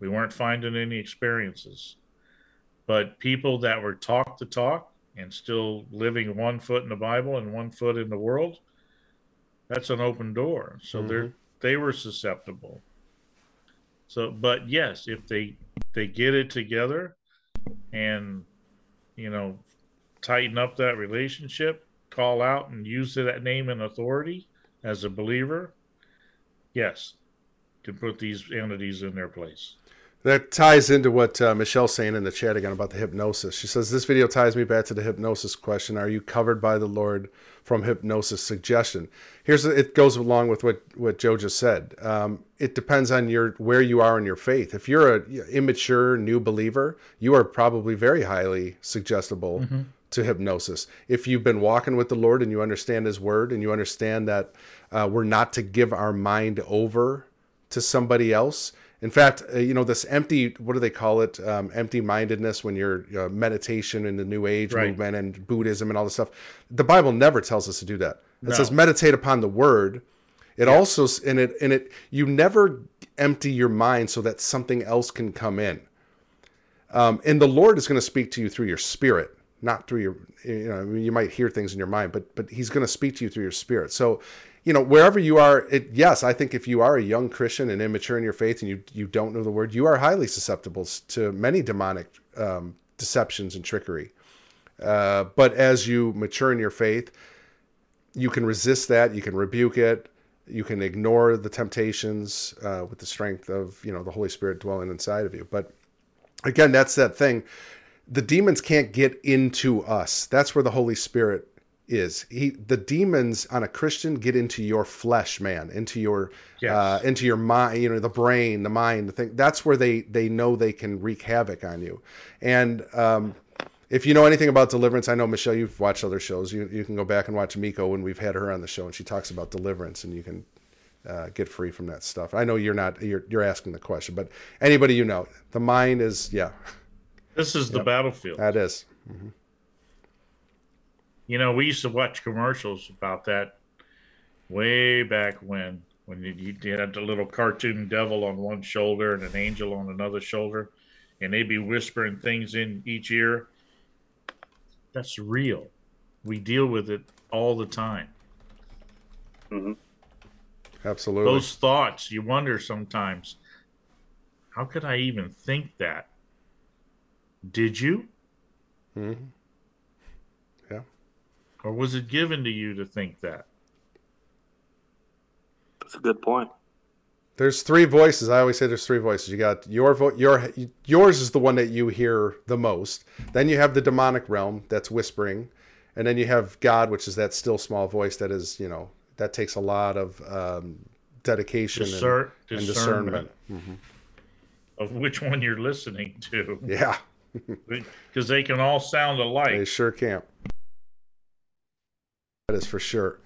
We weren't finding any experiences. But people that were talk the talk and still living one foot in the Bible and one foot in the world, that's an open door. So mm-hmm. they're they were susceptible. So, but yes, if they they get it together and you know, tighten up that relationship, call out and use that name and authority as a believer, yes, to put these entities in their place. That ties into what uh, Michelle's saying in the chat again about the hypnosis. She says, This video ties me back to the hypnosis question. Are you covered by the Lord from hypnosis suggestion? Here's it goes along with what, what Joe just said. Um, it depends on your where you are in your faith. If you're an immature new believer, you are probably very highly suggestible mm-hmm. to hypnosis. If you've been walking with the Lord and you understand His Word and you understand that uh, we're not to give our mind over to somebody else, in fact, uh, you know, this empty, what do they call it? Um, empty mindedness when you're uh, meditation in the New Age right. movement and Buddhism and all this stuff. The Bible never tells us to do that. It no. says meditate upon the word. It yeah. also, in it, in it, you never empty your mind so that something else can come in. Um, and the Lord is going to speak to you through your spirit, not through your, you know, you might hear things in your mind, but, but he's going to speak to you through your spirit. So you know, wherever you are, it, yes, I think if you are a young Christian and immature in your faith and you, you don't know the word, you are highly susceptible to many demonic um, deceptions and trickery. Uh, but as you mature in your faith, you can resist that, you can rebuke it, you can ignore the temptations uh, with the strength of, you know, the Holy Spirit dwelling inside of you. But again, that's that thing. The demons can't get into us. That's where the Holy Spirit is he the demons on a christian get into your flesh man into your yes. uh, into your mind you know the brain the mind the thing that's where they they know they can wreak havoc on you and um, if you know anything about deliverance i know michelle you've watched other shows you, you can go back and watch miko when we've had her on the show and she talks about deliverance and you can uh, get free from that stuff i know you're not you're, you're asking the question but anybody you know the mind is yeah this is the yep. battlefield that is. Mm-hmm. You know, we used to watch commercials about that way back when, when you, you had the little cartoon devil on one shoulder and an angel on another shoulder, and they'd be whispering things in each ear. That's real. We deal with it all the time. Mm-hmm. Absolutely. Those thoughts, you wonder sometimes, how could I even think that? Did you? Mm-hmm. Or was it given to you to think that? That's a good point. There's three voices. I always say there's three voices. You got your voice. Your yours is the one that you hear the most. Then you have the demonic realm that's whispering, and then you have God, which is that still small voice that is you know that takes a lot of um, dedication Discer- and, and, discernment, mm-hmm. of which one you're listening to. Yeah, because they can all sound alike. They sure can. That is for sure.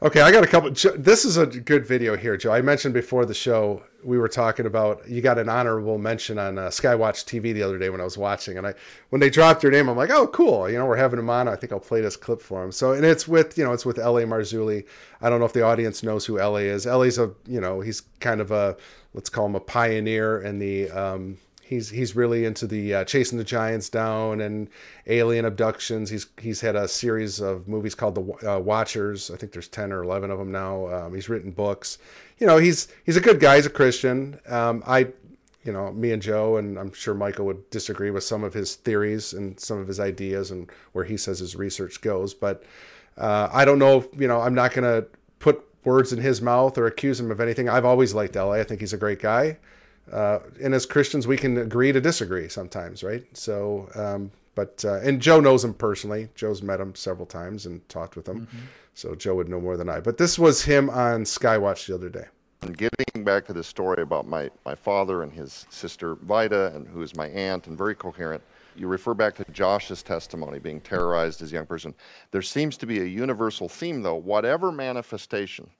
Okay, I got a couple. This is a good video here, Joe. I mentioned before the show we were talking about. You got an honorable mention on uh, Skywatch TV the other day when I was watching, and I when they dropped your name, I'm like, oh, cool. You know, we're having him on. I think I'll play this clip for him. So, and it's with you know, it's with L.A. Marzulli. I don't know if the audience knows who L.A. is. L.A.'s a you know, he's kind of a let's call him a pioneer in the um, he's he's really into the uh, chasing the giants down and alien abductions. He's he's had a series of movies called the uh, Watchers. I think there's ten or eleven of them now. Um, he's written books. You know, he's he's a good guy. He's a Christian. Um, I, you know, me and Joe and I'm sure Michael would disagree with some of his theories and some of his ideas and where he says his research goes. But uh, I don't know. You know, I'm not gonna put words in his mouth or accuse him of anything. I've always liked LA. I think he's a great guy uh, and as Christians, we can agree to disagree sometimes, right? So, um, but uh, and Joe knows him personally. Joe's met him several times and talked with him, mm-hmm. so Joe would know more than I. But this was him on Skywatch the other day. And getting back to the story about my my father and his sister Vida, and who is my aunt, and very coherent. You refer back to Josh's testimony, being terrorized as a young person. There seems to be a universal theme, though. Whatever manifestation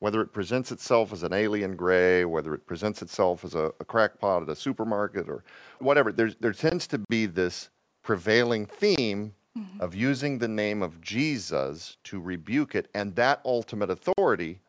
whether it presents itself as an alien gray, whether it presents itself as a, a crackpot at a supermarket or whatever, there, there tends to be this prevailing theme mm-hmm. of using the name of Jesus to rebuke it, and that ultimate authority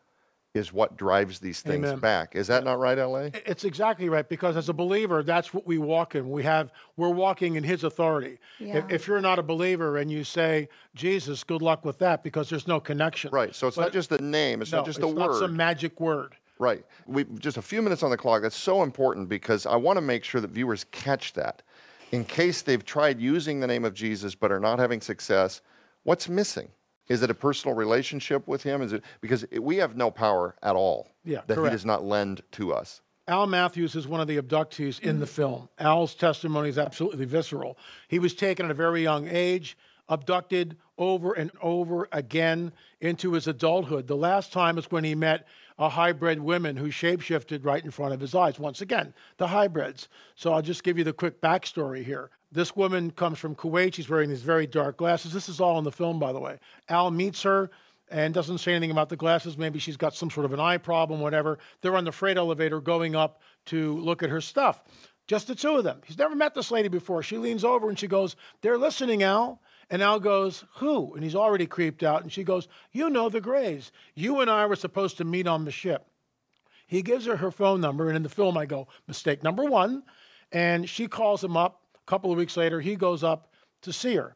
is what drives these things Amen. back. Is that not right, LA? It's exactly right because as a believer, that's what we walk in. We have we're walking in His authority. Yeah. If, if, you're not a believer and you say Jesus, good luck with that because there's no connection. Right. So it's but, not just the name. It's no, not just the word. It's not some magic word. Right. We just a few minutes on the clock. That's so important because I want to make sure that viewers catch that. in case they've tried using the name of Jesus but are not having success, what's missing? Is it a personal relationship with him? Is it because we have no power at all Yeah, that correct. he does not lend to us? Al Matthews is one of the abductees in the film. Al's testimony is absolutely visceral. He was taken at a very young age, abducted over and over again into his adulthood. The last time is when he met a hybrid woman who shapeshifted right in front of his eyes. Once again, the hybrids. So I'll just give you the quick backstory here. This woman comes from Kuwait. She's wearing these very dark glasses. This is all in the film, by the way. Al meets her and doesn't say anything about the glasses. Maybe she's got some sort of an eye problem, whatever. They're on the freight elevator going up to look at her stuff. Just the two of them. He's never met this lady before. She leans over and she goes, They're listening, Al. And Al goes, Who? And he's already creeped out. And she goes, You know the Grays. You and I were supposed to meet on the ship. He gives her her phone number. And in the film, I go, Mistake number one. And she calls him up. Couple of weeks later, he goes up to see her.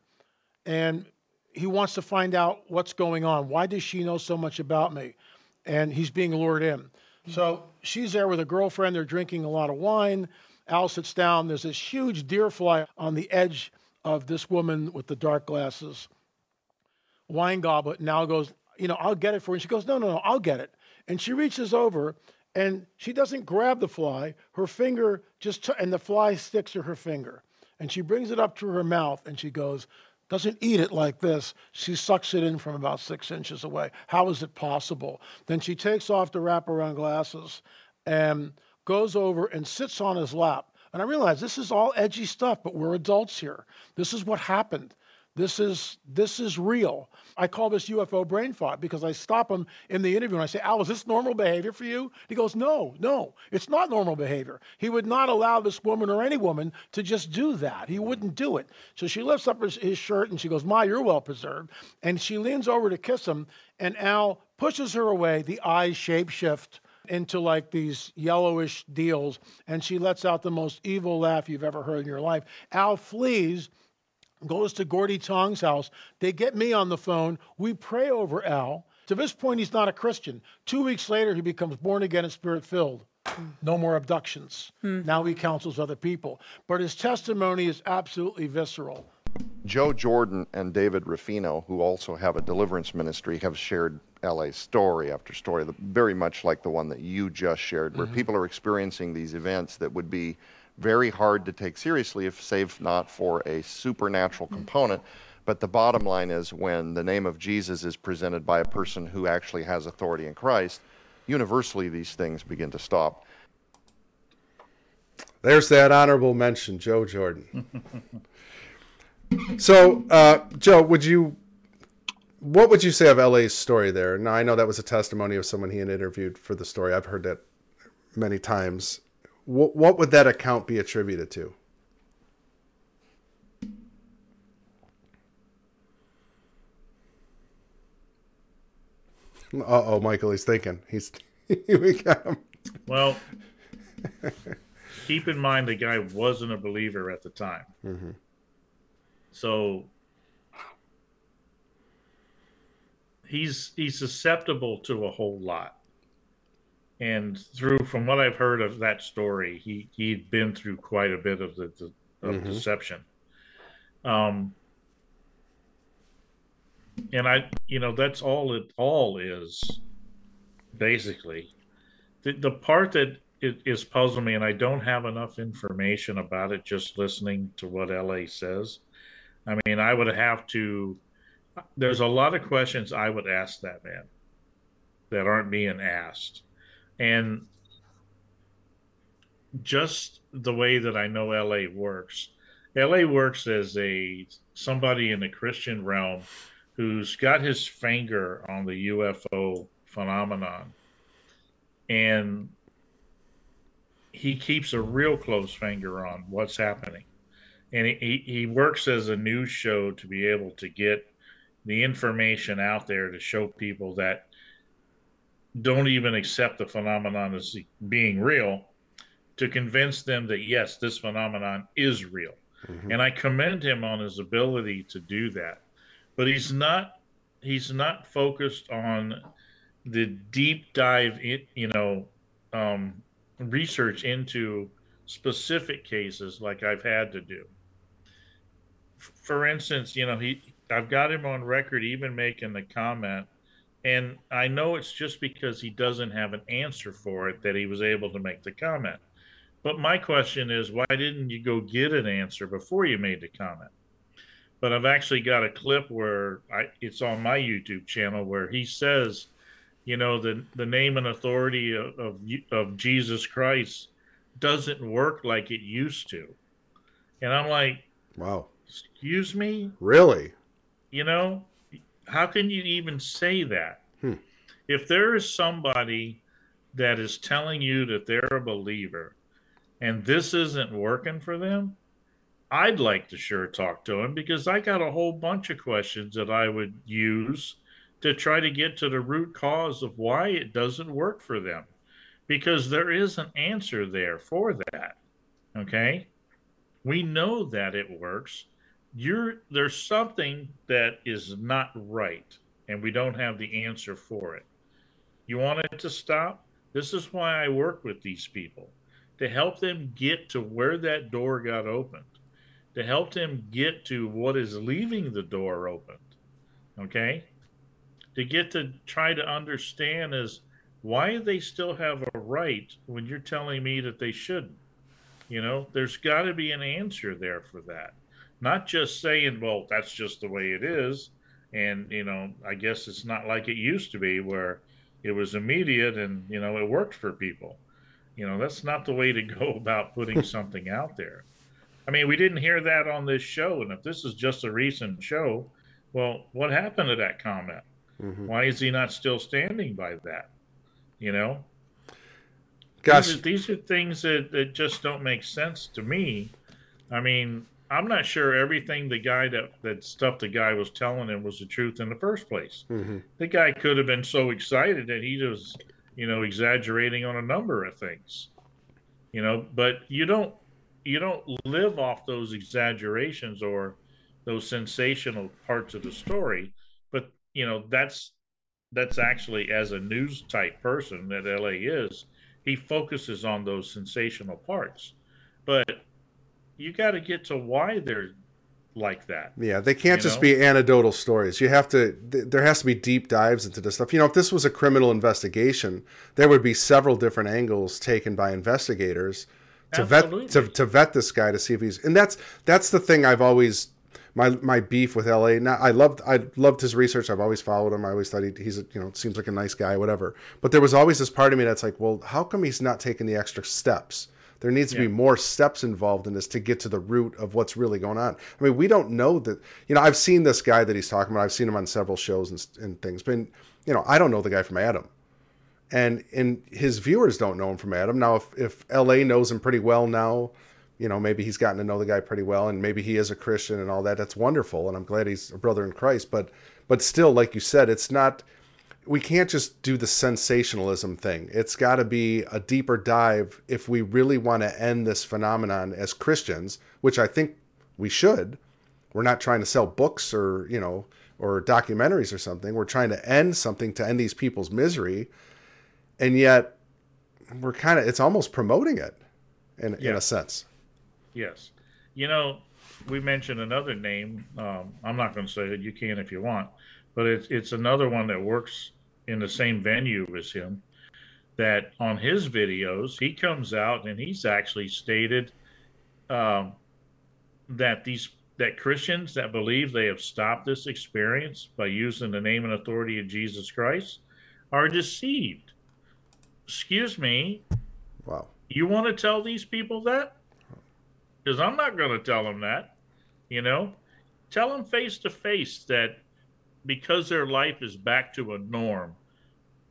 And he wants to find out what's going on. Why does she know so much about me? And he's being lured in. So she's there with a girlfriend. They're drinking a lot of wine. Al sits down. There's this huge deer fly on the edge of this woman with the dark glasses. Wine goblet. Al goes, You know, I'll get it for you. And she goes, No, no, no, I'll get it. And she reaches over and she doesn't grab the fly. Her finger just, t- and the fly sticks to her finger. And she brings it up to her mouth and she goes, doesn't eat it like this. She sucks it in from about six inches away. How is it possible? Then she takes off the wraparound glasses and goes over and sits on his lap. And I realize this is all edgy stuff, but we're adults here. This is what happened. This is this is real. I call this UFO brain fog because I stop him in the interview and I say, Al, is this normal behavior for you? He goes, No, no, it's not normal behavior. He would not allow this woman or any woman to just do that. He wouldn't do it. So she lifts up his, his shirt and she goes, My, you're well preserved. And she leans over to kiss him, and Al pushes her away. The eyes shapeshift into like these yellowish deals, and she lets out the most evil laugh you've ever heard in your life. Al flees goes to Gordy Tong's house. They get me on the phone. We pray over Al. To this point, he's not a Christian. Two weeks later, he becomes born again and spirit filled. No more abductions. Now he counsels other people. But his testimony is absolutely visceral. Joe Jordan and David Rufino, who also have a deliverance ministry, have shared LA story after story, very much like the one that you just shared, where Mm-hmm. Mhm. people are experiencing these events that would be very hard to take seriously if save not for a supernatural component. But the bottom line is when the name of Jesus is presented by a person who actually has authority in Christ, universally these things begin to stop. There's that honorable mention, Joe Jordan. so, uh, Joe, would you, what would you say of LA's story there? Now, I know that was a testimony of someone he had interviewed for the story. I've heard that many times. What, what would that account be attributed to? Uh oh, Michael, he's thinking. He's we got him. Well, keep in mind the guy wasn't a believer at the time. Mm-hmm. So he's he's susceptible to a whole lot. And through from what I've heard of that story, he he'd been through quite a bit of the, the of Mhm. deception. Um and I you know that's all it all is basically. The the part that it is puzzling me and I don't have enough information about it just listening to what LA says. I mean, I would have to. There's a lot of questions I would ask that man that aren't being asked, and just the way that I know LA works. LA works as a somebody in the Christian realm who's got his finger on the UFO phenomenon, and he keeps a real close finger on what's happening and he, he works as a news show to be able to get the information out there to show people that don't even accept the phenomenon as being real to convince them that yes this phenomenon is real. And i commend him on his ability to do that. But he's not he's not focused on the deep dive in, you know um, research into specific cases like i've had to do. For instance, you know, he I've got him on record even making the comment, and I know it's just because he doesn't have an answer for it that he was able to make the comment. But my question is, why didn't you go get an answer before you made the comment? But I've actually got a clip where I, it's on my YouTube channel where he says, you know, the the name and authority of, of of Jesus Christ doesn't work like it used to, and I'm like, wow, excuse me, really? You know, how can you even say that? Hmm. If there is somebody that is telling you that they're a believer and this isn't working for them, I'd like to sure talk to them because I got a whole bunch of questions that I would use to try to get to the root cause of why it doesn't work for them because there is an answer there for that. Okay? We know that it works you're there's something that is not right and we don't have the answer for it. You want it to stop? This is why i work with these people. To help them get to where that door got opened. To help them get to what is leaving the door opened okay? To get to try to understand is why they still have a right when you're telling me that they shouldn't? You know there's got to be an answer there for that not just saying, well, that's just the way it is. And, you know, I guess it's not like it used to be where it was immediate and, you know, it worked for people. You know, that's not the way to go about putting something out there. I mean, we didn't hear that on this show. And if this is just a recent show, well, what happened to that comment? Mm-hmm. Why is he not still standing by that? You know? Gosh. These are, these are things that, that just don't make sense to me. I mean, I'm not sure everything the guy that that stuff the guy was telling him was the truth in the first place. Mm-hmm. The guy could have been so excited that he was, you know, exaggerating on a number of things. You know, but you don't you don't live off those exaggerations or those sensational parts of the story. But you know, that's that's actually as a news type person that LA is, he focuses on those sensational parts. But you got to get to why they're like that. Yeah, they can't just know? be anecdotal stories. You have to. There has to be deep dives into this stuff. You know, if this was a criminal investigation, there would be several different angles taken by investigators to Absolutely. vet to, to vet this guy to see if he's. And that's that's the thing I've always my my beef with LA. Now I loved I loved his research. I've always followed him. I always thought he, he's a, you know seems like a nice guy, whatever. But there was always this part of me that's like, well, how come he's not taking the extra steps? There needs to Yeah. be more steps involved in this to get to the root of what's really going on. I mean, we don't know that. You know, I've seen this guy that he's talking about. I've seen him on several shows and, and things. But you know, I don't know the guy from Adam, and and his viewers don't know him from Adam. Now, if if L.A. knows him pretty well now, you know, maybe he's gotten to know the guy pretty well, and maybe he is a Christian and all that. That's wonderful, and I'm glad he's a brother in Christ. But but still, like you said, it's not we can't just do the sensationalism thing. It's got to be a deeper dive if we really want to end this phenomenon as Christians, which I think we should. We're not trying to sell books or, you know, or documentaries or something. We're trying to end something to end these people's misery. And yet we're kind of it's almost promoting it in in a sense. Yes. You know, we mentioned another name. Um, I'm not going to say it. You can if you want, but it's it's another one that works in the same venue as him. That on his videos, he comes out and he's actually stated um, that these that Christians that believe they have stopped this experience by using the name and authority of Jesus Christ are deceived. Excuse me. Wow. You want to tell these people that? Because I'm not going to tell them that. You know, tell them face to face that because their life is back to a norm,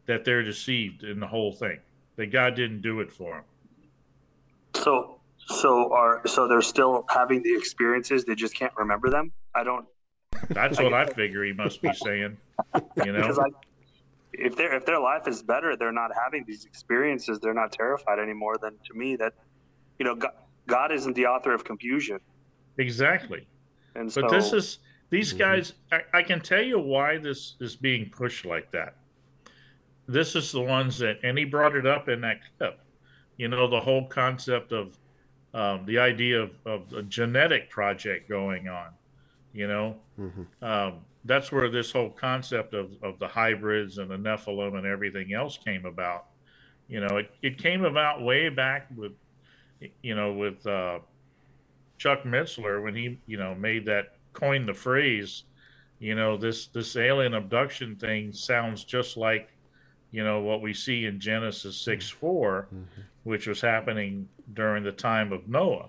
that they're deceived in the whole thing. That God didn't do it for them. So, so are so they're still having the experiences. They just can't remember them. I don't That's what I figure he must be saying. You know, because I, if their if their life is better, they're not having these experiences. They're not terrified anymore. Then to me, that you know, God, God isn't the author of confusion. exactly. And so, But this is these guys. I, I can tell you why this is being pushed like that. This is the ones that, and he brought it up in that clip. You know, the whole concept of um, the idea of, of a genetic project going on. You know, Mm-hmm. um, that's where this whole concept of, of the hybrids and the Nephilim and everything else came about. You know, it, it came about way back with, you know, with uh, Chuck Missler when he, you know, made that coined the phrase, you know, this this alien abduction thing sounds just like, you know, what we see in Genesis six mm-hmm. four, mm-hmm. which was happening during the time of Noah.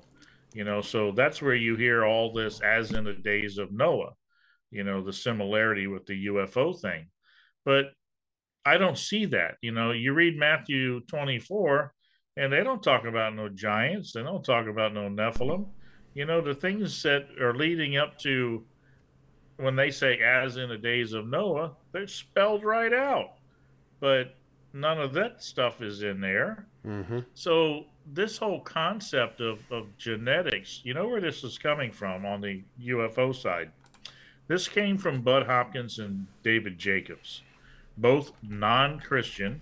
You know, so that's where you hear all this as in the days of Noah, you know, the similarity with the UFO thing. But I don't see that. You know, you read Matthew 24 and they don't talk about no giants, they don't talk about no Nephilim. You know, the things that are leading up to when they say as in the days of Noah, they're spelled right out. But none of that stuff is in there. Mm-hmm. So this whole concept of, of genetics, you know where this is coming from on the UFO side? This came from Bud Hopkins and David Jacobs, both non-Christian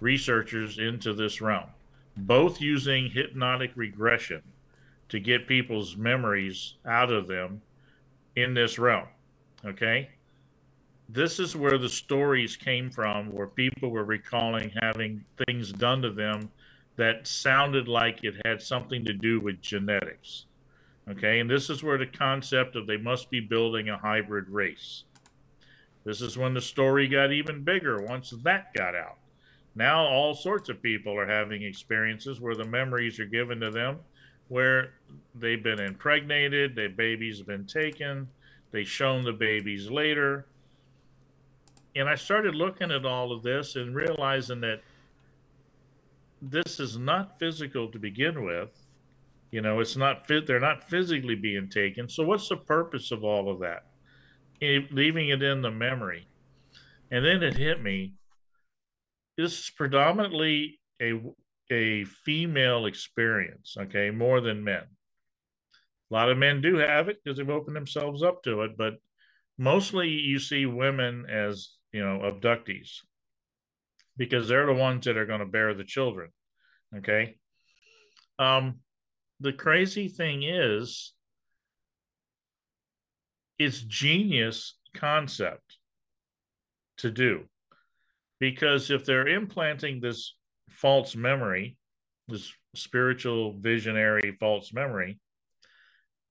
researchers into this realm, both using hypnotic regression to get people's memories out of them in this realm. Okay? This is where the stories came from, where people were recalling having things done to them that sounded like it had something to do with genetics. Okay, and this is where the concept of they must be building a hybrid race. This is when the story got even bigger once that got out. Now, all sorts of people are having experiences where the memories are given to them, where they've been impregnated, their babies have been taken, they've shown the babies later. And I started looking at all of this and realizing that this is not physical to begin with. You know, it's not fit. They're not physically being taken. So what's the purpose of all of that? Leaving it in the memory. And then it hit me. This is predominantly a a female experience, okay, more than men. A lot of men do have it because they've opened themselves up to it, but mostly you see women as, you know, abductees because they're the ones that are going to bear the children. Okay. Um, the crazy thing is, it's genius concept to do because if they're implanting this false memory, this spiritual visionary false memory,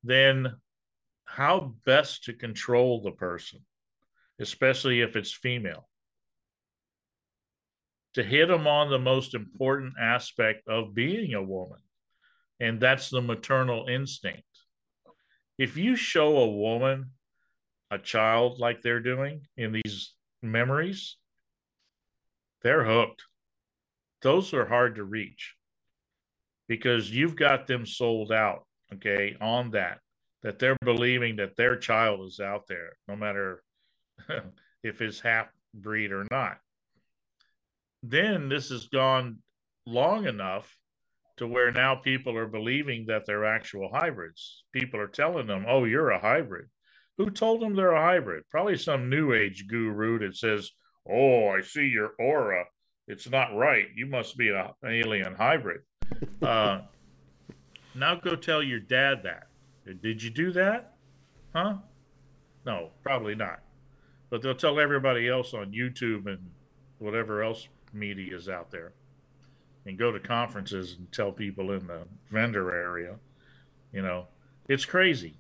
then how best to control the person, especially if it's female? To hit them on the most important aspect of being a woman, and that's the maternal instinct. If you show a woman a child like they're doing in these memories, they're hooked those are hard to reach because you've got them sold out, okay, on that, that they're believing that their child is out there, no matter if it's half breed or not. Then this has gone long enough to where now people are believing that they're actual hybrids. People are telling them, oh, you're a hybrid. Who told them they're a hybrid? Probably some new age guru that says, oh, I see your aura it's not right. You must be an alien hybrid. Uh, now go tell your dad that. Did you do that? Huh? No, probably not. But they'll tell everybody else on YouTube and whatever else media is out there. And go to conferences and tell people in the vendor area. You know, it's crazy.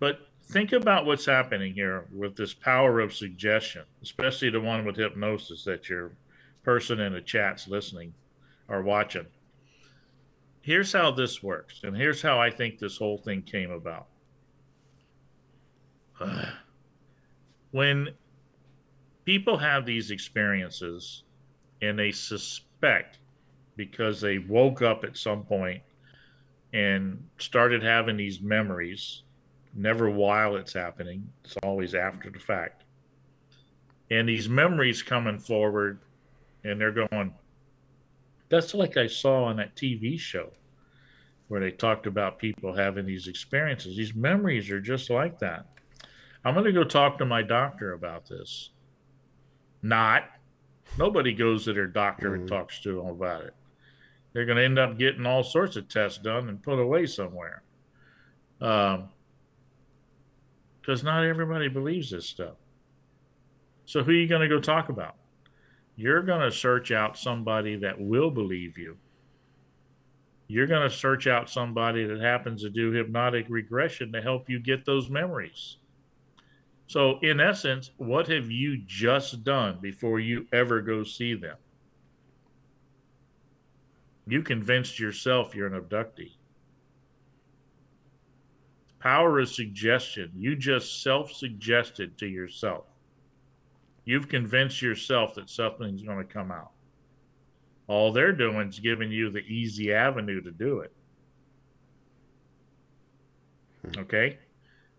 But think about what's happening here with this power of suggestion, especially the one with hypnosis that you're person in the chat's listening or watching. Here's how this works, and here's how I think this whole thing came about. when people have these experiences and they suspect because they woke up at some point and started having these memories, never while it's happening, it's always after the fact. And these memories coming forward and they're going, that's like I saw on that TV show where they talked about people having these experiences. These memories are just like that. I'm going to go talk to my doctor about this. Not. Nobody goes to their doctor mm-hmm. and talks to them about it. They're going to end up getting all sorts of tests done and put away somewhere. Um, because not everybody believes this stuff. So who are you going to go talk about? You're going to search out somebody that will believe you. You're going to search out somebody that happens to do hypnotic regression to help you get those memories. So, in essence, what have you just done before you ever go see them? You convinced yourself you're an abductee. Power of suggestion. You just self suggested to yourself. You've convinced yourself that something's going to come out. All they're doing is giving you the easy avenue to do it. Hmm. Okay?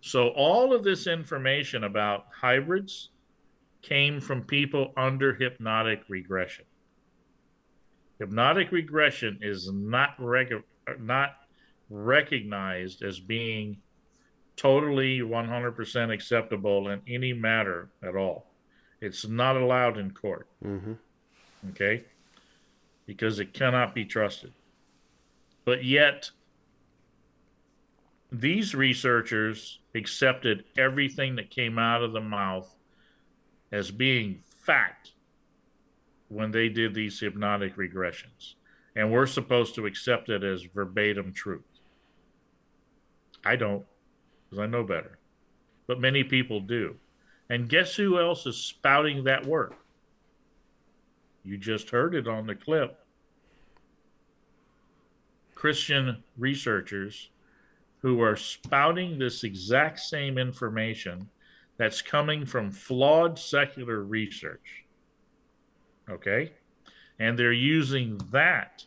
So, all of this information about hybrids came from people under hypnotic regression. Hypnotic regression is not, rec- not recognized as being totally 100% acceptable in any matter at all. It's not allowed in court. Mm-hmm. Okay? Because it cannot be trusted. But yet, these researchers accepted everything that came out of the mouth as being fact when they did these hypnotic regressions. And we're supposed to accept it as verbatim truth. I don't, because I know better. But many people do. And guess who else is spouting that word? You just heard it on the clip. Christian researchers who are spouting this exact same information that's coming from flawed secular research. Okay? And they're using that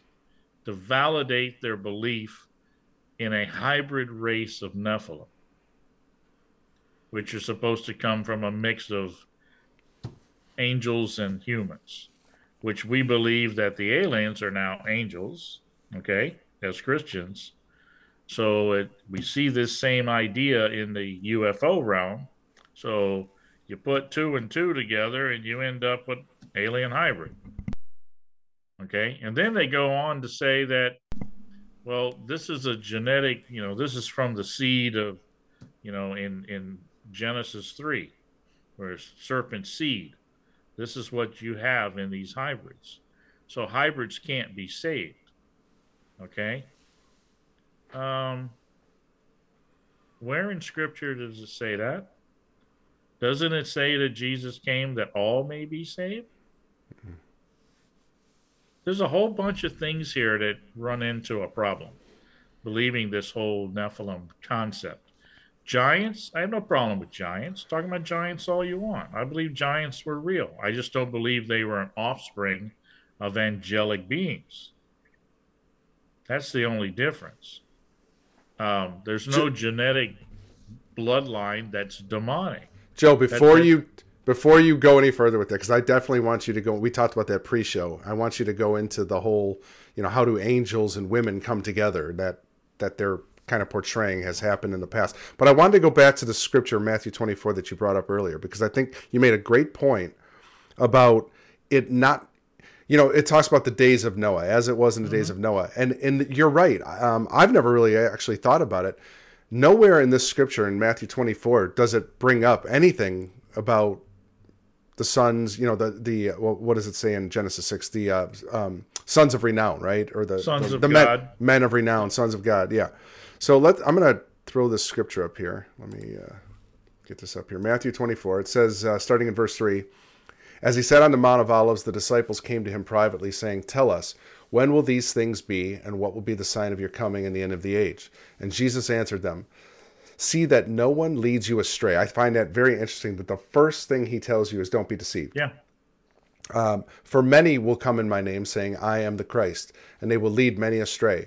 to validate their belief in a hybrid race of Nephilim, which are supposed to come from a mix of angels and humans, which we believe that the aliens are now angels, okay, as Christians. So it, we see this same idea in the UFO realm. So you put two and two together and you end up with alien hybrid. Okay. And then they go on to say that, well, this is a genetic, you know, this is from the seed of, you know, in, in Genesis 3, where serpent seed. This is what you have in these hybrids. So hybrids can't be saved. Okay. Um, where in Scripture does it say that? Doesn't it say that Jesus came that all may be saved? There's a whole bunch of things here that run into a problem, believing this whole Nephilim concept. Giants, I have no problem with giants. Talking about giants all you want. I believe giants were real. I just don't believe they were an offspring of angelic beings. That's the only difference. Um, there's no genetic bloodline that's demonic. Joe, before you before you go any further with that, because I definitely want you to go. We talked about that pre-show. I want you to go into the whole, you know, how do angels and women come together? That that they're kind of portraying has happened in the past. But I wanted to go back to the scripture, Matthew 24, that you brought up earlier, because I think you made a great point about it not you know, it talks about the days of Noah as it was in the mm-hmm. days of Noah, and and you're right. Um, I've never really actually thought about it. Nowhere in this scripture in Matthew 24 does it bring up anything about the sons. You know, the the what does it say in Genesis 6? The uh, um, sons of renown, right? Or the sons the, of the God, men, men, of renown, sons of God. Yeah. So let I'm gonna throw this scripture up here. Let me uh, get this up here. Matthew 24. It says, uh, starting in verse three. As he sat on the Mount of Olives, the disciples came to him privately, saying, Tell us, when will these things be, and what will be the sign of your coming and the end of the age? And Jesus answered them, See that no one leads you astray. I find that very interesting that the first thing he tells you is don't be deceived. Yeah. Um, for many will come in my name, saying, I am the Christ, and they will lead many astray.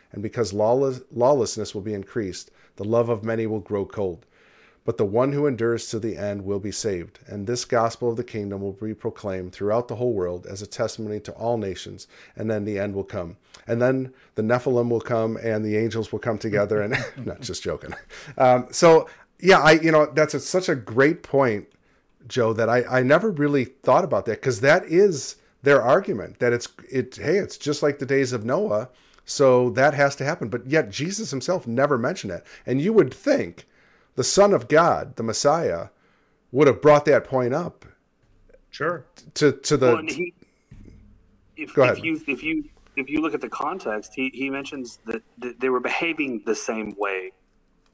And because lawless, lawlessness will be increased, the love of many will grow cold. but the one who endures to the end will be saved. And this gospel of the kingdom will be proclaimed throughout the whole world as a testimony to all nations, and then the end will come. And then the Nephilim will come, and the angels will come together. And not just joking. Um, so yeah, I you know that's a, such a great point, Joe. That I I never really thought about that because that is their argument that it's it hey it's just like the days of Noah. So that has to happen. But yet Jesus himself never mentioned it. And you would think the Son of God, the Messiah, would have brought that point up. Sure. To to the. Well, he, if, Go ahead. if you if you if you look at the context, he, he mentions that, that they were behaving the same way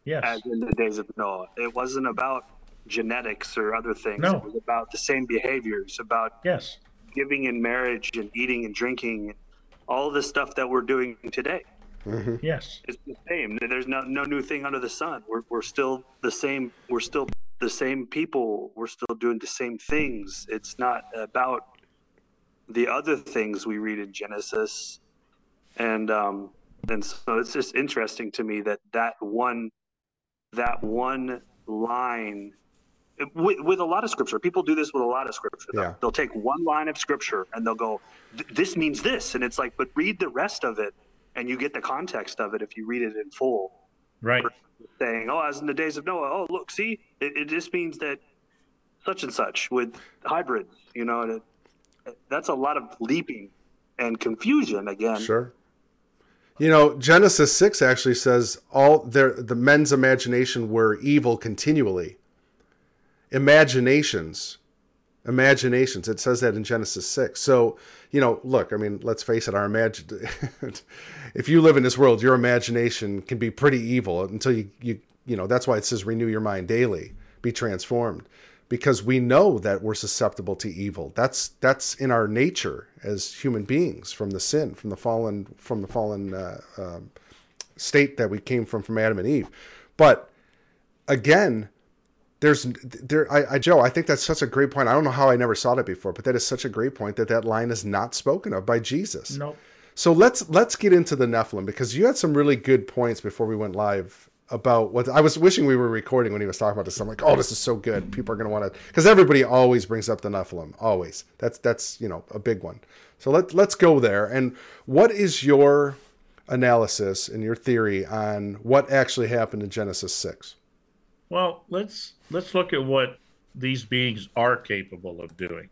Yes. as in the days of Noah. It wasn't about genetics or other things. No. It was about the same behaviors, about yes. giving in marriage and eating and drinking, all the stuff that we're doing today. Yes. It's the same. There's no no new thing under the sun. We're we're still the same. We're still the same people. We're still doing the same things. It's not about the other things we read in Genesis, and um, and so it's just interesting to me that that one that one line with, with a lot of scripture people do this with a lot of scripture they'll, they'll take one line of scripture and they'll go this means this and it's like but read the rest of it and you get the context of it if you read it in full Right. saying oh as in the days of noah oh look see it, it just means that such and such with hybrids you know and it, that's a lot of leaping and confusion again Sure. You know, Genesis 6 actually says all their the men's imagination were evil continually. Imaginations. Imaginations. It says that in Genesis 6. So, you know, look, I mean, let's face it, our imagine if you live in this world, your imagination can be pretty evil until you you you know, that's why it says renew your mind daily, be transformed. Because we know that we're susceptible to evil. That's that's in our nature as human beings from the sin, from the fallen from the fallen uh, um, state that we came from from Adam and Eve. But again, there's there I, I Joe, I think that's such a great point. I don't know how I never saw that before, but that is such a great point that that line is not spoken of by Jesus. Nope. So let's let's get into the Nephilim because you had some really good points before we went live about what I was wishing we were recording when he was talking about this. I'm like, oh, this is so good. People are going to want to because everybody always brings up the Nephilim. Always. That's that's you know a big one. So let let's go there. And what is your analysis and your theory on what actually happened in Genesis six? Well, let's let's look at what these beings are capable of doing.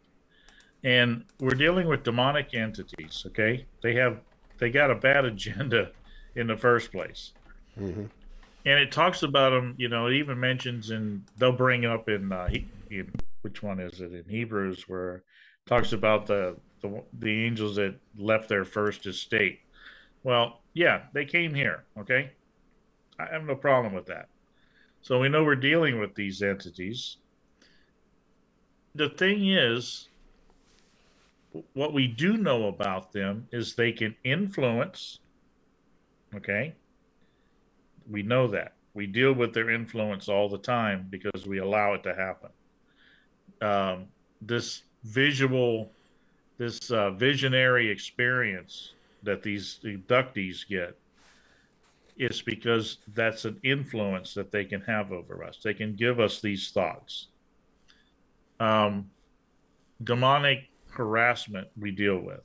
And we're dealing with demonic entities, okay? They have they got a bad agenda in the first place. Mm-hmm. And it talks about them, you know, it even mentions and they'll bring it up in, uh, in which one is it in Hebrews where it talks about the, the the angels that left their first estate. Well, yeah, they came here, okay? I have no problem with that. So we know we're dealing with these entities. The thing is, what we do know about them is they can influence. Okay. We know that. We deal with their influence all the time because we allow it to happen. Um, this visual, this uh, visionary experience that these abductees get is because that's an influence that they can have over us. They can give us these thoughts. Um, demonic harassment we deal with,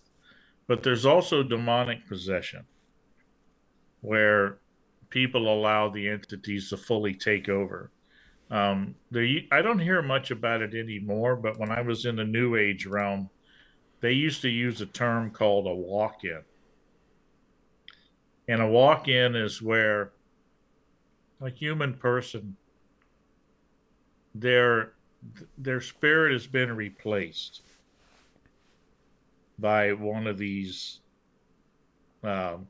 but there's also demonic possession where people allow the entities to fully take over. Um, there, I don't hear much about it anymore, but when I was in the New Age realm, they used to use a term called a walk in. And a walk in is where a human person, their their spirit has been replaced by one of these um,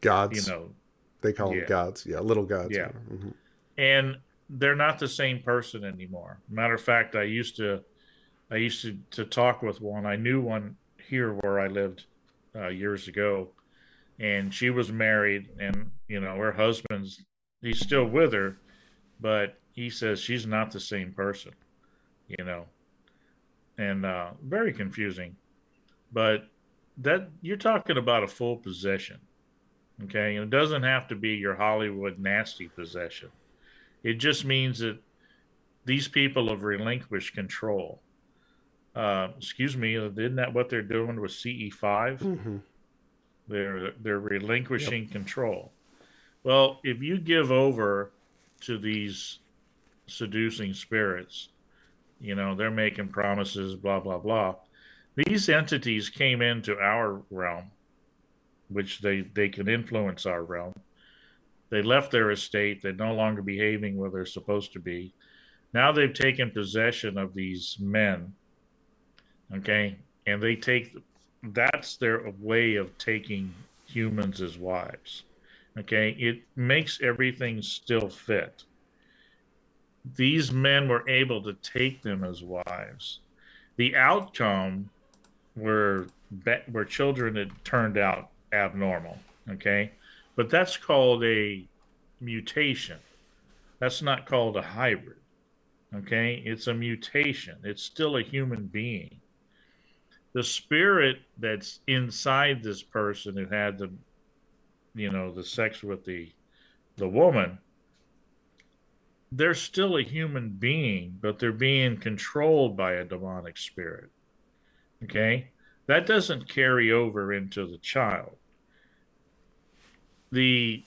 Gods. you know, They call them gods. Yeah, little gods. Yeah. Mhm. and they're not the same person anymore. Matter of fact, I used to, I used to to talk with one. I knew one here where I lived uh, years ago, and she was married, and you know her husband's he's still with her, but he says she's not the same person, you know, and uh, very confusing. But that you're talking about a full possession, okay? And it doesn't have to be your Hollywood nasty possession. It just means that these people have relinquished control. Uh, excuse me, isn't that what they're doing with CE 5 Mm-hmm. They're they're relinquishing control. Well, if you give over to these seducing spirits, you know they're making promises, blah blah blah. These entities came into our realm, which they they can influence our realm. They left their estate. They're no longer behaving where they're supposed to be. Now they've taken possession of these men. Okay, and they take that's their way of taking humans as wives. Okay, it makes everything still fit. These men were able to take them as wives. The outcome were where children had turned out abnormal. Okay, but that's called a mutation. That's not called a hybrid. Okay, it's a mutation. It's still a human being the spirit that's inside this person who had the you know the sex with the the woman they're still a human being but they're being controlled by a demonic spirit. Okay? That doesn't carry over into the child. The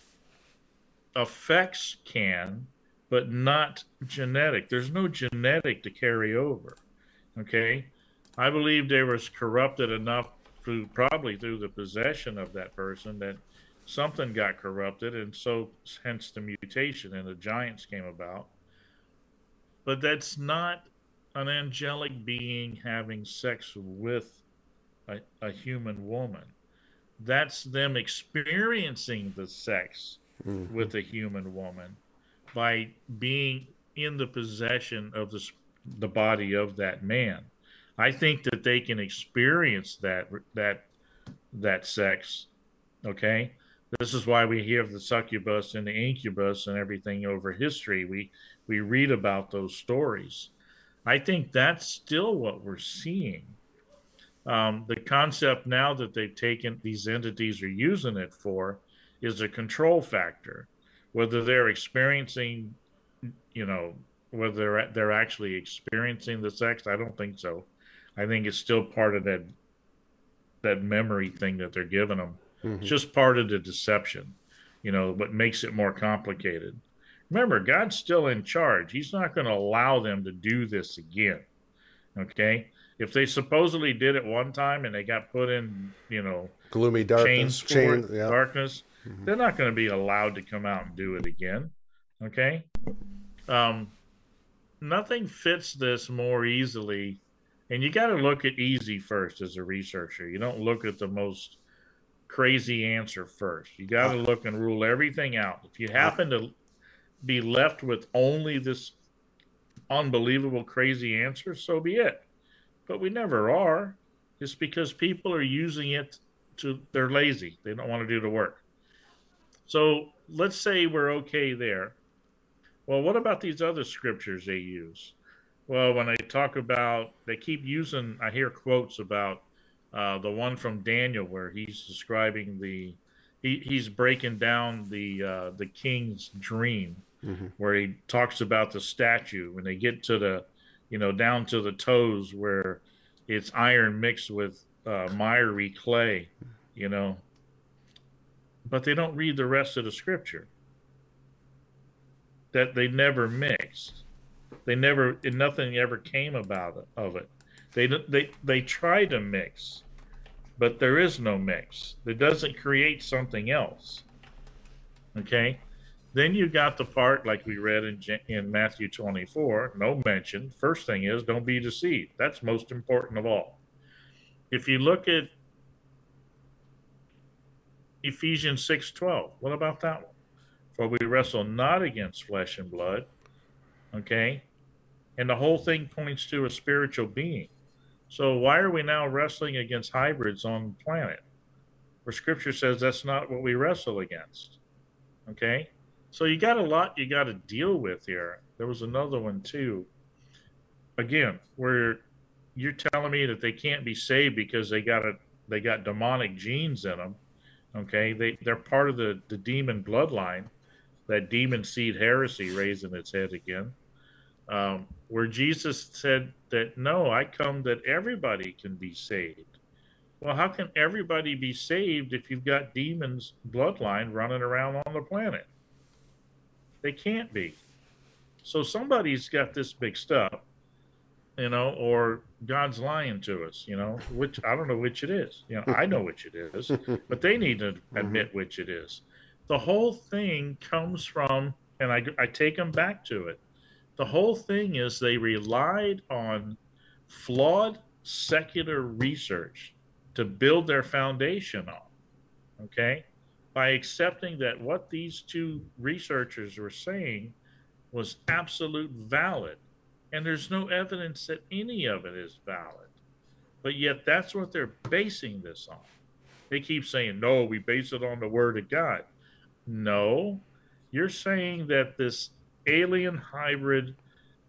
effects can but not genetic. There's no genetic to carry over. Okay I believe they was corrupted enough through probably through the possession of that person that something got corrupted, and so hence the mutation and the giants came about. But that's not an angelic being having sex with a, a human woman. That's them experiencing the sex Mm-hmm. with a human woman by being in the possession of the, the body of that man. I think that they can experience that that that sex. Okay, this is why we hear the succubus and the incubus and everything over history. We we read about those stories. I think that's still what we're seeing. Um, the concept now that they've taken these entities are using it for is a control factor. Whether they're experiencing, you know, whether they're, they're actually experiencing the sex, I don't think so. I think it's still part of that that memory thing that they're giving them. Mhm. It's just part of the deception, you know, what makes it more complicated. Remember, God's still in charge. He's not going to allow them to do this again. Okay? If they supposedly did it one time and they got put in, you know, Gloomy darkness. Chain, yeah. darkness, they're not going to be allowed to come out and do it again. Okay? Um, nothing fits this more easily and you got to look at easy first as a researcher. You don't look at the most crazy answer first. You got to uh-huh. look and rule everything out. If you happen to be left with only this unbelievable crazy answer, so be it. But we never are. It's because people are using it to they're lazy. They don't want to do the work. So let's say we're okay there. Well, what about these other scriptures they use? Well, when they talk about, they keep using, I hear quotes about uh, the one from Daniel where he's describing the, he, he's breaking down the uh, the king's dream, Mhm. where he talks about the statue when they get to the, you know, down to the toes where it's iron mixed with uh, miry clay, you know. But they don't read the rest of the scripture. That they never mixed they never nothing ever came about it, of it. They they they try to mix but there is no mix. It doesn't create something else. Okay? Then you got the part like we read in in Matthew 24 no mention. First thing is don't be deceived. That's most important of all. If you look at Ephesians 6:12 what about that one? For we wrestle not against flesh and blood okay and the whole thing points to a spiritual being. So why are we now wrestling against hybrids on the planet? Where scripture says that's not what we wrestle against. Okay? So you got a lot you got to deal with here. There was another one too. Again, where you're telling me that they can't be saved because they got a they got demonic genes in them. Okay? They they're part of the the demon bloodline. That demon seed heresy raising its head again um, where Jesus said that, no, I come that everybody can be saved. Well, how can everybody be saved if you've got demons bloodline running around on the planet? They can't be. So somebody's got this mixed up, you know, or God's lying to us, you know, which I don't know which it is. You know, I know which it is, but they need to admit which it is. The whole thing comes from, and I, I take them back to it. The whole thing is they relied on flawed secular research to build their foundation on. Okay? By accepting that what these two researchers were saying was absolute valid. And there's no evidence that any of it is valid. But yet that's what they're basing this on. They keep saying, no, we base it on the word of God. No, you're saying that this alien hybrid,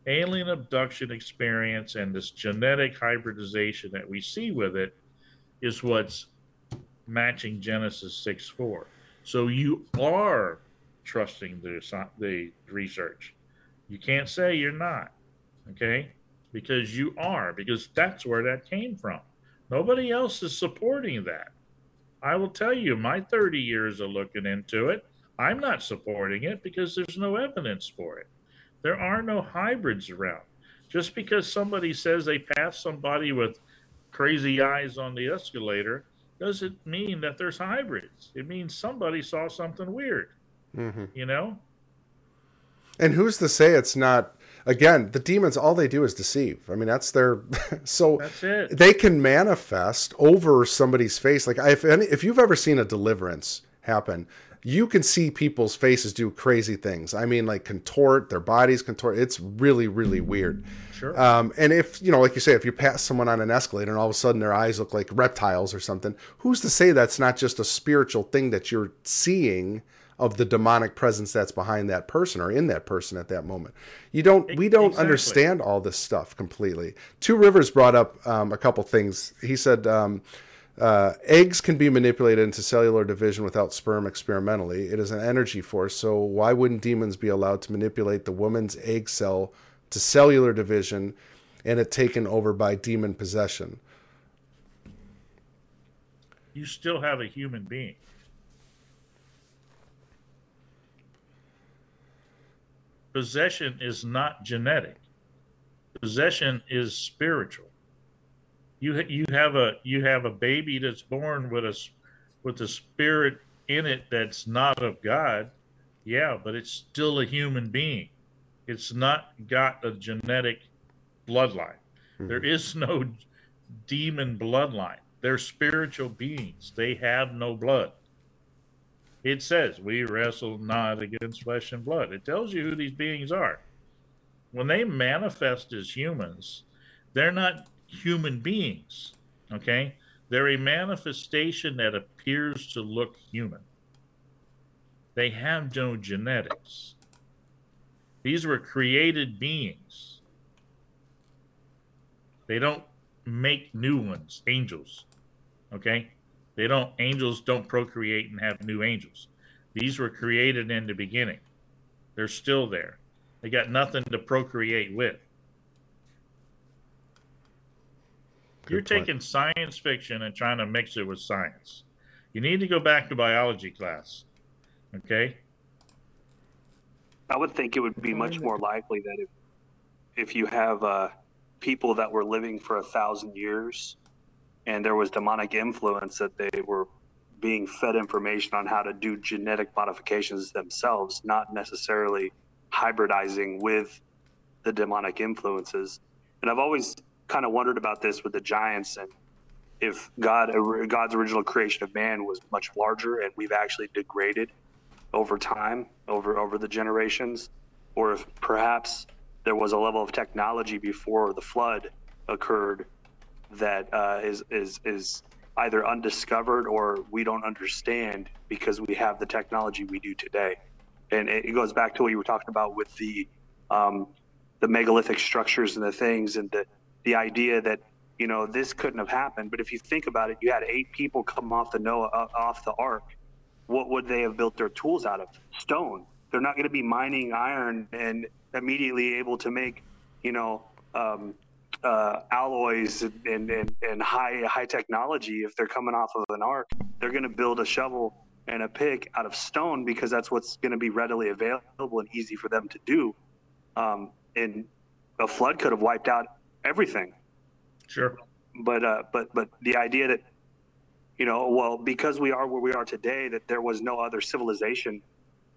alien abduction experience, and this genetic hybridization that we see with it is what's matching Genesis 6 4. So you are trusting the, the research. You can't say you're not, okay? Because you are, because that's where that came from. Nobody else is supporting that. I will tell you, my 30 years of looking into it, I'm not supporting it because there's no evidence for it. There are no hybrids around. Just because somebody says they passed somebody with crazy eyes on the escalator doesn't mean that there's hybrids. It means somebody saw something weird. Mm-hmm. You know? And who's to say it's not again, the demons all they do is deceive. I mean, that's their so that's it. they can manifest over somebody's face. Like if any, if you've ever seen a deliverance happen, you can see people's faces do crazy things. I mean, like contort, their bodies contort. It's really, really weird. Sure. Um, and if, you know, like you say, if you pass someone on an escalator and all of a sudden their eyes look like reptiles or something, who's to say that's not just a spiritual thing that you're seeing of the demonic presence that's behind that person or in that person at that moment? You don't, we don't exactly. understand all this stuff completely. Two Rivers brought up um, a couple things. He said, um, uh, eggs can be manipulated into cellular division without sperm experimentally. It is an energy force, so why wouldn't demons be allowed to manipulate the woman's egg cell to cellular division and it taken over by demon possession? You still have a human being. Possession is not genetic. Possession is spiritual you you have a you have a baby that's born with a with a spirit in it that's not of God, yeah, but it's still a human being. It's not got a genetic bloodline. Mm-hmm. There is no demon bloodline. They're spiritual beings. They have no blood. It says, We wrestle not against flesh and blood. It tells you who these beings are. When they manifest as humans, they're not human beings. Okay? They're a manifestation that appears to look human. They have no genetics. These were created beings. They don't make new ones, angels. Okay? They don't angels don't procreate and have new angels. These were created in the beginning. They're still there. They got nothing to procreate with. You're taking science fiction and trying to mix it with science. You need to go back to biology class. Okay? I would think it would be much more likely that if, if you have uh, people that were living for a thousand years and there was demonic influence that they were being fed information on how to do genetic modifications themselves, not necessarily hybridizing with the demonic influences. And I've always kind of wondered about this with the Giants and if God God's original creation of man was much larger and we've actually degraded over time, over over the generations, or if perhaps there was a level of technology before the flood occurred that uh, is is is either undiscovered or we don't understand because we have the technology we do today. And it goes back to what you were talking about with the um, the megalithic structures and the things and the the idea that you know this couldn't have happened. But if you think about it, you had eight people come off the Noah uh, off the ark. What would they have built their tools out of? Stone. They're not going to be mining iron and immediately able to make you know, um, uh, alloys and, and, and high high technology. If they're coming off of an ark, they're going to build a shovel and a pick out of stone because that's what's going to be readily available and easy for them to do. Um, and a flood could have wiped out everything. Sure. But uh, but but the idea that you know, well, because we are where we are today, that there was no other civilization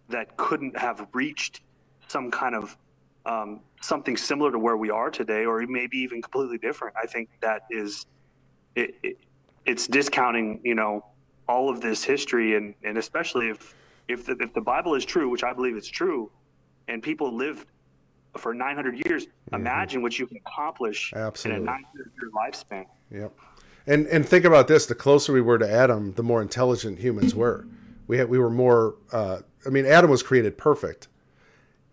that couldn't have reached some kind of um, something similar to where we are today, or maybe even completely different. I think that is it, it, it's discounting, you know, all of this history, and and especially if if the, if the Bible is true, which I believe it's true, and people lived for 900 years, mm-hmm. imagine what you can accomplish Absolutely. in a 900 year lifespan. Yep. And and think about this: the closer we were to Adam, the more intelligent humans were. We had we were more. Uh, I mean, Adam was created perfect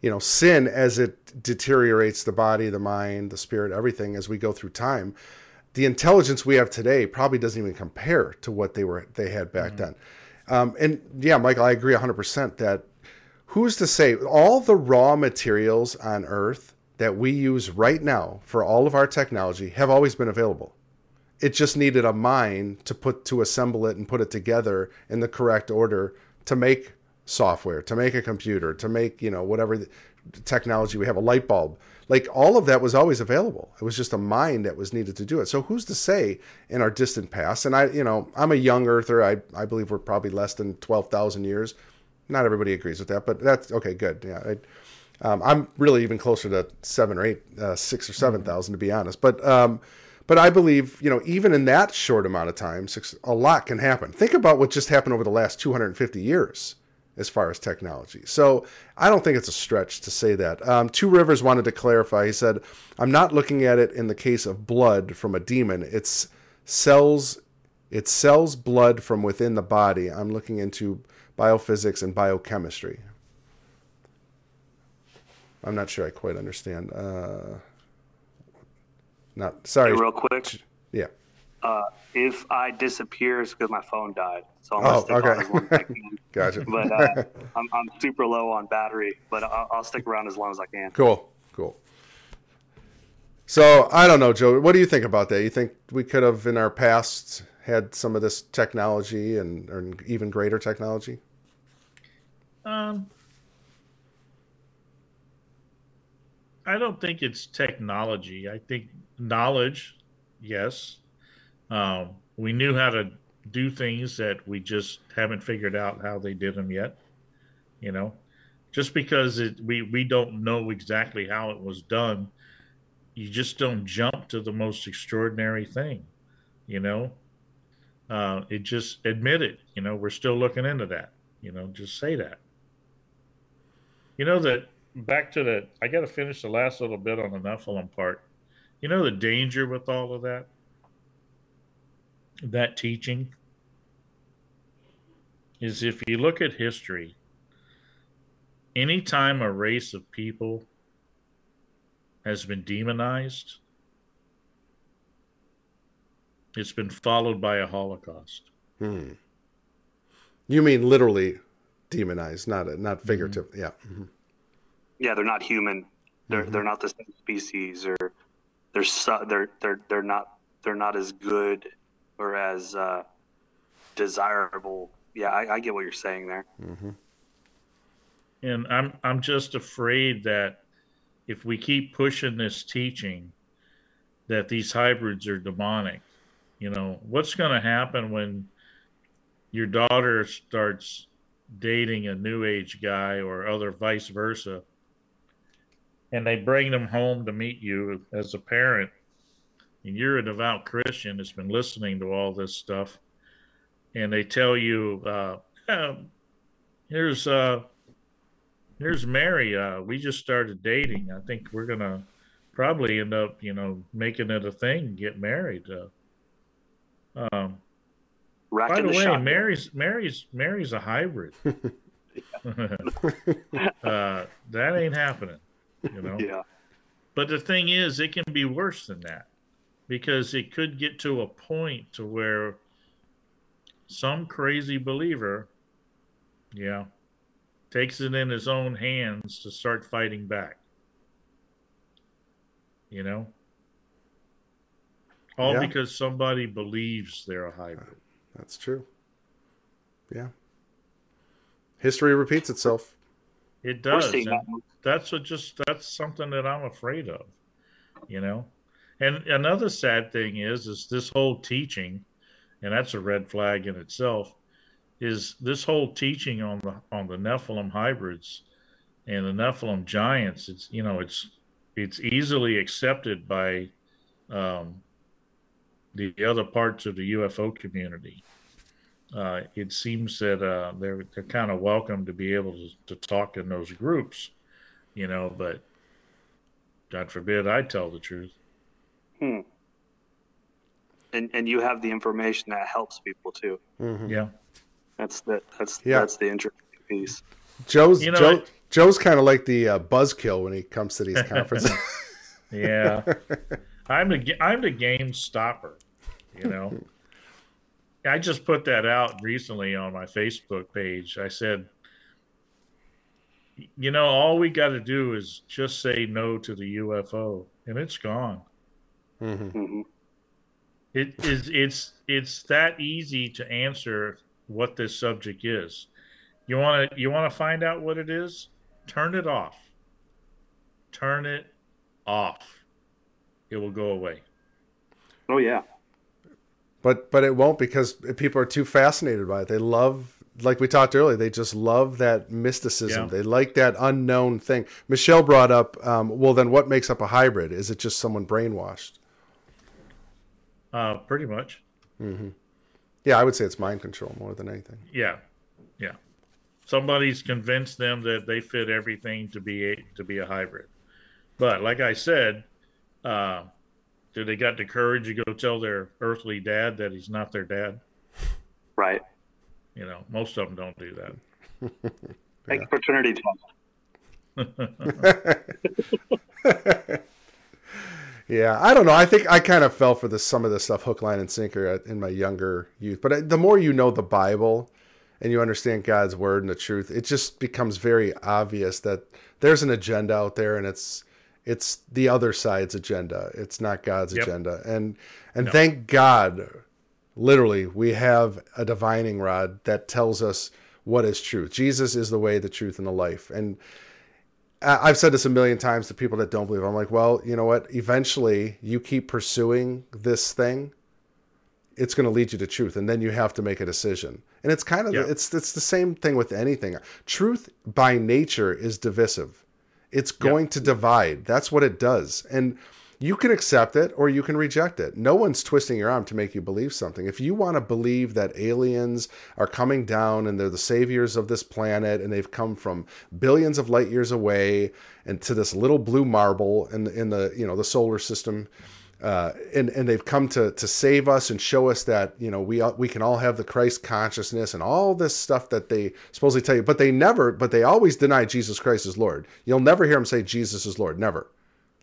you know, sin as it deteriorates the body, the mind, the spirit, everything as we go through time, the intelligence we have today probably doesn't even compare to what they were they had back mm-hmm. then. Um, and yeah, Michael, I agree 100% that who's to say all the raw materials on Earth that we use right now for all of our technology have always been available. It just needed a mind to put to assemble it and put it together in the correct order to make software, to make a computer, to make, you know, whatever technology we have, a light bulb. Like all of that was always available. It was just a mind that was needed to do it. So who's to say in our distant past? And I, you know, I'm a young earther. I, I believe we're probably less than 12,000 years. Not everybody agrees with that, but that's okay. Good. Yeah. I, um, I'm really even closer to seven or eight, uh, six or 7,000 to be honest. But, um, but I believe, you know, even in that short amount of time, six, a lot can happen. Think about what just happened over the last 250 years as far as technology. So I don't think it's a stretch to say that. Um, Two Rivers wanted to clarify. He said, "I'm not looking at it in the case of blood from a demon. It's cells. It cells blood from within the body. I'm looking into biophysics and biochemistry." I'm not sure I quite understand. Uh, not sorry. Hey, real quick. Yeah. Uh, if I disappear, it's because my phone died. So I'm oh, stick okay. on as long as I can. gotcha. But uh, I'm, I'm super low on battery, but I'll, I'll stick around as long as I can. Cool, cool. So I don't know, Joe. What do you think about that? You think we could have in our past had some of this technology and or even greater technology? Um, I don't think it's technology. I think knowledge, yes. Um, we knew how to do things that we just haven't figured out how they did them yet. You know, just because it, we we don't know exactly how it was done, you just don't jump to the most extraordinary thing. You know, uh, it just admit it. You know, we're still looking into that. You know, just say that. You know that back to the. I got to finish the last little bit on the Nephilim part. You know the danger with all of that that teaching is if you look at history, anytime a race of people has been demonized, it's been followed by a Holocaust. Hmm. You mean literally demonized, not not mm-hmm. figurative. Mm-hmm. Yeah. Mm-hmm. Yeah, they're not human. They're mm-hmm. they're not the same species, or they're su- they're they're they're not they're not as good or as uh, desirable. Yeah, I, I, get what you're saying there. Mm-hmm. And I'm I'm just afraid that if we keep pushing this teaching that these hybrids are demonic, you know, what's going to happen when your daughter starts dating a new age guy or other vice versa and they bring them home to meet you as a parent and you're a devout Christian that's been listening to all this stuff, and they tell you, uh, yeah, here's uh, here's Mary. Uh, we just started dating. I think we're gonna probably end up, you know, making it a thing, get married. Uh, um, by the, the way, shot. Mary's Mary's Mary's a hybrid. uh, that ain't happening, you know. Yeah. But the thing is, it can be worse than that because it could get to a point to where some crazy believer, yeah, takes it in his own hands to start fighting back. You know, all Yeah. because somebody believes they're a hybrid. That's true. Yeah. History repeats itself. It does. that. that's what just that's something that I'm afraid of. You know? And another sad thing is is this whole teaching, and that's a red flag in itself, is this whole teaching on the on the Nephilim hybrids and the Nephilim giants, it's you know, it's it's easily accepted by um, the other parts of the UFO community. Uh, it seems that uh, they're they're kind of welcome to be able to, to talk in those groups, you know. But God forbid I tell the truth. Hmm. And and you have the information that helps people too. Mhm. Yeah, That's the that's Yeah. that's the interesting piece. Joe's You know, Joe, it- Joe's kind of like the uh, buzzkill when he comes to these conferences. yeah. I'm the I'm the game stopper, you know. I just put that out recently on my Facebook page. I said, you know, all we got to do is just say no to the UFO, and it's gone. hmm hmm It is it's it's that easy to answer what this subject is. You want to you want to find out what it is? Turn it off. Turn it off. It will go away. Oh yeah. But but it won't because people are too fascinated by it. They love like we talked earlier. They just love that mysticism. Yeah. They like that unknown thing. Michelle brought up. Um, well, then what makes up a hybrid? Is it just someone brainwashed? Uh, pretty much. hmm Yeah, I would say it's mind control more than anything. Yeah, yeah. Somebody's convinced them that they fit everything to be a, to be a hybrid. But like I said, uh, do they got the courage to go tell their earthly dad that he's not their dad? Right. You know, most of them don't do that. Take fraternity test. Yeah, I don't know. I think I kind of fell for this some of this stuff hook, line, and sinker uh, in my younger youth. But uh, the more you know the Bible and you understand God's word and the truth, it just becomes very obvious that there's an agenda out there, and it's it's the other side's agenda. It's not God's Yep. agenda. And and No. thank God, literally, we have a divining rod that tells us what is truth. Jesus is the way, the truth, and the life. And I've said this a million times to people that don't believe. I'm like, well, you know what? Eventually, you keep pursuing this thing, it's going to lead you to truth, and then you have to make a decision. And it's kind of Yeah. it's it's the same thing with anything. Truth by nature is divisive. It's going to divide. That's what it does, and you can accept it or you can reject it. No one's twisting your arm to make you believe something. If you want to believe that aliens are coming down and they're the saviors of this planet and they've come from billions of light years away and to this little blue marble in the, in the you know the solar system uh, and and they've come to to save us and show us that you know we we can all have the Christ consciousness and all this stuff that they supposedly tell you, but they never, but they always deny Jesus Christ is Lord. You'll never hear them say Jesus is Lord, never.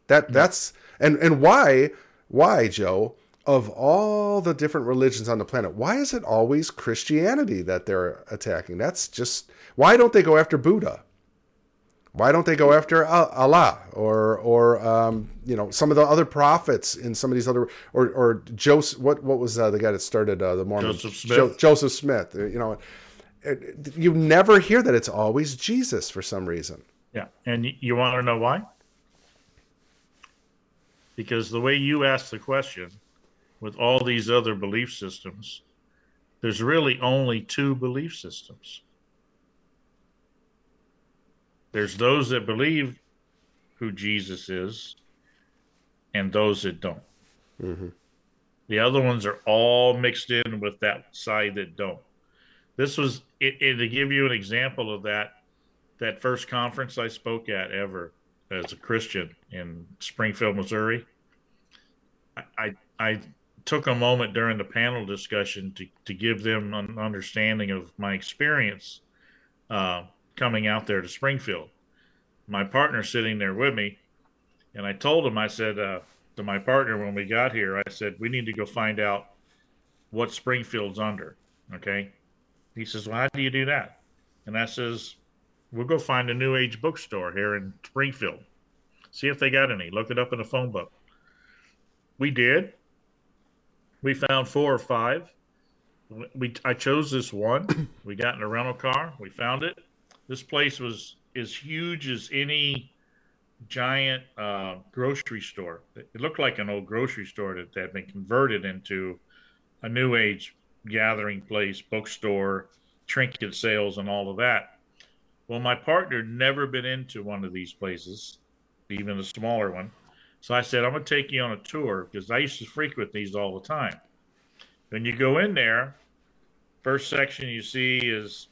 That that's and and why why Joe of all the different religions on the planet, why is it always Christianity that they're attacking? That's just why don't they go after Buddha? Why don't they go after Allah or or um, you know some of the other prophets in some of these other or or Joseph? What what was uh, the guy that started uh, the Mormon Joseph Smith. Jo- Joseph Smith. uh, You know, you never hear that it's always Jesus for some reason. Yeah, and you want to know why? Because the way you ask the question, with all these other belief systems, there's really only two belief systems. There's those that believe who Jesus is, and those that don't. Mhm. The other ones are all mixed in with that side that don't. This was it, it, to give you an example of that. That first conference I spoke at ever as a Christian in Springfield, Missouri. I I, I took a moment during the panel discussion to, to give them an understanding of my experience uh, coming out there to Springfield. My partner sitting there with me, and I told him, I said uh, to my partner when we got here, I said, we need to go find out what Springfield's under. Okay. He says, well, how do you do that? And I says, we'll go find a New Age bookstore here in Springfield. See if they got any. Look it up in the phone book. we did. We found four or five. We I chose this one. we got in a rental car. We found it. This place was as huge as any giant uh, grocery store. It looked like an old grocery store that had been converted into a new age gathering place, bookstore, trinket sales, and all of that. Well, my partner never been into one of these places, even a smaller one. So I said, I'm going to take you on a tour because I used to frequent these all the time. When you go in there, first section you see is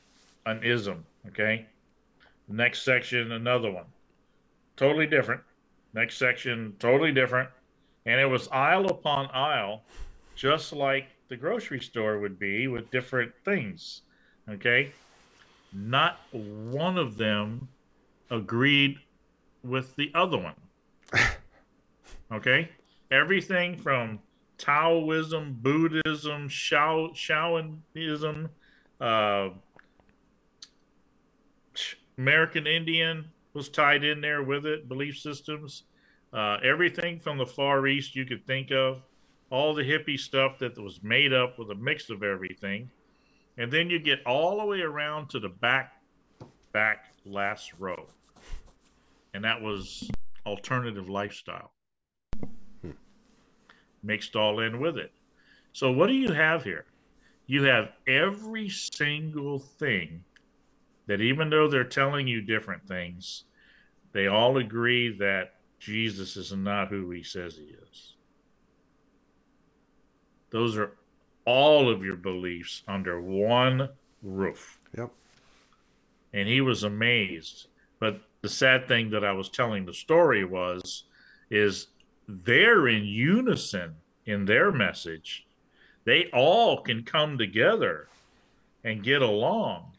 an ism, okay? Next section, another one. Totally different. Next section, totally different. And it was aisle upon aisle, just like the grocery store would be with different things, okay? Not one of them agreed with the other one. Okay? Everything from Taoism, Buddhism, Shao, Shaoism, uh, American Indian was tied in there with it, belief systems, uh, everything from the Far East you could think of, all the hippie stuff that was made up with a mix of everything. And then you get all the way around to the back, back last row. And that was alternative lifestyle mixed all in with it. So, what do you have here? You have every single thing that, even though they're telling you different things, they all agree that Jesus is not who he says he is. Those are all of your beliefs under one roof. Yep. And he was amazed. But the sad thing that I was telling the story was, is they're in unison in their message. They all can come together and get along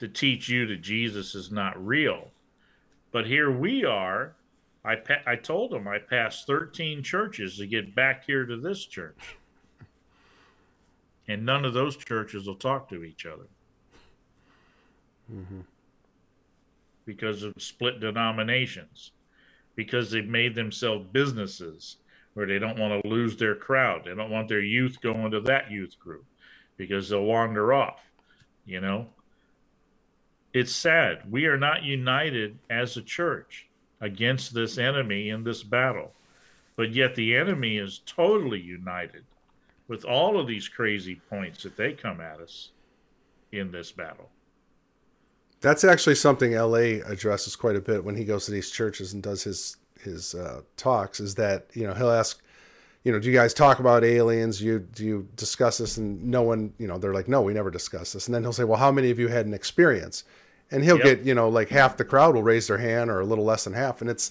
to teach you that Jesus is not real. But here we are. I pa- I told them I passed 13 churches to get back here to this church. And none of those churches will talk to each other. Mm-hmm. Because of split denominations because they've made themselves businesses where they don't want to lose their crowd. They don't want their youth going to that youth group because they'll wander off, you know. It's sad. We are not united as a church against this enemy in this battle. But yet the enemy is totally united with all of these crazy points that they come at us in this battle. That's actually something LA addresses quite a bit when he goes to these churches and does his his uh, talks. Is that you know he'll ask, you know, do you guys talk about aliens? You do you discuss this? And no one, you know, they're like, no, we never discuss this. And then he'll say, well, how many of you had an experience? And he'll yep. get you know like half the crowd will raise their hand or a little less than half. And it's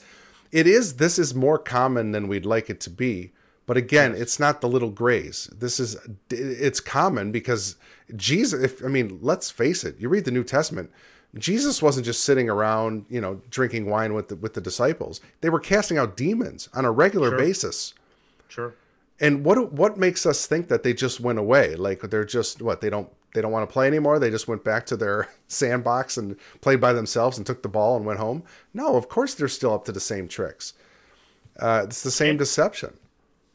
it is this is more common than we'd like it to be. But again, it's not the little grays. This is it's common because Jesus. If I mean, let's face it. You read the New Testament Jesus wasn't just sitting around, you know, drinking wine with the, with the disciples. They were casting out demons on a regular sure. basis. Sure. And what what makes us think that they just went away? Like they're just what they don't they don't want to play anymore. They just went back to their sandbox and played by themselves and took the ball and went home. No, of course they're still up to the same tricks. Uh, it's the same and, deception.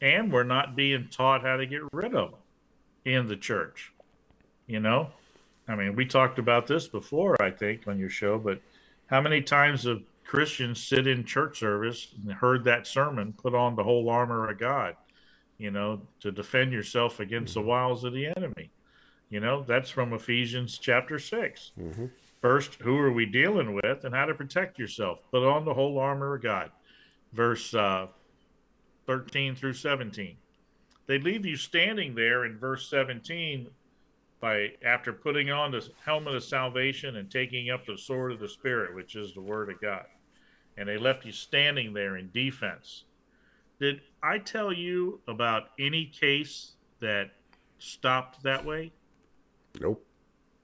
And we're not being taught how to get rid of them in the church. You know, I mean, we talked about this before, I think, on your show, but how many times have Christians sit in church service and heard that sermon, put on the whole armor of God, you know, to defend yourself against the wiles of the enemy? You know, that's from Ephesians chapter 6. Mm-hmm. First, who are we dealing with and how to protect yourself? Put on the whole armor of God. Verse uh, 13 through 17. They leave you standing there in verse 17 by after putting on the helmet of salvation and taking up the sword of the spirit which is the word of god and they left you standing there in defense did i tell you about any case that stopped that way nope.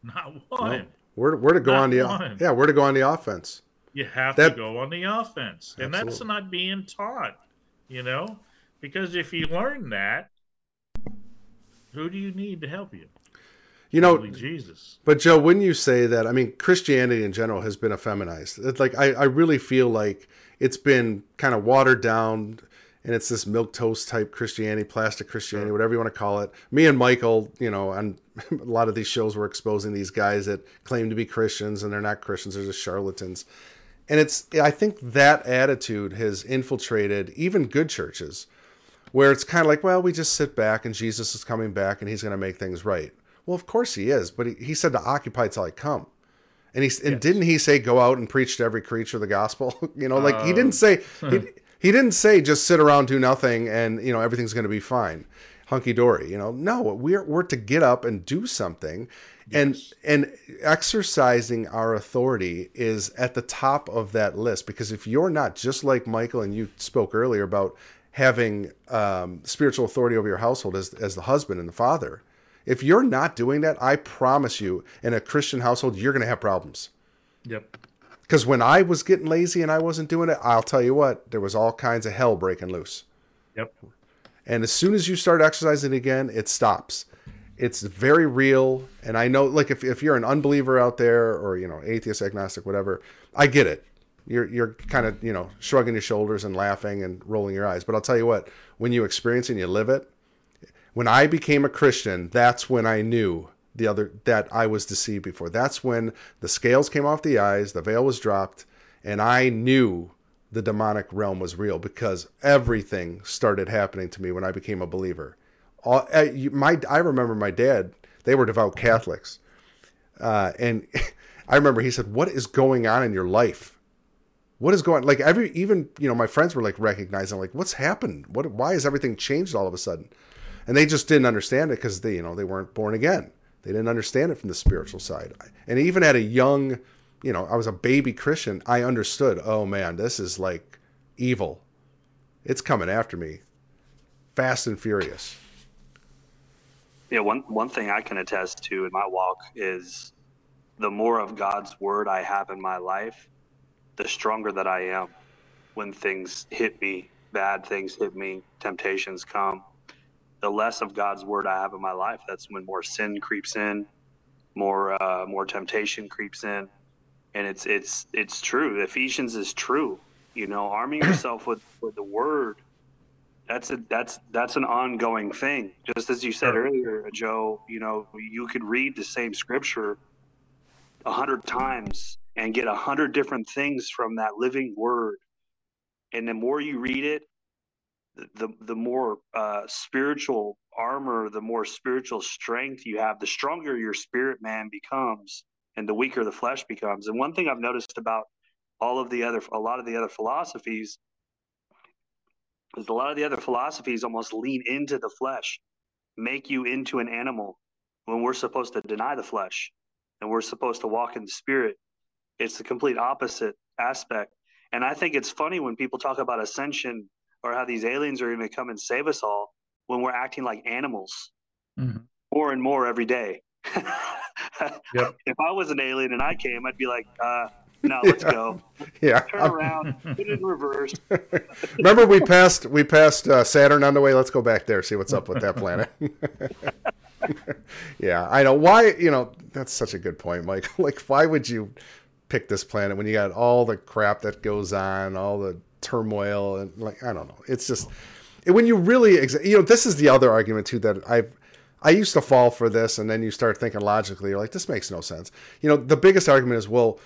Not one. Nope. where, where to go not on the one. yeah where to go on the offense. You have that, to go on the offense. And absolutely. that's not being taught you know? Because if you learn that who do you need to help you? You know Holy jesus. but joe wouldn't you say that i mean christianity in general has been effeminized. It's like i, I really feel like it's been kind of watered down and it's this milk toast type Christianity, plastic Christianity, whatever you want to call it. Me and Michael, you know, on a lot of these shows, we're exposing these guys that claim to be Christians and they're not Christians; they're just charlatans. And it's, I think that attitude has infiltrated even good churches, where it's kind of like, well, we just sit back and Jesus is coming back and He's going to make things right. Well, of course He is, but He, he said to occupy till I come. And he and didn't he say go out and preach to every creature the gospel? you know, like he oh. didn't say he, hmm. He didn't say just sit around do nothing and you know everything's going to be fine, hunky dory. You know, no, we're we're to get up and do something, and and exercising our authority is at the top of that list because if you're not just like Michael and you spoke earlier about having um, spiritual authority over your household as as the husband and the father, if you're not doing that, I promise you, in a Christian household, you're going to have problems. Yep. Because when I was getting lazy and I wasn't doing it, I'll tell you what, there was all kinds of hell breaking loose. Yep. And as soon as you start exercising again, it stops. It's very real. And I know, like, if, if you're an unbeliever out there or, you know, atheist, agnostic, whatever, I get it. You're, you're kind of, you know, shrugging your shoulders and laughing and rolling your eyes. But I'll tell you what, when you experience it and you live it, when I became a Christian, that's when I knew the other that I was deceived before. That's when the scales came off the eyes, the veil was dropped, and I knew the demonic realm was real because everything started happening to me when I became a believer. All, my I remember my dad; they were devout Catholics, uh, and I remember he said, "What is going on in your life? What is going like every even you know my friends were like recognizing like what's happened? What why has everything changed all of a sudden?" And they just didn't understand it because they you know they weren't born again. They didn't understand it from the spiritual side. And even at a young, you know, I was a baby Christian, I understood, oh man, this is like evil. It's coming after me. Fast and furious. Yeah, one one thing I can attest to in my walk is the more of God's word I have in my life, the stronger that I am when things hit me, bad things hit me, temptations come the less of God's word I have in my life, that's when more sin creeps in, more uh, more temptation creeps in, and it's it's it's true. Ephesians is true. You know, arming yourself with with the word. That's a that's that's an ongoing thing. Just as you said earlier, Joe. You know, you could read the same scripture a hundred times and get a hundred different things from that living word. And the more you read it, the the more uh, spiritual armor, the more spiritual strength you have, the stronger your spirit man becomes, and the weaker the flesh becomes. And one thing I've noticed about all of the other, a lot of the other philosophies, is a lot of the other philosophies almost lean into the flesh, make you into an animal, when we're supposed to deny the flesh, and we're supposed to walk in the spirit. It's the complete opposite aspect. And I think it's funny when people talk about ascension or how these aliens are going to come and save us all when we're acting like animals mm-hmm. more and more every day. yep. If I was an alien and I came, I'd be like, uh, no, let's yeah. go. Yeah. Turn around, put it in reverse. Remember we passed we passed uh, Saturn on the way. Let's go back there, see what's up with that planet. yeah, I know why. You know that's such a good point, Mike. Like, why would you pick this planet when you got all the crap that goes on, all the turmoil and like I don't know. It's just when you really exa- you know this is the other argument too that I've I used to fall for this and then you start thinking logically you're like this makes no sense. You know the biggest argument is well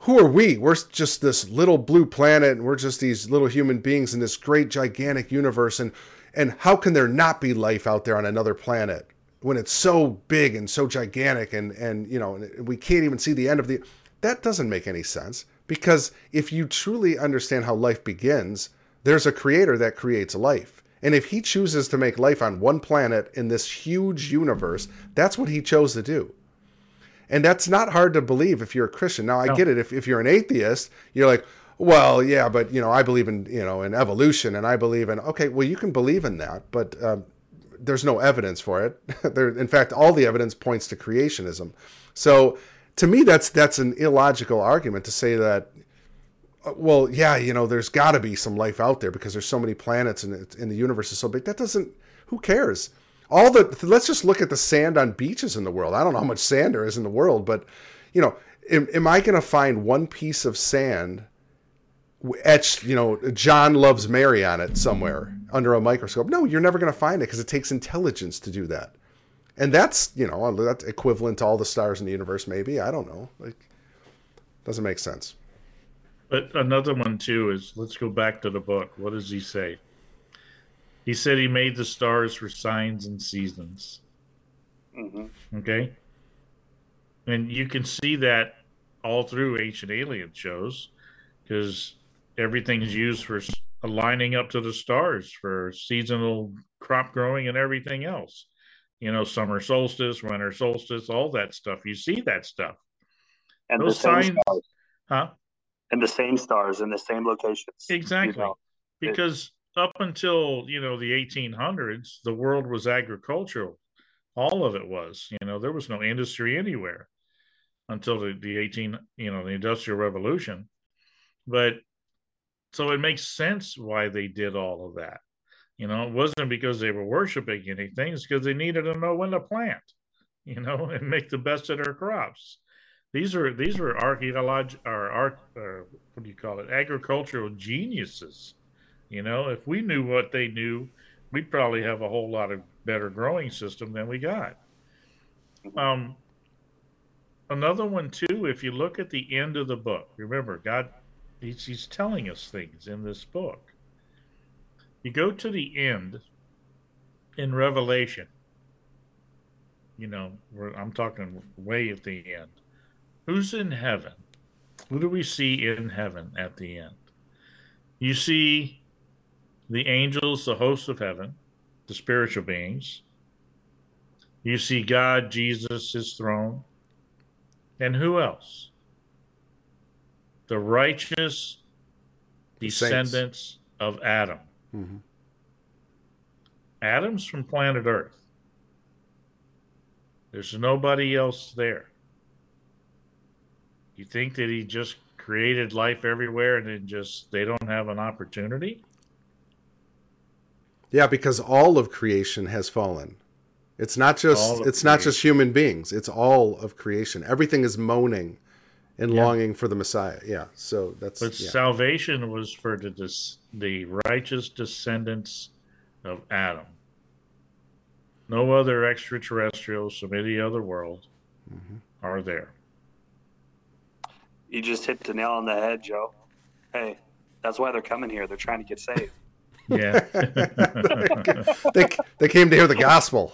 who are we? We're just this little blue planet and we're just these little human beings in this great gigantic universe and and how can there not be life out there on another planet when it's so big and so gigantic and and you know we can't even see the end of the that doesn't make any sense because if you truly understand how life begins, there's a creator that creates life. And if he chooses to make life on one planet in this huge universe, that's what he chose to do. And that's not hard to believe if you're a Christian. Now, I no. get it. If, if you're an atheist, you're like, well, yeah, but you know, I believe in you know in evolution, and I believe in okay, well, you can believe in that, but um, there's no evidence for it. there, in fact, all the evidence points to creationism. So to me that's that's an illogical argument to say that uh, well yeah you know there's got to be some life out there because there's so many planets and, the universe is so big that doesn't who cares all the let's just look at the sand on beaches in the world i don't know how much sand there is in the world but you know am, am i going to find one piece of sand etched, you know, John loves Mary on it somewhere under a microscope. No, you're never going to find it because it takes intelligence to do that. And that's, you know, that's equivalent to all the stars in the universe, maybe. I don't know. Like, doesn't make sense. But another one, too, is let's go back to the book. What does he say? He said he made the stars for signs and seasons. Mm-hmm. Okay. And you can see that all through ancient alien shows because everything's used for aligning up to the stars for seasonal crop growing and everything else. You know, summer solstice, winter solstice, all that stuff. You see that stuff. And Those the same signs, stars. huh? And the same stars in the same locations. Exactly. You know, it- because up until you know the 1800s the world was agricultural all of it was you know there was no industry anywhere until the, the 18 you know the industrial revolution but so it makes sense why they did all of that you know it wasn't because they were worshiping anything it's because they needed to know when to plant you know and make the best of their crops these are these were archaeological or or what do you call it agricultural geniuses you know, if we knew what they knew, we'd probably have a whole lot of better growing system than we got. Um, another one too. If you look at the end of the book, remember God, he's, he's telling us things in this book. You go to the end in Revelation. You know, I'm talking way at the end. Who's in heaven? Who do we see in heaven at the end? You see the angels, the hosts of heaven, the spiritual beings. You see God, Jesus, his throne. And who else? The righteous descendants of Adam. Mhm. Adam's from planet Earth. There's nobody else there. You think that he just created life everywhere and then just they don't have an opportunity? Yeah, because all of creation has fallen. It's not just it's not just human beings. It's all of creation. Everything is moaning and Yeah. longing for the Messiah. Yeah. So that's But yeah. salvation was for the dis- the righteous descendants of Adam. No other extraterrestrials from any other world Mm-hmm. are there. You just hit the nail on the head, Joe. Hey, that's why they're coming here. They're trying to get saved. Yeah. they they came to hear the gospel.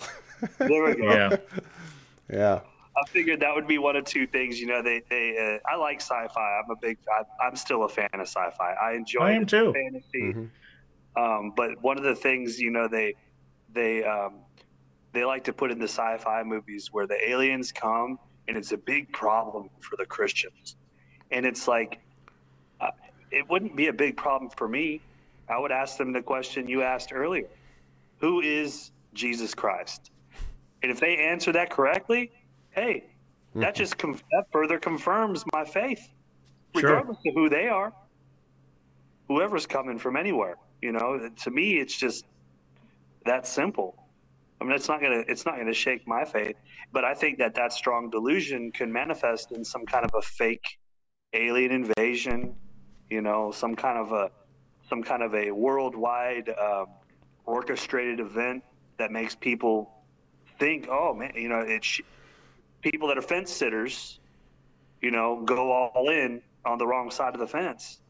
There we go. yeah. Yeah. I figured that would be one of two things. You know, they they uh, I like sci-fi. I'm a big. I, I'm still a fan of sci-fi. I enjoy I am too. fantasy. Mhm. Um, but one of the things, you know, they they um, they like to put in the sci-fi movies where the aliens come and it's a big problem for the Christians, and it's like uh, it wouldn't be a big problem for me. I would ask them the question you asked earlier: Who is Jesus Christ? And if they answer that correctly, hey, that just conf- that further confirms my faith, Sure. regardless of who they are. Whoever's coming from anywhere, you know. To me, it's just that simple. I mean, it's not gonna it's not gonna shake my faith, but I think that that strong delusion can manifest in some kind of a fake alien invasion, you know, some kind of a some kind of a worldwide um, orchestrated event that makes people think, oh man, you know, it's sh- people that are fence sitters, you know, go all in on the wrong side of the fence.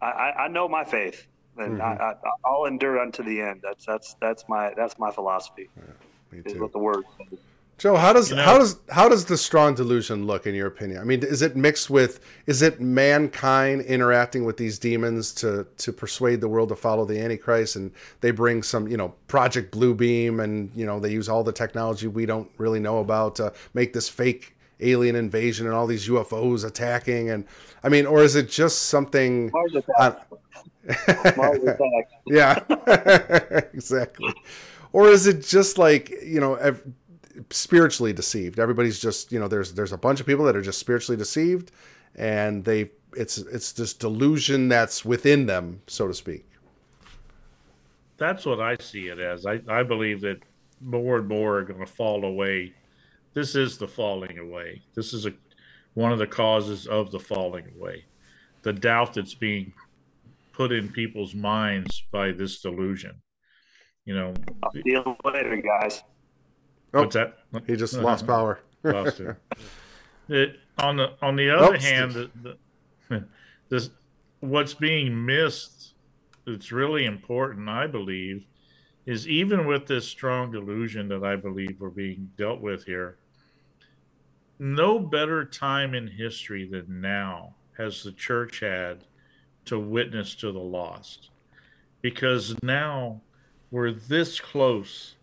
I, I, I know my faith, and I, mm-hmm. I, I'll endure unto the end. That's that's that's my that's my philosophy. Me Is too. what the word says. Joe, how does You know- how does how does the strong delusion look in your opinion? I mean, is it mixed with is it mankind interacting with these demons to to persuade the world to follow the Antichrist, and they bring some you know Project Bluebeam, and you know they use all the technology we don't really know about to make this fake alien invasion and all these UFOs attacking, and I mean, or is it just something? Mars uh, attack. Mars attack. yeah, exactly. Or is it just like you know, ev- spiritually deceived? Everybody's just you know, there's there's a bunch of people that are just spiritually deceived, and they it's it's this delusion that's within them, so to speak. That's what I see it as. I, I believe that more and more are going to fall away. This is the falling away. This is a one of the causes of the falling away. the doubt that's being put in people's minds by this delusion. You know, I'll see you later, guys. Oh, what's that? He just oh, lost power. Lost it. It, on the on the other Oops. hand, the, the, this what's being missed. It's really important, I believe, is even with this strong delusion that I believe we're being dealt with here. No better time in history than now has the church had to witness to the lost, because now we're this close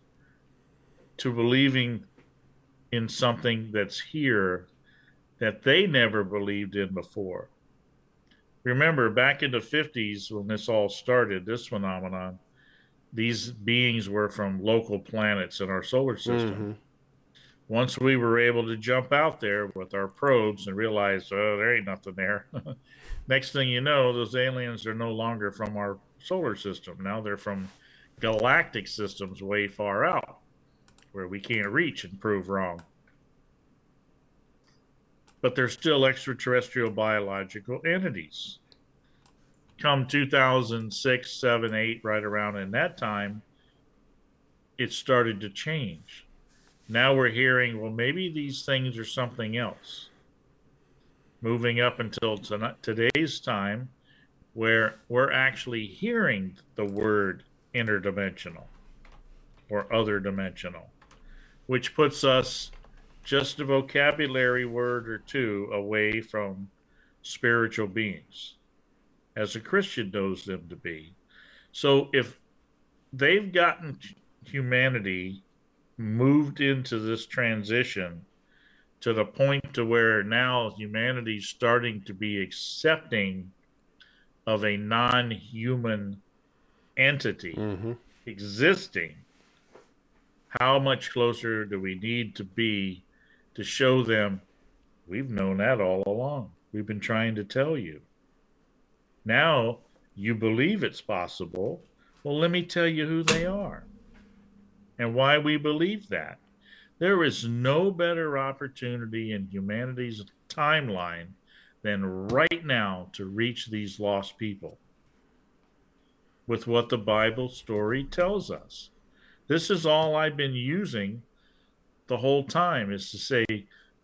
to believing in something that's here that they never believed in before. Remember, back in the 50s when this all started, this phenomenon, these beings were from local planets in our solar system. Mhm. Once we were able to jump out there with our probes and realize, oh, there ain't nothing there. Next thing you know, those aliens are no longer from our solar system. Now they're from galactic systems way far out where we can't reach and prove wrong. But they're still extraterrestrial biological entities. Come 2006, 7, 8, right around in that time, it started to change. Now we're hearing, well, maybe these things are something else. Moving up until tonight, today's time, where we're actually hearing the word interdimensional or other dimensional, which puts us just a vocabulary word or two away from spiritual beings, as a Christian knows them to be. So if they've gotten humanity moved into this transition to the point to where now humanity's starting to be accepting of a non-human entity Mhm. existing how much closer do we need to be to show them we've known that all along. We've been trying to tell you. Now you believe it's possible. Well let me tell you who they are and why we believe that. There is no better opportunity in humanity's timeline than right now to reach these lost people with what the Bible story tells us. This is all I've been using the whole time is to say,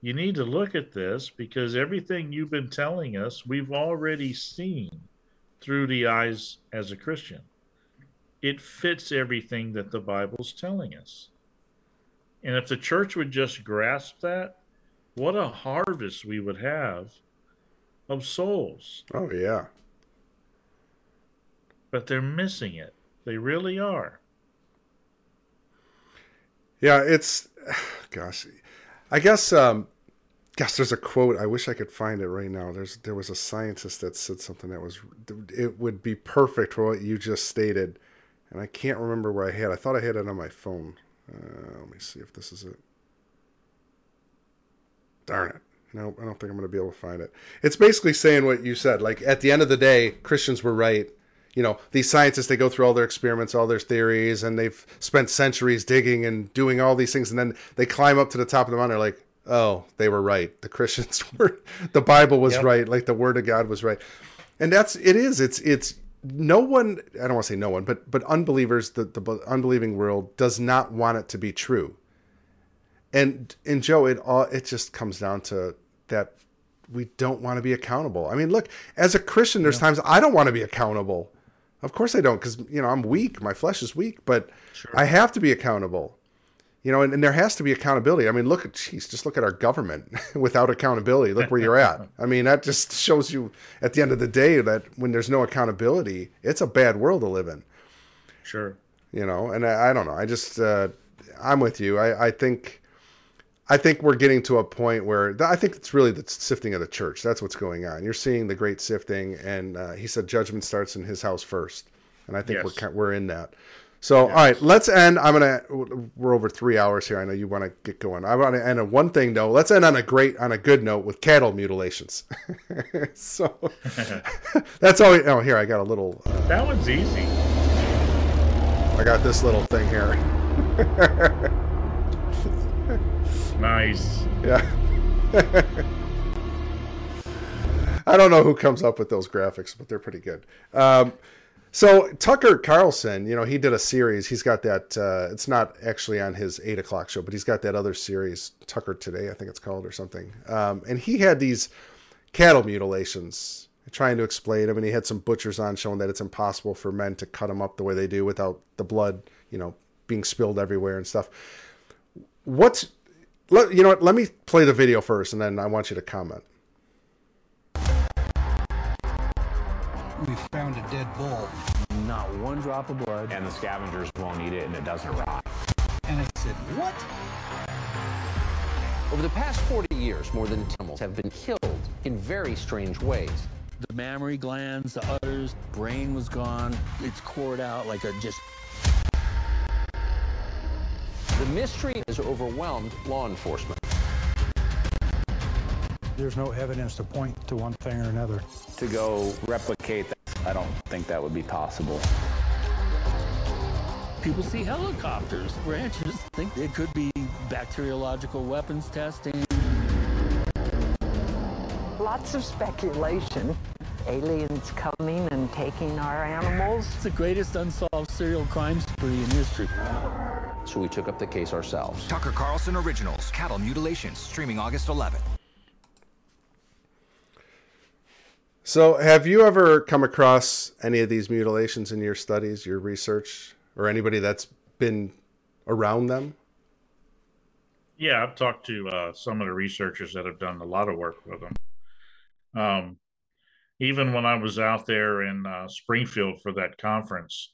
you need to look at this because everything you've been telling us, we've already seen through the eyes as a Christian. It fits everything that the Bible's telling us. And if the church would just grasp that, what a harvest we would have of souls. Oh yeah. But they're missing it. They really are. Yeah, it's gosh. I guess um gosh, there's a quote. I wish I could find it right now. There's there was a scientist that said something that was it would be perfect for what you just stated. And I can't remember where I had. I thought I had it on my phone. Uh, let me see if this is it. Darn it. No, I don't think I'm going to be able to find it. It's basically saying what you said. Like at the end of the day, Christians were right. You know, these scientists they go through all their experiments, all their theories, and they've spent centuries digging and doing all these things, and then they climb up to the top of the mountain. They're like, "Oh, they were right. The Christians were. The Bible was Yep. right. Like the Word of God was right." And that's it is. It's it's no one. I don't want to say no one, but but unbelievers, the the unbelieving world does not want it to be true. And and Joe, it all it just comes down to that we don't want to be accountable. I mean, look, as a Christian, there's times I don't want to be accountable. Of course I don't, because you know I'm weak. My flesh is weak, but I have to be accountable. You know, and, and there has to be accountability. I mean, look at, jeez, just look at our government without accountability. Look where you're at. I mean, that just shows you at the end of the day that when there's no accountability, it's a bad world to live in. Sure. You know, and I, I don't know. I just, uh, I'm with you. I, I think, I think we're getting to a point where I think it's really the sifting of the church. That's what's going on. You're seeing the great sifting, and uh, he said judgment starts in his house first, and I think Yes. we're we're in that. So, all right, let's end. I'm gonna. We're over three hours here. I know you want to get going. I want to end on one thing though. Let's end on a great, on a good note with cattle mutilations. so that's all. We, oh, here I got a little. Uh, That one's easy. I got this little thing here. Nice. Yeah. I don't know who comes up with those graphics, but they're pretty good. Um, so Tucker Carlson, you know, he did a series. He's got that. Uh, it's not actually on his eight o'clock show, but he's got that other series, Tucker Today, I think it's called, or something. Um, and he had these cattle mutilations, trying to explain them. And he had some butchers on showing that it's impossible for men to cut them up the way they do without the blood, you know, being spilled everywhere and stuff. What's let, you know what? Let me play the video first, and then I want you to comment. We found a dead bull. Not one drop of blood. And the scavengers won't eat it and it doesn't rot. And I said, what? Over the past 40 years, more than animals have been killed in very strange ways. The mammary glands, the udders, brain was gone. It's cored out like a just the mystery has overwhelmed law enforcement. There's no evidence to point to one thing or another. To go replicate that, I don't think that would be possible. People see helicopters. Ranchers think it could be bacteriological weapons testing. Lots of speculation. Aliens coming and taking our animals. It's the greatest unsolved serial crime spree in history so we took up the case ourselves. Tucker Carlson Originals, Cattle Mutilations, streaming August 11th. So, have you ever come across any of these mutilations in your studies, your research, or anybody that's been around them? Yeah, I've talked to uh, some of the researchers that have done a lot of work with them. Um, even when I was out there in uh, Springfield for that conference,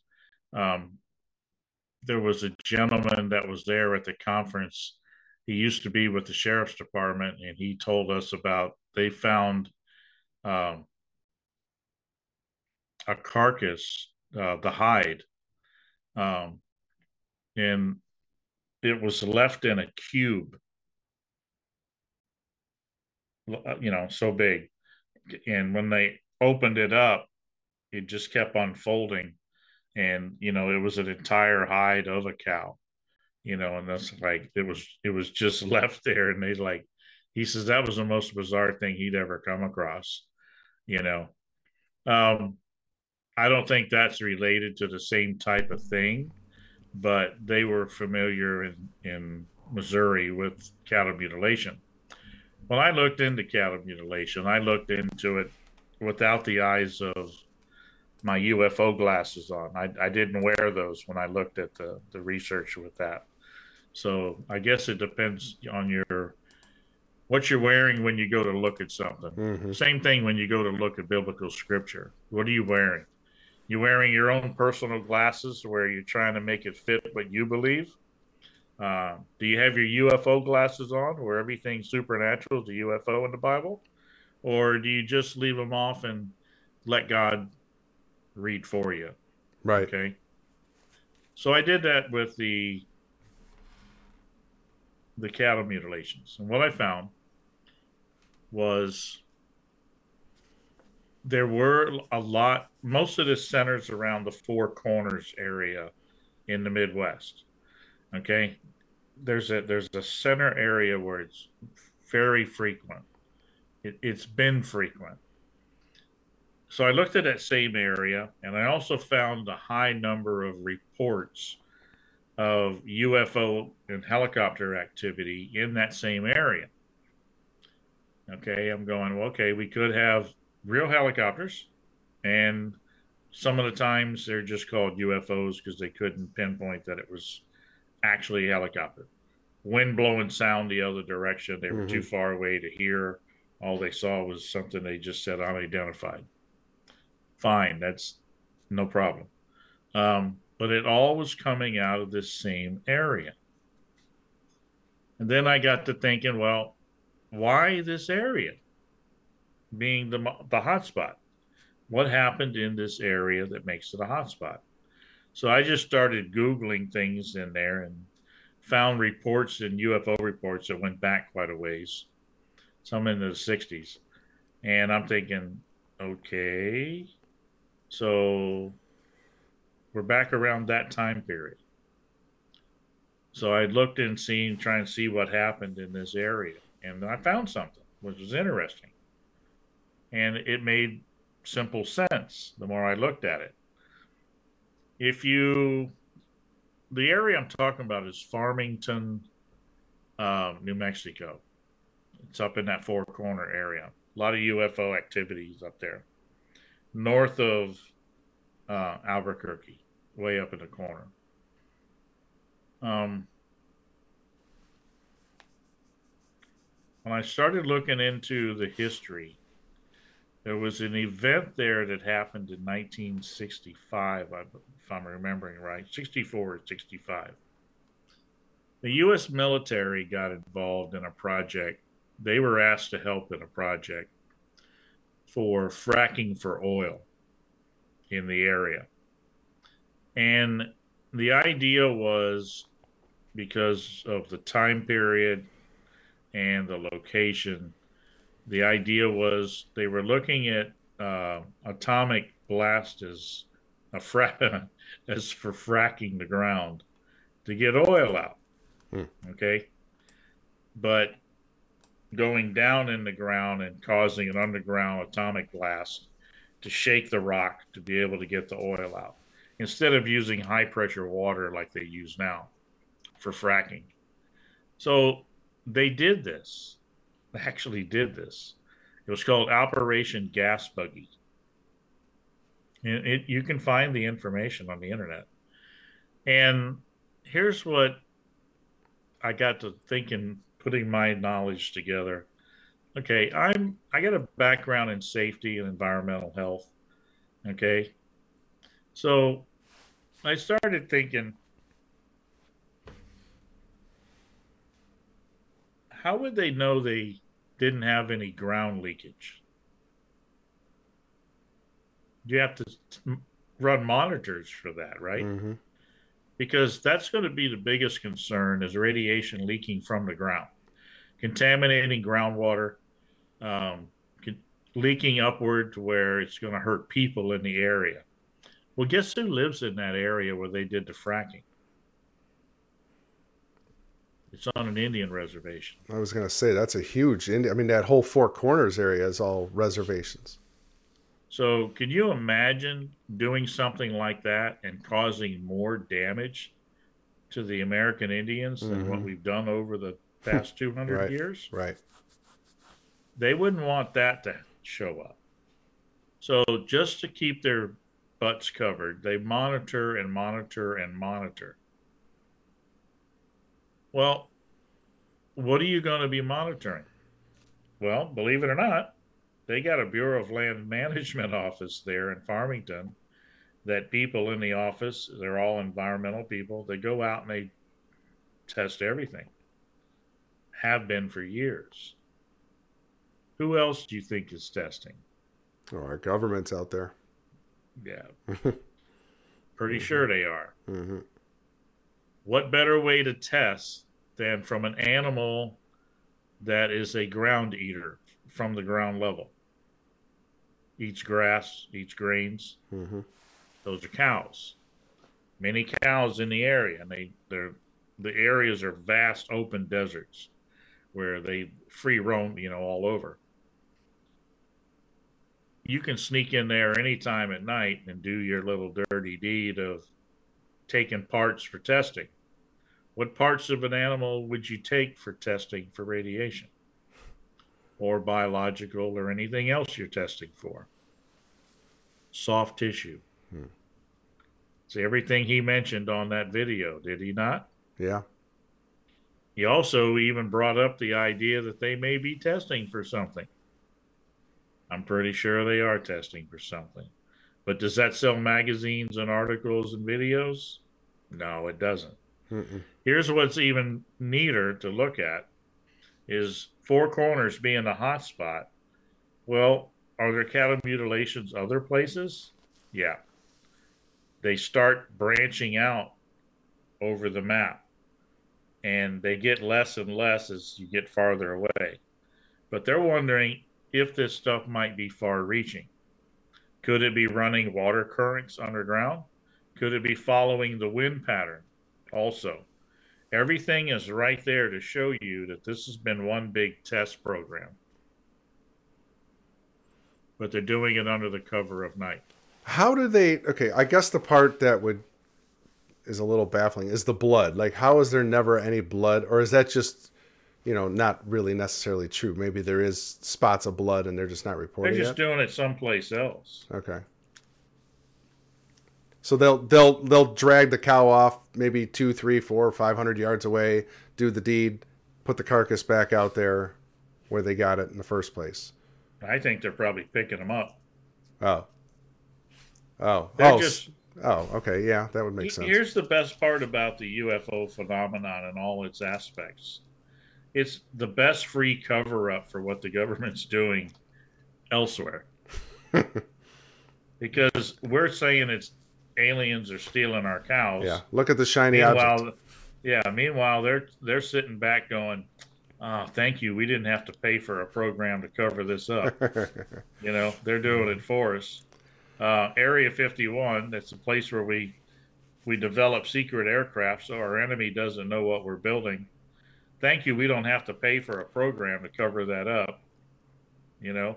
um, there was a gentleman that was there at the conference. He used to be with the sheriff's department, and he told us about they found um, a carcass, uh, the hide, um, and it was left in a cube, uh, you know, so big. And when they opened it up, it just kept unfolding and you know it was an entire hide of a cow you know and that's like it was it was just left there. And they like he says that was the most bizarre thing he'd ever come across you know. Um i don't think that's related to the same type of thing but they were familiar in in missouri with cattle mutilation. When i looked into cattle mutilation. I looked into it without the eyes of my UFO glasses on. I, I didn't wear those when I looked at the, the research with that. So I guess it depends on your what you're wearing when you go to look at something. Mm-hmm. Same thing when you go to look at biblical scripture. What are you wearing? You wearing your own personal glasses where you're trying to make it fit what you believe? Uh, do you have your UFO glasses on where everything supernatural is a UFO in the Bible? Or do you just leave them off and let God read for you. Right. Okay. So I did that with the the cattle mutilations, and what I found was there were a lot. Most of this centers around the Four Corners area in the Midwest. Okay, there's a there's a center area where it's very frequent. It, it's been frequent so I looked at that same area, and I also found a high number of reports of UFO and helicopter activity in that same area. Okay, I'm going, well, okay, we could have real helicopters, and some of the times they're just called UFOs because they couldn't pinpoint that it was actually a helicopter. Wind blowing sound the other direction, they were mm-hmm. too far away to hear. All they saw was something they just said unidentified fine. That's no problem. Um, but it all was coming out of this same area. And then I got to thinking, well, why this area being the, the hotspot? What happened in this area that makes it a hotspot? So I just started Googling things in there and found reports and UFO reports that went back quite a ways, some in the 60s. And I'm thinking, okay, so we're back around that time period. So I looked and seen, trying to see what happened in this area, and I found something which was interesting. and it made simple sense the more I looked at it. If you, the area I'm talking about is Farmington, uh, New Mexico. It's up in that four corner area. A lot of UFO activities up there. North of uh, Albuquerque, way up in the corner. Um, when I started looking into the history, there was an event there that happened in 1965, if I'm remembering right, 64 or 65. The U.S. military got involved in a project. They were asked to help in a project for fracking for oil in the area. And the idea was because of the time period and the location. The idea was they were looking at uh, atomic blast as a fra- as for fracking the ground to get oil out. Hmm. Okay, but going down in the ground and causing an underground atomic blast to shake the rock to be able to get the oil out instead of using high pressure water like they use now for fracking. So they did this. They actually did this. It was called Operation Gas Buggy. And it, you can find the information on the internet. And here's what I got to thinking, putting my knowledge together. Okay, I'm I got a background in safety and environmental health. Okay. So I started thinking how would they know they didn't have any ground leakage? You have to run monitors for that, right? Mm-hmm. Because that's going to be the biggest concern is radiation leaking from the ground, contaminating groundwater, um, leaking upward to where it's going to hurt people in the area. Well, guess who lives in that area where they did the fracking? It's on an Indian reservation. I was going to say that's a huge Indian. I mean, that whole Four Corners area is all reservations. So, can you imagine doing something like that and causing more damage to the American Indians than what Mhm. we've done over the past 200 Right, years? Right. They wouldn't want that to show up. So, just to keep their butts covered, they monitor and monitor and monitor. Well, what are you going to be monitoring? Well, believe it or not, they got a Bureau of Land Management office there in Farmington that people in the office, they're all environmental people, they go out and they test everything. Have been for years. Who else do you think is testing? Oh, our government's out there. Yeah, pretty sure they are. hmm What better way to test than from an animal that is a ground eater from the ground level? Eats grass, eats grains. hmm Those are cows. Many cows in the area, and they they're the areas are vast open deserts where they free roam, you know, all over. You can sneak in there anytime at night and do your little dirty deed of taking parts for testing. What parts of an animal would you take for testing for radiation? Or biological or anything else you're testing for? Soft tissue. Hmm. See everything he mentioned on that video, did he not? Yeah. He also even brought up the idea that they may be testing for something. I'm pretty sure they are testing for something. But does that sell magazines and articles and videos? No, it doesn't. Mm-mm. Here's what's even neater to look at is Four Corners being the hot spot. Well, are there cattle mutilations other places? Yeah. They start branching out over the map and they get less and less as you get farther away. But they're wondering if this stuff might be far reaching. Could it be running water currents underground? Could it be following the wind pattern also? Everything is right there to show you that this has been one big test program. but they're doing it under the cover of night. How do they? Okay, I guess the part that would is a little baffling is the blood. Like, how is there never any blood, or is that just, you know, not really necessarily true? Maybe there is spots of blood and they're just not reporting They're just it. doing it someplace else. Okay. So they'll they'll they'll drag the cow off maybe two, three, four, five hundred yards away, do the deed, put the carcass back out there where they got it in the first place. I think they're probably picking them up. Oh. Oh. They're oh. just- oh. Okay. Yeah, that would make sense. Here's the best part about the UFO phenomenon and all its aspects. It's the best free cover up for what the government's doing elsewhere. because we're saying it's aliens are stealing our cows. Yeah. Look at the shiny meanwhile, object. Yeah, meanwhile they're they're sitting back going, "Ah, thank you. We didn't have to pay for a program to cover this up." you know, they're doing it for us. Uh, Area 51, that's a place where we we develop secret aircraft so our enemy doesn't know what we're building. Thank you. We don't have to pay for a program to cover that up. You know,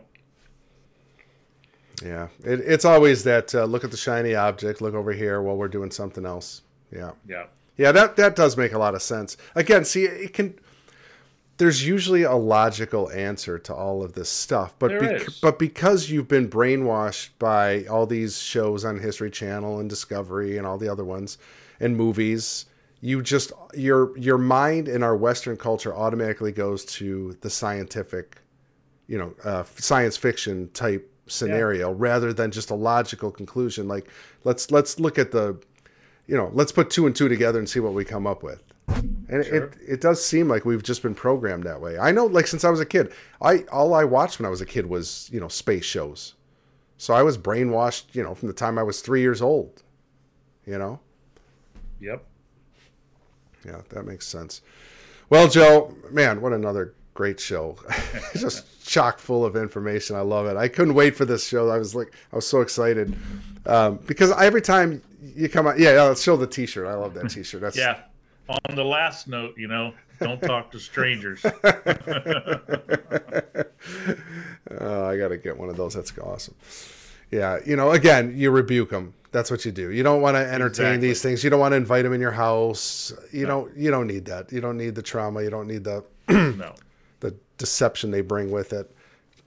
Yeah. It, it's always that uh, look at the shiny object, look over here while we're doing something else. Yeah. yeah. Yeah, that that does make a lot of sense. Again, see, it can. There's usually a logical answer to all of this stuff, but bec- but because you've been brainwashed by all these shows on History Channel and Discovery and all the other ones, and movies, you just your your mind in our Western culture automatically goes to the scientific, you know, uh, science fiction type scenario rather than just a logical conclusion. Like let's let's look at the you know, let's put two and two together and see what we come up with. And Sure. it it does seem like we've just been programmed that way. I know, like since I was a kid, I all I watched when I was a kid was you know space shows, so I was brainwashed you know from the time I was three years old. You know, Yep. yeah, that makes sense. Well, Joe, man, what another great show! just chock full of information. I love it. I couldn't wait for this show. I was like, I was so excited um, because every time you come out, yeah, let's show the T-shirt. I love that T-shirt. That's Yeah. On the last note, you know, don't talk to strangers. oh, I got to get one of those. That's awesome. Yeah, you know, again, you rebuke them. That's what you do. You don't want to entertain Exactly. these things. You don't want to invite them in your house. You don't. You don't need that. You don't need the trauma. You don't need the no. The deception they bring with it.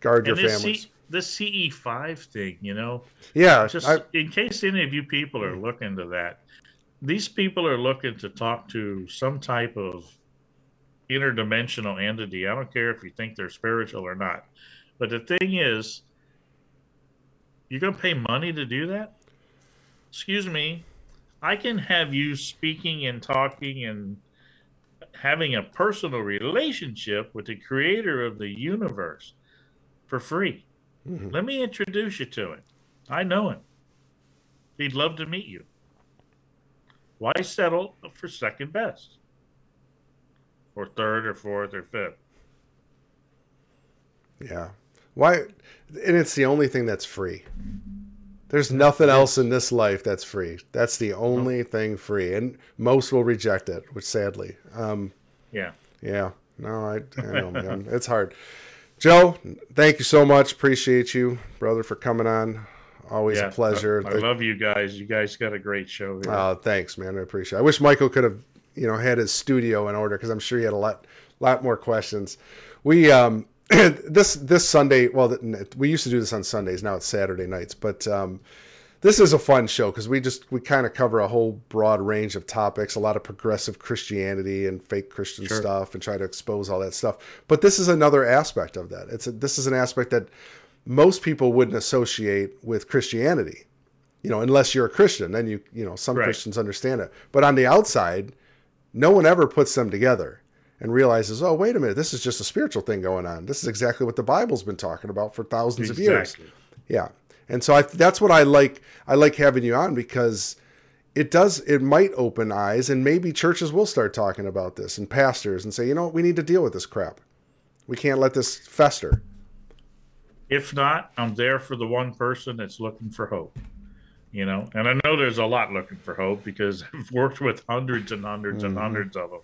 Guard your and this, families. C, this CE5 thing, you know, Yeah, just I- in case any of you people are looking to that, these people are looking to talk to some type of interdimensional entity. I don't care if you think they're spiritual or not. But the thing is, you're going to pay money to do that? Excuse me. I can have you speaking and talking and having a personal relationship with the creator of the universe for free. Mm-hmm. Let me introduce you to him. I know him. He'd love to meet you. Why settle for second best? Or third or fourth or fifth? Yeah. Why? And it's the only thing that's free. There's nothing else in this life that's free. That's the only thing free, and most will reject it, which sadly. Um, Yeah. yeah. No, I, I know, man. It's hard. Joe, thank you so much. Appreciate you, brother, for coming on. Always Yeah, a pleasure. I, I love you guys. You guys got a great show here. Oh, thanks, man. I appreciate. it. I wish Michael could have, you know, had his studio in order because I'm sure he had a lot, lot more questions. We um, this this Sunday. Well, we used to do this on Sundays. Now it's Saturday nights. But um, this is a fun show because we just we kind of cover a whole broad range of topics. A lot of progressive Christianity and fake Christian Sure. stuff, and try to expose all that stuff. But this is another aspect of that. It's a, this is an aspect that most people wouldn't associate with Christianity you know, unless you're a Christian, then you, you know, some Right. Christians understand it. But on the outside, no one ever puts them together and realizes, oh, wait a minute, this is just a spiritual thing going on. This is exactly what the Bible's been talking about for thousands of years. Yeah. And so I, that's what I like. I like having you on because it does, it might open eyes and maybe churches will start talking about this and pastors and say, you know, what, we need to deal with this crap. We can't let this fester. If not, I'm there for the one person that's looking for hope. You know, and I know there's a lot looking for hope because I've worked with hundreds and 100s and Mhm. hundreds of them.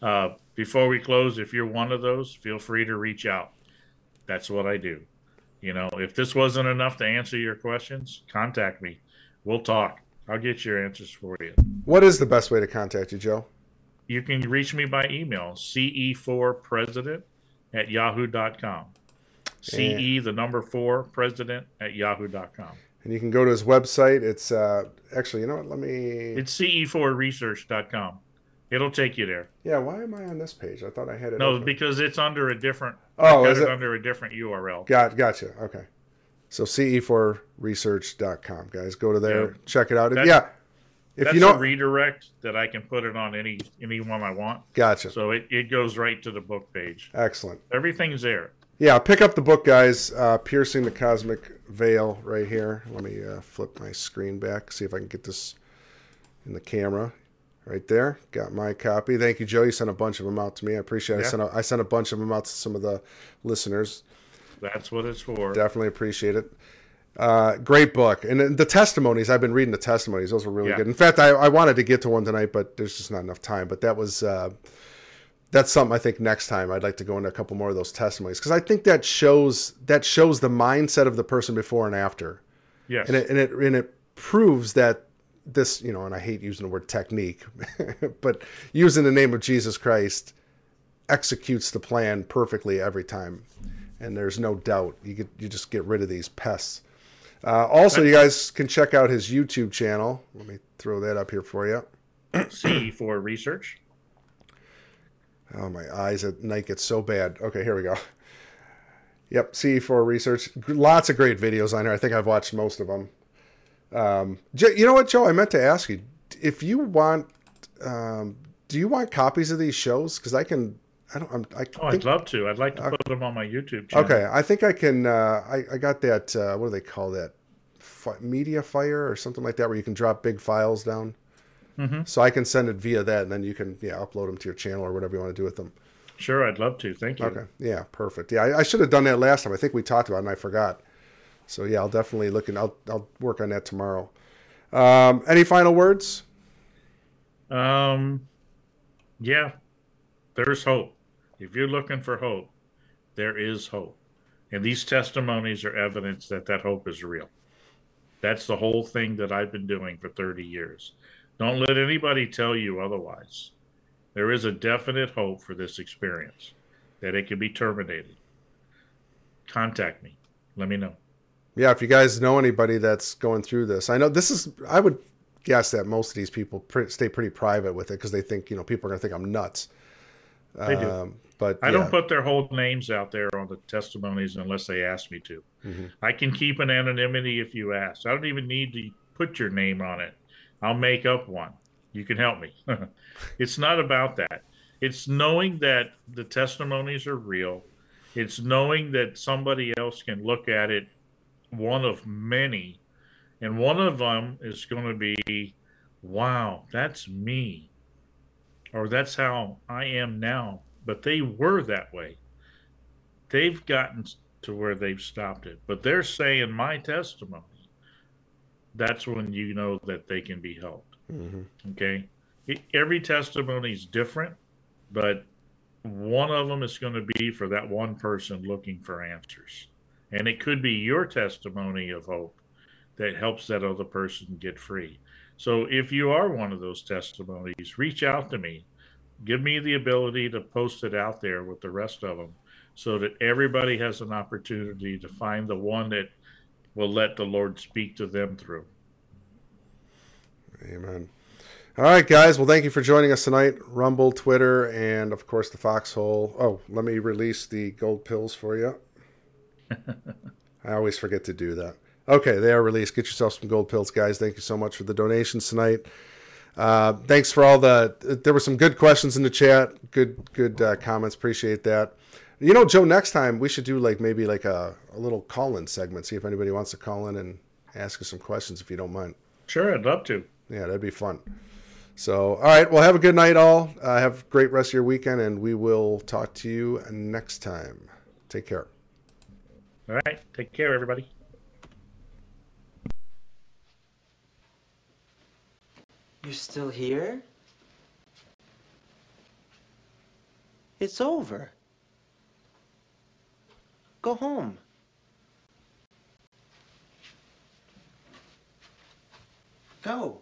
Uh, before we close, if you're one of those, feel free to reach out. That's what I do. You know, if this wasn't enough to answer your questions, contact me. We'll talk. I'll get your answers for you. What is the best way to contact you, Joe? You can reach me by email, ce4president at yahoo.com. CE, the number four, president at yahoo.com. And you can go to his website. It's uh, actually, you know what? Let me. It's ce4research.com. It'll take you there. Yeah, why am I on this page? I thought I had it. No, open. because it's under a different. Oh, is it, it? under a different URL. Got gotcha. Okay. So ce4research.com, guys. Go to there, Yeah. check it out. That's- yeah. If That's you know a redirect that I can put it on any any one I want. Gotcha. So it, it goes right to the book page. Excellent. Everything's there. Yeah, pick up the book, guys. Uh, Piercing the Cosmic Veil right here. Let me uh, flip my screen back, see if I can get this in the camera. Right there. Got my copy. Thank you, Joe. You sent a bunch of them out to me. I appreciate it. I sent a, I sent a bunch of them out to some of the listeners. That's what it's for. Definitely appreciate it. Uh, great book. And the testimonies, I've been reading the testimonies. Those were really Yeah. good. In fact, I, I wanted to get to one tonight, but there's just not enough time. But that was, uh, that's something I think next time I'd like to go into a couple more of those testimonies because I think that shows that shows the mindset of the person before and after. Yes. And it, and it and it proves that this, you know, and I hate using the word technique, but using the name of Jesus Christ executes the plan perfectly every time. And there's no doubt you get you just get rid of these pests. Uh, also, you guys can check out his YouTube channel. Let me throw that up here for you. CE4 research. Oh, my eyes at night get so bad. Okay, here we go. Yep, CE4 Research. Lots of great videos on here. I think I've watched most of them. Um, you know what, Joe? I meant to ask you if you want. Um, do you want copies of these shows? Because I can. I don't. I'm, I Oh, think, I'd love to. I'd like to put them on my YouTube channel. Okay, I think I can. Uh, I I got that. Uh, what do they call that? Media Fire or something like that, where you can drop big files down. Mhm. So I can send it via that, and then you can yeah upload them to your channel or whatever you want to do with them. Sure, I'd love to. Thank you. Okay. Yeah, perfect. Yeah, I, I should have done that last time. I think we talked about it and I forgot. So yeah, I'll definitely look and I'll I'll work on that tomorrow. Um, any final words? Um, yeah, there's hope. If you're looking for hope, there is hope. And these testimonies are evidence that that hope is real. That's the whole thing that I've been doing for 30 years. Don't let anybody tell you otherwise. There is a definite hope for this experience that it can be terminated. Contact me. Let me know. Yeah, if you guys know anybody that's going through this, I know this is. I would guess that most of these people pre- stay pretty private with it because they think you know people are going to think I'm nuts. They do. Um, but I yeah. don't put their whole names out there on the testimonies unless they ask me to. Mhm. I can keep an anonymity if you ask. I don't even need to put your name on it. I'll make up one. You can help me. it's not about that. It's knowing that the testimonies are real. It's knowing that somebody else can look at it, one of many, and one of them is going to be, wow, that's me. Or that's how I am now. But they were that way they've gotten to where they've stopped it. But they're saying my testimony. That's when you know that they can be helped. Mhm. Okay. Every testimony is different, but one of them is going to be for that one person looking for answers. And it could be your testimony of hope that helps that other person get free. So if you are one of those testimonies, reach out to me. Give me the ability to post it out there with the rest of them so that everybody has an opportunity to find the one that will let the Lord speak to them through. Amen. All right, guys. Well, thank you for joining us tonight. Rumble, Twitter, and of course the Foxhole. Oh, let me release the gold pills for you. I always forget to do that. Okay, they are released. Get yourself some gold pills, guys. Thank you so much for the donations tonight. Uh, thanks for all the. There were some good questions in the chat. Good, good uh, comments. Appreciate that. You know, Joe. Next time we should do like maybe like a, a little call-in segment. See if anybody wants to call in and ask us some questions, if you don't mind. Sure, I'd love to. Yeah, that'd be fun. So, all right. Well, have a good night, all. Uh, have a great rest of your weekend, and we will talk to you next time. Take care. All right. Take care, everybody. You're still here? It's over. Go home. Go.